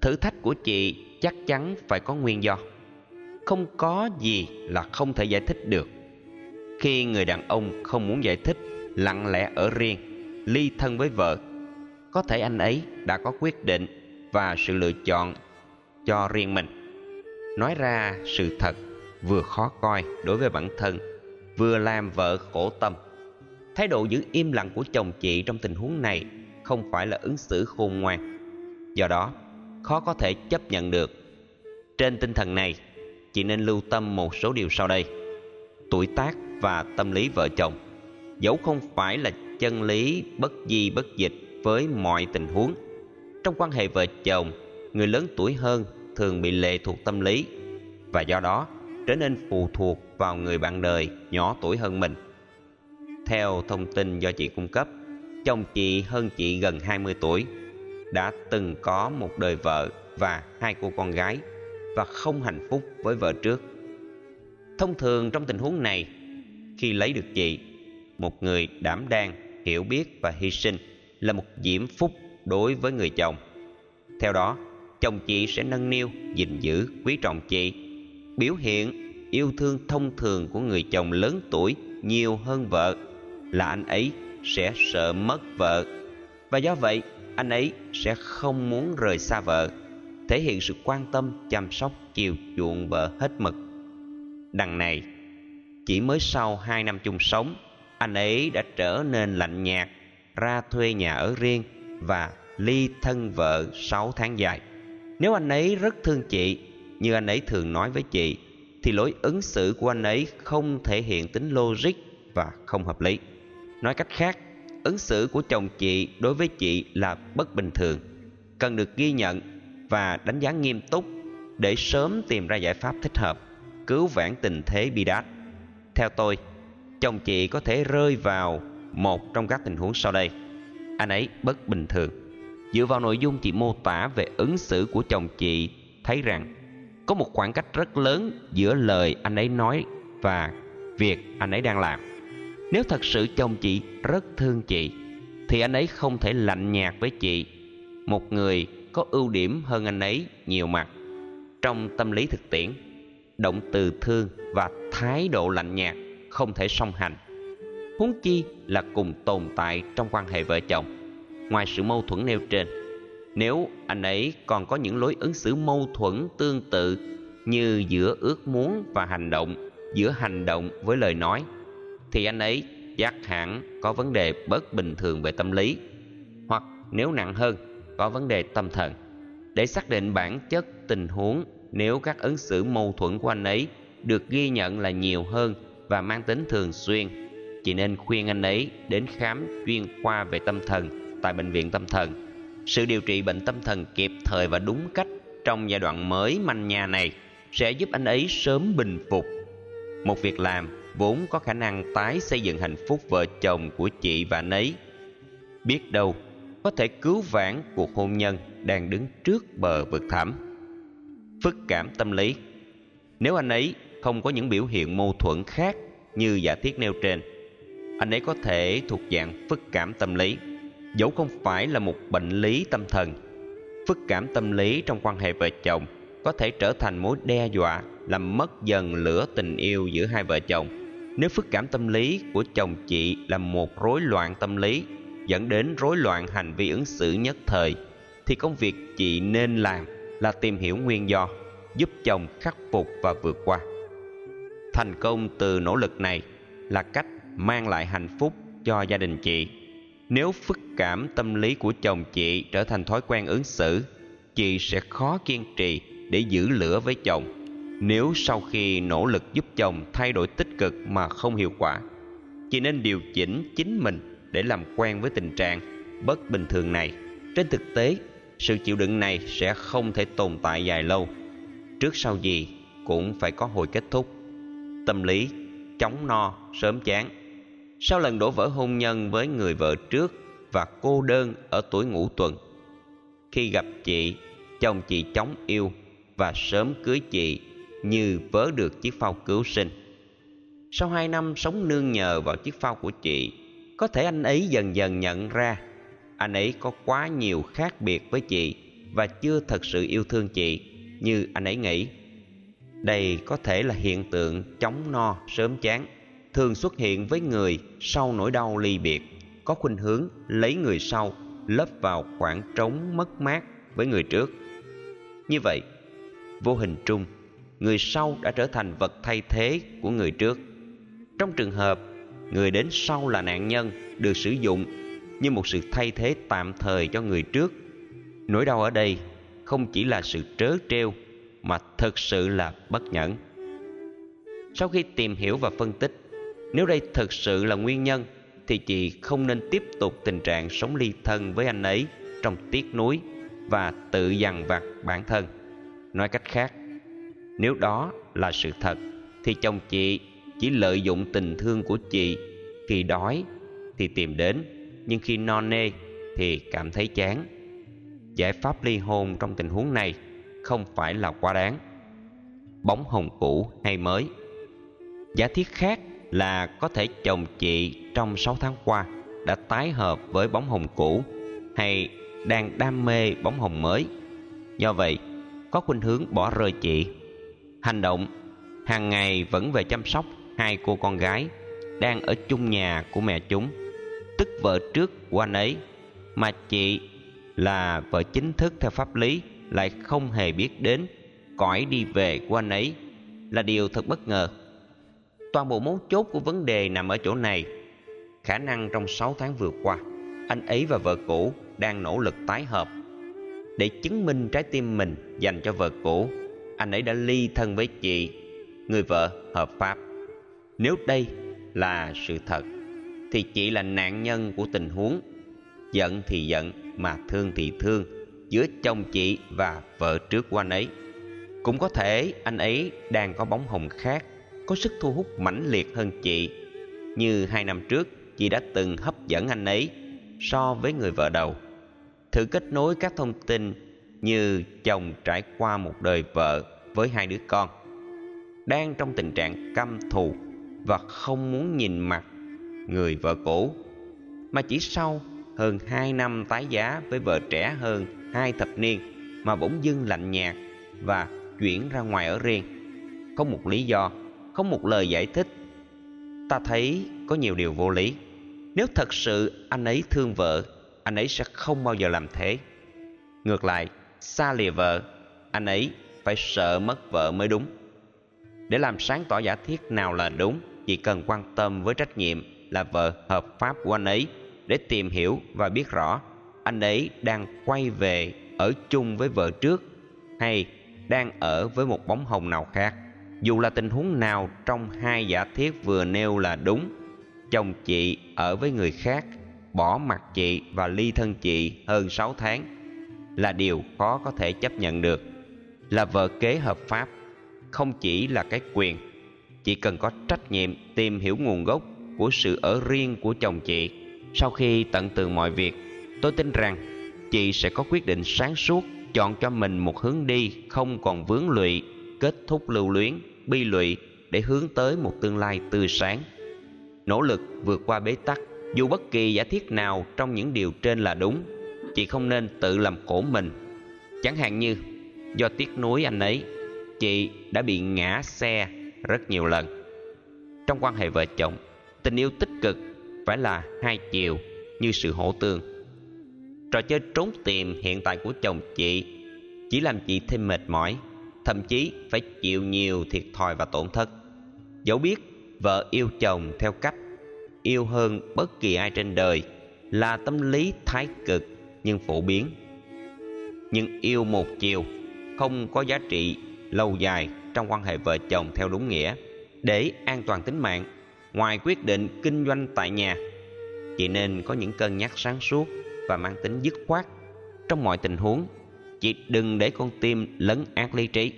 Speaker 2: thử thách của chị chắc chắn phải có nguyên do. Không có gì là không thể giải thích được. Khi người đàn ông không muốn giải thích, lặng lẽ ở riêng, ly thân với vợ, có thể anh ấy đã có quyết định và sự lựa chọn cho riêng mình. Nói ra sự thật vừa khó coi đối với bản thân, vừa làm vợ khổ tâm. Thái độ giữ im lặng của chồng chị trong tình huống này không phải là ứng xử khôn ngoan. Do đó, khó có thể chấp nhận được. Trên tinh thần này, chị nên lưu tâm một số điều sau đây. Tuổi tác và tâm lý vợ chồng dẫu không phải là chân lý bất di bất dịch với mọi tình huống. Trong quan hệ vợ chồng, người lớn tuổi hơn thường bị lệ thuộc tâm lý và do đó trở nên phụ thuộc vào người bạn đời nhỏ tuổi hơn mình. Theo thông tin do chị cung cấp, chồng chị hơn chị gần 20 tuổi, đã từng có một đời vợ và hai cô con gái và không hạnh phúc với vợ trước. Thông thường trong tình huống này, khi lấy được chị, một người đảm đang, hiểu biết và hy sinh là một diễm phúc đối với người chồng. Theo đó, chồng chị sẽ nâng niu, gìn giữ, quý trọng chị. Biểu hiện yêu thương thông thường của người chồng lớn tuổi nhiều hơn vợ là anh ấy sẽ sợ mất vợ. Và do vậy, anh ấy sẽ không muốn rời xa vợ, thể hiện sự quan tâm, chăm sóc, chiều chuộng vợ hết mực. Đằng này, chỉ mới sau hai năm chung sống, anh ấy đã trở nên lạnh nhạt, ra thuê nhà ở riêng và ly thân vợ sáu tháng dài. Nếu anh ấy rất thương chị, như anh ấy thường nói với chị, thì lối ứng xử của anh ấy không thể hiện tính logic và không hợp lý nói cách khác, ứng xử của chồng chị đối với chị là bất bình thường, cần được ghi nhận và đánh giá nghiêm túc để sớm tìm ra giải pháp thích hợp, cứu vãn tình thế bi đát. Theo tôi, chồng chị có thể rơi vào một trong các tình huống sau đây. Anh ấy bất bình thường. Dựa vào nội dung chị mô tả về ứng xử của chồng chị, thấy rằng có một khoảng cách rất lớn giữa lời anh ấy nói và việc anh ấy đang làm nếu thật sự chồng chị rất thương chị, thì anh ấy không thể lạnh nhạt với chị. Một người có ưu điểm hơn anh ấy nhiều mặt trong tâm lý thực tiễn, động từ thương và thái độ lạnh nhạt không thể song hành. Huống chi là cùng tồn tại trong quan hệ vợ chồng. Ngoài sự mâu thuẫn nêu trên, nếu anh ấy còn có những lối ứng xử mâu thuẫn tương tự như giữa ước muốn và hành động, giữa hành động với lời nói thì anh ấy chắc hẳn có vấn đề bất bình thường về tâm lý, hoặc nếu nặng hơn, có vấn đề tâm thần. Để xác định bản chất tình huống, nếu các ứng xử mâu thuẫn của anh ấy được ghi nhận là nhiều hơn và mang tính thường xuyên chị nên khuyên anh ấy đến khám chuyên khoa về tâm thần tại bệnh viện tâm thần. Sự điều trị bệnh tâm thần kịp thời và đúng cách trong giai đoạn mới manh nhà này sẽ giúp anh ấy sớm bình phục. Một việc làm vốn có khả năng tái xây dựng hạnh phúc vợ chồng của chị và anh ấy. Biết đâu, có thể cứu vãn cuộc hôn nhân đang đứng trước bờ vực thẳm. Phức cảm tâm lý. Nếu anh ấy không có những biểu hiện mâu thuẫn khác như giả thiết nêu trên, anh ấy có thể thuộc dạng phức cảm tâm lý. Dẫu không phải là một bệnh lý tâm thần, phức cảm tâm lý trong quan hệ vợ chồng có thể trở thành mối đe dọa làm mất dần lửa tình yêu giữa hai vợ chồng nếu phức cảm tâm lý của chồng chị là một rối loạn tâm lý, dẫn đến rối loạn hành vi ứng xử nhất thời, thì công việc chị nên làm là tìm hiểu nguyên do, giúp chồng khắc phục và vượt qua. Thành công từ nỗ lực này là cách mang lại hạnh phúc cho gia đình chị. Nếu phức cảm tâm lý của chồng chị trở thành thói quen ứng xử, chị sẽ khó kiên trì để giữ lửa với chồng nếu sau khi nỗ lực giúp chồng thay đổi tích cực mà không hiệu quả, chị nên điều chỉnh chính mình để làm quen với tình trạng bất bình thường này. Trên thực tế, sự chịu đựng này sẽ không thể tồn tại dài lâu. Trước sau gì cũng phải có hồi kết thúc. Tâm lý chóng no, sớm chán. Sau lần đổ vỡ hôn nhân với người vợ trước và cô đơn ở tuổi ngũ tuần, khi gặp chị, chồng chị chóng yêu và sớm cưới chị như vớ được chiếc phao cứu sinh. Sau hai năm sống nương nhờ vào chiếc phao của chị, có thể anh ấy dần dần nhận ra anh ấy có quá nhiều khác biệt với chị và chưa thật sự yêu thương chị như anh ấy nghĩ. Đây có thể là hiện tượng chóng no, sớm chán, thường xuất hiện với người sau nỗi đau ly biệt, có khuynh hướng lấy người sau, lấp vào khoảng trống mất mát với người trước. Như vậy, vô hình trung người sau đã trở thành vật thay thế của người trước. Trong trường hợp người đến sau là nạn nhân được sử dụng như một sự thay thế tạm thời cho người trước, nỗi đau ở đây không chỉ là sự trớ trêu mà thực sự là bất nhẫn. Sau khi tìm hiểu và phân tích, nếu đây thực sự là nguyên nhân, thì chị không nên tiếp tục tình trạng sống ly thân với anh ấy trong tiếc nuối và tự dằn vặt bản thân. Nói cách khác nếu đó là sự thật, thì chồng chị chỉ lợi dụng tình thương của chị. Khi đói thì tìm đến, nhưng khi no nê thì cảm thấy chán. Giải pháp ly hôn trong tình huống này không phải là quá đáng. Bóng hồng cũ hay mới. Giả thiết khác là có thể chồng chị trong 6 tháng qua đã tái hợp với bóng hồng cũ hay đang đam mê bóng hồng mới. Do vậy, có khuynh hướng bỏ rơi chị hành động. Hàng ngày vẫn về chăm sóc hai cô con gái đang ở chung nhà của mẹ chúng. Tức vợ trước của anh ấy, mà chị là vợ chính thức theo pháp lý, lại không hề biết đến cõi đi về của anh ấy là điều thật bất ngờ. Toàn bộ mấu chốt của vấn đề nằm ở chỗ này. Khả năng trong 6 tháng vừa qua, anh ấy và vợ cũ đang nỗ lực tái hợp để chứng minh trái tim mình dành cho vợ cũ anh ấy đã ly thân với chị, người vợ hợp pháp. Nếu đây là sự thật, thì chị là nạn nhân của tình huống. Giận thì giận, mà thương thì thương, giữa chồng chị và vợ trước của anh ấy. Cũng có thể anh ấy đang có bóng hồng khác, có sức thu hút mãnh liệt hơn chị. Như hai năm trước, chị đã từng hấp dẫn anh ấy so với người vợ đầu. Thử kết nối các thông tin như chồng trải qua một đời vợ với hai đứa con, đang trong tình trạng căm thù và không muốn nhìn mặt người vợ cũ, mà chỉ sau hơn hai năm tái giá với vợ trẻ hơn hai thập niên mà bỗng dưng lạnh nhạt và chuyển ra ngoài ở riêng. Không một lý do không một lời giải thích. Ta thấy có nhiều điều vô lý. Nếu thật sự anh ấy thương vợ, anh ấy sẽ không bao giờ làm thế. Ngược lại xa lìa vợ, anh ấy phải sợ mất vợ mới đúng. Để làm sáng tỏ giả thiết nào là đúng, chỉ cần quan tâm với trách nhiệm là vợ hợp pháp của anh ấy để tìm hiểu và biết rõ anh ấy đang quay về ở chung với vợ trước hay đang ở với một bóng hồng nào khác. Dù là tình huống nào trong hai giả thiết vừa nêu là đúng, chồng chị ở với người khác, bỏ mặt chị và ly thân chị hơn 6 tháng là điều khó có thể chấp nhận được. Là vợ kế hợp pháp, không chỉ là cái quyền, chỉ cần có trách nhiệm tìm hiểu nguồn gốc của sự ở riêng của chồng chị. Sau khi tận tường mọi việc, tôi tin rằng chị sẽ có quyết định sáng suốt chọn cho mình một hướng đi không còn vướng lụy, kết thúc lưu luyến, bi lụy để hướng tới một tương lai tươi sáng. Nỗ lực vượt qua bế tắc, dù bất kỳ giả thiết nào trong những điều trên là đúng chị không nên tự làm khổ mình. Chẳng hạn như, do tiếc nuối anh ấy, chị đã bị ngã xe rất nhiều lần. Trong quan hệ vợ chồng, tình yêu tích cực phải là hai chiều như sự hỗ tương. Trò chơi trốn tìm hiện tại của chồng chị chỉ làm chị thêm mệt mỏi, thậm chí phải chịu nhiều thiệt thòi và tổn thất. Dẫu biết vợ yêu chồng theo cách yêu hơn bất kỳ ai trên đời là tâm lý thái cực nhưng phổ biến. Nhưng yêu một chiều không có giá trị lâu dài trong quan hệ vợ chồng theo đúng nghĩa. Để an toàn tính mạng, ngoài quyết định kinh doanh tại nhà, chị nên có những cân nhắc sáng suốt và mang tính dứt khoát. Trong mọi tình huống, chị đừng để con tim lấn át lý trí.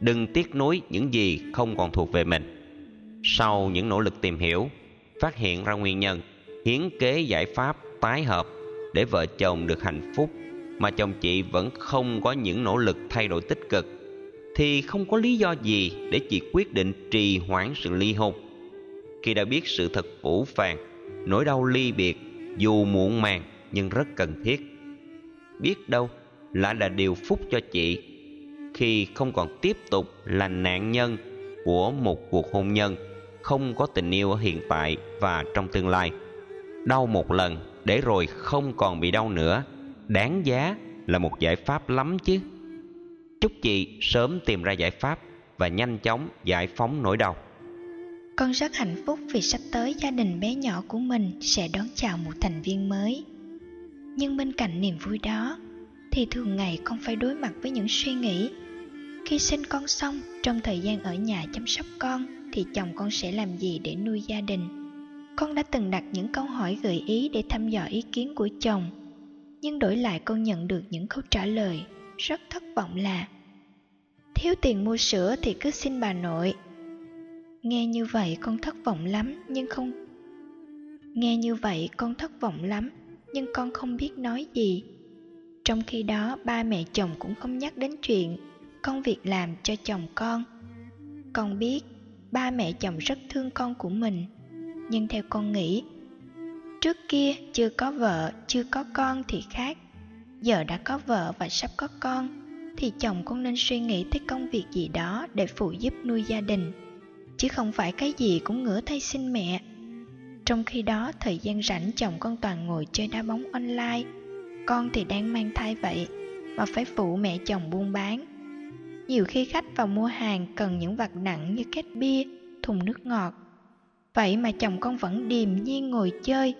Speaker 2: Đừng tiếc nuối những gì không còn thuộc về mình. Sau những nỗ lực tìm hiểu, phát hiện ra nguyên nhân, hiến kế giải pháp tái hợp để vợ chồng được hạnh phúc, mà chồng chị vẫn không có những nỗ lực thay đổi tích cực, thì không có lý do gì để chị quyết định trì hoãn sự ly hôn. Khi đã biết sự thật phủ phàng, nỗi đau ly biệt dù muộn màng nhưng rất cần thiết. Biết đâu, lại là điều phúc cho chị khi không còn tiếp tục là nạn nhân của một cuộc hôn nhân không có tình yêu ở hiện tại và trong tương lai. Đau một lần để rồi không còn bị đau nữa. Đáng giá là một giải pháp lắm chứ. Chúc chị sớm tìm ra giải pháp và nhanh chóng giải phóng nỗi đau.
Speaker 1: Con rất hạnh phúc vì sắp tới gia đình bé nhỏ của mình sẽ đón chào một thành viên mới. Nhưng bên cạnh niềm vui đó, thì thường ngày con phải đối mặt với những suy nghĩ. Khi sinh con xong, trong thời gian ở nhà chăm sóc con, thì chồng con sẽ làm gì để nuôi gia đình? Con đã từng đặt những câu hỏi gợi ý để thăm dò ý kiến của chồng, nhưng đổi lại con nhận được những câu trả lời rất thất vọng là, thiếu tiền mua sữa thì cứ xin bà nội. Nghe như vậy con thất vọng lắm, nhưng không, nghe như vậy con thất vọng lắm, nhưng con không biết nói gì. Trong khi đó, ba mẹ chồng cũng không nhắc đến chuyện công việc làm cho chồng con. Con biết ba mẹ chồng rất thương con của mình nhưng theo con nghĩ, trước kia chưa có vợ, chưa có con thì khác. Giờ đã có vợ và sắp có con, thì chồng con nên suy nghĩ tới công việc gì đó để phụ giúp nuôi gia đình, chứ không phải cái gì cũng ngửa tay xin mẹ. Trong khi đó, thời gian rảnh chồng con toàn ngồi chơi đá bóng online. Con thì đang mang thai vậy mà phải phụ mẹ chồng buôn bán. Nhiều khi khách vào mua hàng cần những vật nặng như két bia, thùng nước ngọt vậy mà chồng con vẫn điềm nhiên ngồi chơi,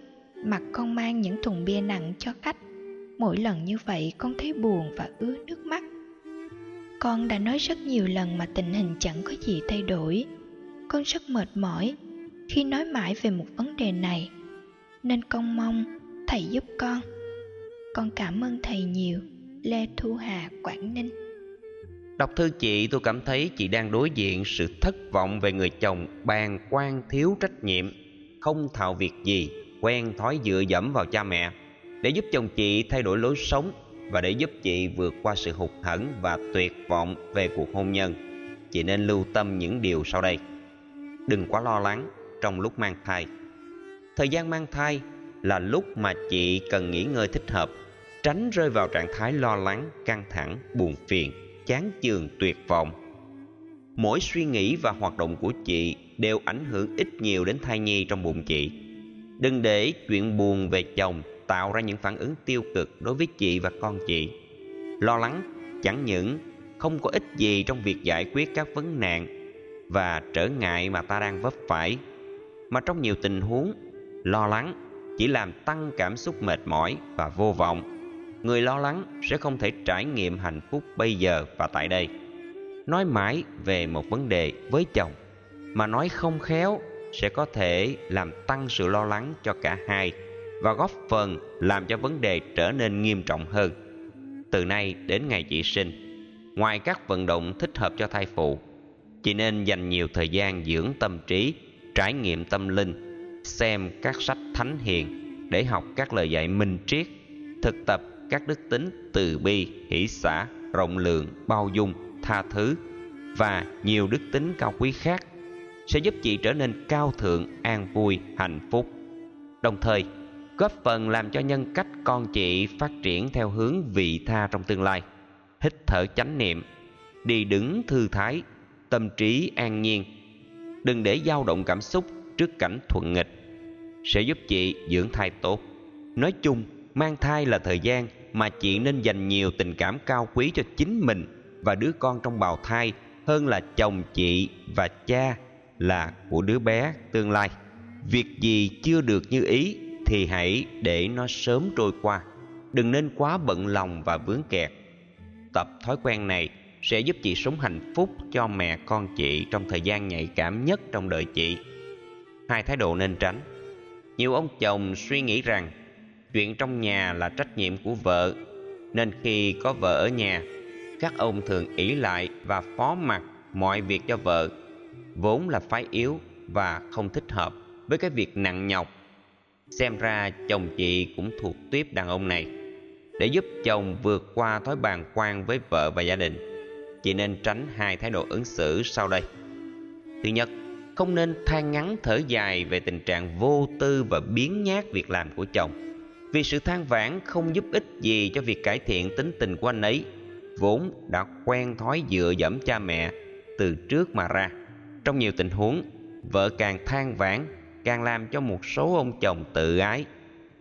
Speaker 1: mặt con mang những thùng bia nặng cho khách. Mỗi lần như vậy, con thấy buồn và ứa nước mắt. Con đã nói rất nhiều lần mà tình hình chẳng có gì thay đổi. Con rất mệt mỏi khi nói mãi về một vấn đề này. Nên con mong thầy giúp con. Con cảm ơn thầy nhiều. Lê thu hà, quảng ninh
Speaker 2: đọc thư chị, tôi cảm thấy chị đang đối diện sự thất vọng về người chồng bàng quan thiếu trách nhiệm, không thạo việc gì, quen thói dựa dẫm vào cha mẹ. Để giúp chồng chị thay đổi lối sống và để giúp chị vượt qua sự hụt hẫng và tuyệt vọng về cuộc hôn nhân, chị nên lưu tâm những điều sau đây. Đừng quá lo lắng trong lúc mang thai. Thời gian mang thai là lúc mà chị cần nghỉ ngơi thích hợp, tránh rơi vào trạng thái lo lắng, căng thẳng, buồn phiền chán chường tuyệt vọng. Mỗi suy nghĩ và hoạt động của chị đều ảnh hưởng ít nhiều đến thai nhi trong bụng chị. Đừng để chuyện buồn về chồng tạo ra những phản ứng tiêu cực đối với chị và con chị. Lo lắng, chẳng những không có ích gì trong việc giải quyết các vấn nạn và trở ngại mà ta đang vấp phải, mà trong nhiều tình huống, lo lắng chỉ làm tăng cảm xúc mệt mỏi và vô vọng người lo lắng sẽ không thể trải nghiệm hạnh phúc bây giờ và tại đây. Nói mãi về một vấn đề với chồng, mà nói không khéo sẽ có thể làm tăng sự lo lắng cho cả hai và góp phần làm cho vấn đề trở nên nghiêm trọng hơn. Từ nay đến ngày chị sinh, ngoài các vận động thích hợp cho thai phụ, chị nên dành nhiều thời gian dưỡng tâm trí, trải nghiệm tâm linh, xem các sách thánh hiền để học các lời dạy minh triết, thực tập các đức tính từ bi, hỷ xả, rộng lượng, bao dung, tha thứ và nhiều đức tính cao quý khác sẽ giúp chị trở nên cao thượng, an vui, hạnh phúc. Đồng thời, góp phần làm cho nhân cách con chị phát triển theo hướng vị tha trong tương lai, hít thở chánh niệm, đi đứng thư thái, tâm trí an nhiên. Đừng để dao động cảm xúc trước cảnh thuận nghịch sẽ giúp chị dưỡng thai tốt. Nói chung mang thai là thời gian mà chị nên dành nhiều tình cảm cao quý cho chính mình và đứa con trong bào thai hơn là chồng chị và cha là của đứa bé tương lai. Việc gì chưa được như ý thì hãy để nó sớm trôi qua. Đừng nên quá bận lòng và vướng kẹt. Tập thói quen này sẽ giúp chị sống hạnh phúc cho mẹ con chị trong thời gian nhạy cảm nhất trong đời chị. Hai thái độ nên tránh. Nhiều ông chồng suy nghĩ rằng chuyện trong nhà là trách nhiệm của vợ, nên khi có vợ ở nhà, các ông thường ỷ lại và phó mặc mọi việc cho vợ, vốn là phái yếu và không thích hợp với cái việc nặng nhọc. Xem ra chồng chị cũng thuộc tuyếp đàn ông này. Để giúp chồng vượt qua thói bàng quan với vợ và gia đình, chị nên tránh hai thái độ ứng xử sau đây. Thứ nhất, không nên than ngắn thở dài về tình trạng vô tư và biến nhát việc làm của chồng vì sự than vãn không giúp ích gì cho việc cải thiện tính tình của anh ấy, vốn đã quen thói dựa dẫm cha mẹ từ trước mà ra. Trong nhiều tình huống, vợ càng than vãn, càng làm cho một số ông chồng tự ái.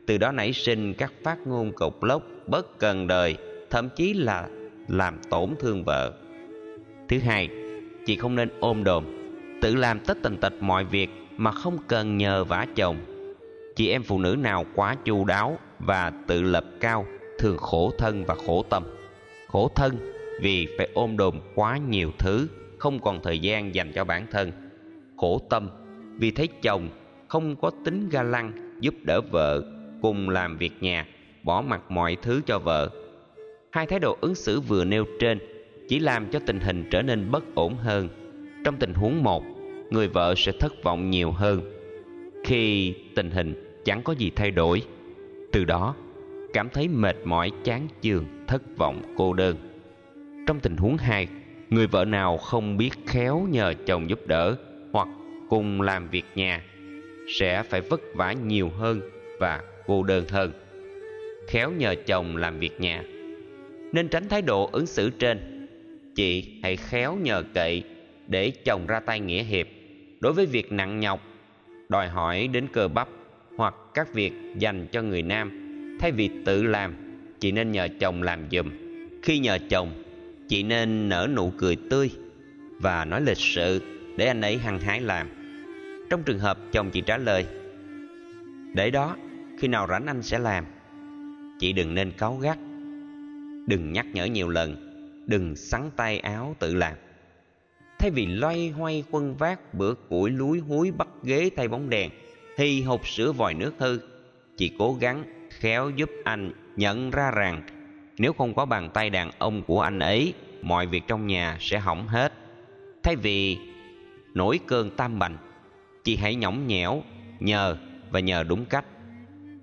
Speaker 2: Từ đó nảy sinh các phát ngôn cộc lốc bất cần đời, thậm chí là làm tổn thương vợ. Thứ hai, chị không nên ôm đồm. Tự làm tất tần tật mọi việc mà không cần nhờ vả chồng chị em phụ nữ nào quá chu đáo và tự lập cao, thường khổ thân và khổ tâm. Khổ thân vì phải ôm đồm quá nhiều thứ, không còn thời gian dành cho bản thân. Khổ tâm vì thấy chồng không có tính ga lăng giúp đỡ vợ, cùng làm việc nhà, bỏ mặc mọi thứ cho vợ. Hai thái độ ứng xử vừa nêu trên chỉ làm cho tình hình trở nên bất ổn hơn. Trong tình huống một, người vợ sẽ thất vọng nhiều hơn khi tình hình chẳng có gì thay đổi, từ đó cảm thấy mệt mỏi, chán chường, thất vọng, cô đơn. Trong tình huống hai, người vợ nào không biết khéo nhờ chồng giúp đỡ hoặc cùng làm việc nhà sẽ phải vất vả nhiều hơn và cô đơn hơn. Khéo nhờ chồng làm việc nhà. Nên tránh thái độ ứng xử trên. Chị hãy khéo nhờ cậy để chồng ra tay nghĩa hiệp. Đối với việc nặng nhọc đòi hỏi đến cơ bắp hoặc các việc dành cho người nam. Thay vì tự làm chị nên nhờ chồng làm giùm. Khi nhờ chồng chị nên nở nụ cười tươi và nói lịch sự để anh ấy hăng hái làm. Trong trường hợp chồng chị trả lời, để đó, khi nào rảnh anh sẽ làm. Chị đừng nên cáu gắt, đừng nhắc nhở nhiều lần, đừng sắn tay áo tự làm thay vì loay hoay quân vác bữa củi lúi húi bắt ghế thay bóng đèn, thì hộp sữa vòi nước hư. Chị cố gắng khéo giúp anh nhận ra rằng, nếu không có bàn tay đàn ông của anh ấy, mọi việc trong nhà sẽ hỏng hết. Thay vì nổi cơn tam bành, chị hãy nhõng nhẽo nhờ và nhờ đúng cách.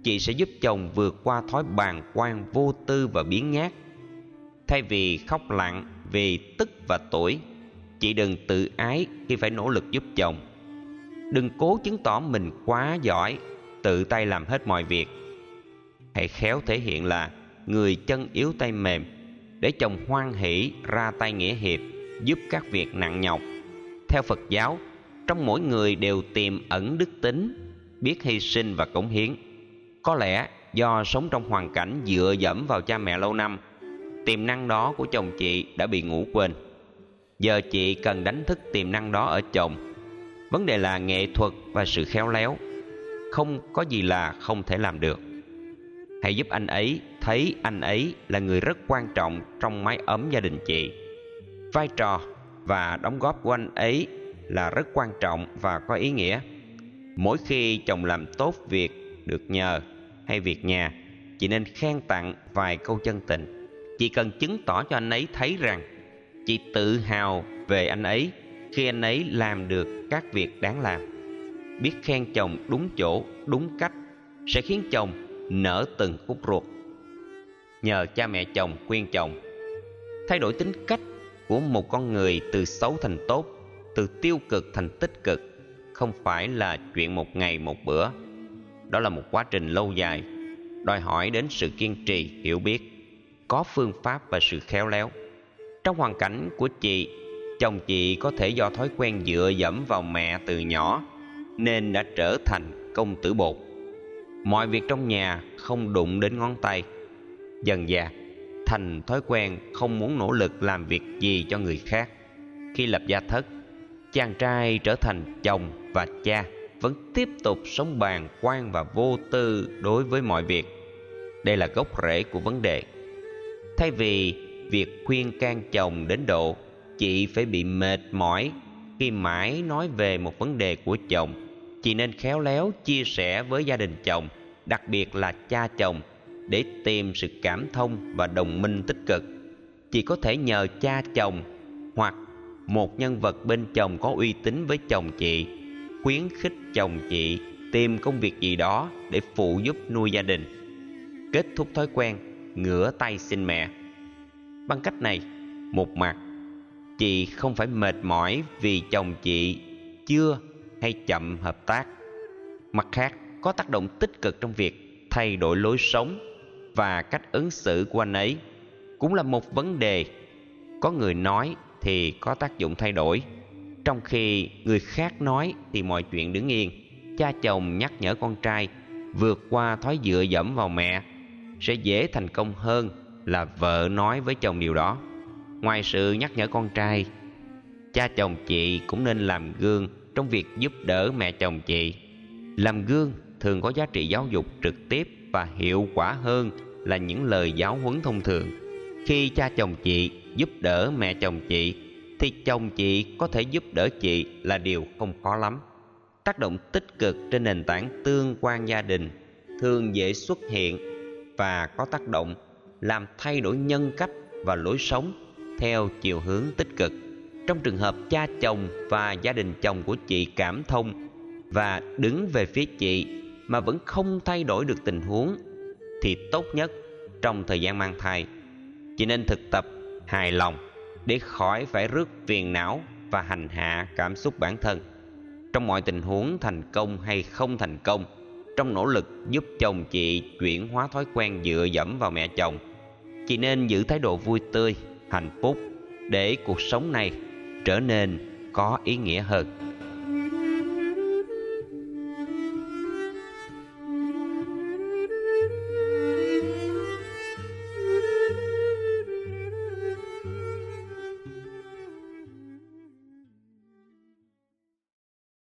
Speaker 2: Chị sẽ giúp chồng vượt qua thói bàng quan vô tư và biến nhát. Thay vì khóc lặng vì tức và tuổi chị đừng tự ái khi phải nỗ lực giúp chồng. Đừng cố chứng tỏ mình quá giỏi, tự tay làm hết mọi việc. Hãy khéo thể hiện là người chân yếu tay mềm, để chồng hoan hỷ, ra tay nghĩa hiệp, giúp các việc nặng nhọc. Theo phật giáo, trong mỗi người đều tiềm ẩn đức tính, biết hy sinh và cống hiến. Có lẽ do sống trong hoàn cảnh dựa dẫm vào cha mẹ lâu năm, tiềm năng đó của chồng chị đã bị ngủ quên giờ chị cần đánh thức tiềm năng đó ở chồng. Vấn đề là nghệ thuật và sự khéo léo. Không có gì là không thể làm được. Hãy giúp anh ấy thấy anh ấy là người rất quan trọng trong mái ấm gia đình chị. Vai trò và đóng góp của anh ấy là rất quan trọng và có ý nghĩa. Mỗi khi chồng làm tốt việc được nhờ hay việc nhà, chị nên khen tặng vài câu chân tình. Chị cần chứng tỏ cho anh ấy thấy rằng chị tự hào về anh ấy khi anh ấy làm được các việc đáng làm. Biết khen chồng đúng chỗ, đúng cách sẽ khiến chồng nở từng khúc ruột. Nhờ cha mẹ chồng khuyên chồng, thay đổi tính cách của một con người từ xấu thành tốt, từ tiêu cực thành tích cực, không phải là chuyện một ngày một bữa. Đó là một quá trình lâu dài, đòi hỏi đến sự kiên trì, hiểu biết, có phương pháp và sự khéo léo trong hoàn cảnh của chị, chồng chị có thể do thói quen dựa dẫm vào mẹ từ nhỏ nên đã trở thành công tử bột. Mọi việc trong nhà không đụng đến ngón tay. Dần dà, thành thói quen không muốn nỗ lực làm việc gì cho người khác. Khi lập gia thất, chàng trai trở thành chồng và cha vẫn tiếp tục sống bàng quan và vô tư đối với mọi việc. Đây là gốc rễ của vấn đề. Thay vì việc khuyên can chồng đến độ chị phải bị mệt mỏi khi mãi nói về một vấn đề của chồng. Chị nên khéo léo chia sẻ với gia đình chồng, đặc biệt là cha chồng, để tìm sự cảm thông và đồng minh tích cực. Chị có thể nhờ cha chồng hoặc một nhân vật bên chồng có uy tín với chồng chị, khuyến khích chồng chị tìm công việc gì đó để phụ giúp nuôi gia đình. Kết thúc thói quen, ngửa tay xin mẹ bằng cách này, một mặt, chị không phải mệt mỏi vì chồng chị chưa hay chậm hợp tác. Mặt khác, có tác động tích cực trong việc thay đổi lối sống và cách ứng xử của anh ấy cũng là một vấn đề. Có người nói thì có tác dụng thay đổi, trong khi người khác nói thì mọi chuyện đứng yên. Cha chồng nhắc nhở con trai vượt qua thói dựa dẫm vào mẹ sẽ dễ thành công hơn là vợ nói với chồng điều đó. Ngoài sự nhắc nhở con trai, cha chồng chị cũng nên làm gương trong việc giúp đỡ mẹ chồng chị. Làm gương thường có giá trị giáo dục trực tiếp và hiệu quả hơn là những lời giáo huấn thông thường. Khi cha chồng chị giúp đỡ mẹ chồng chị, thì chồng chị có thể giúp đỡ chị là điều không khó lắm. Tác động tích cực trên nền tảng tương quan gia đình thường dễ xuất hiện và có tác động làm thay đổi nhân cách và lối sống theo chiều hướng tích cực. Trong trường hợp cha chồng và gia đình chồng của chị cảm thông và đứng về phía chị mà vẫn không thay đổi được tình huống, thì tốt nhất trong thời gian mang thai, chị nên thực tập hài lòng để khỏi phải rước phiền não và hành hạ cảm xúc bản thân. Trong mọi tình huống thành công hay không thành công, trong nỗ lực giúp chồng chị chuyển hóa thói quen dựa dẫm vào mẹ chồng chị nên giữ thái độ vui tươi, hạnh phúc để cuộc sống này trở nên có ý nghĩa hơn.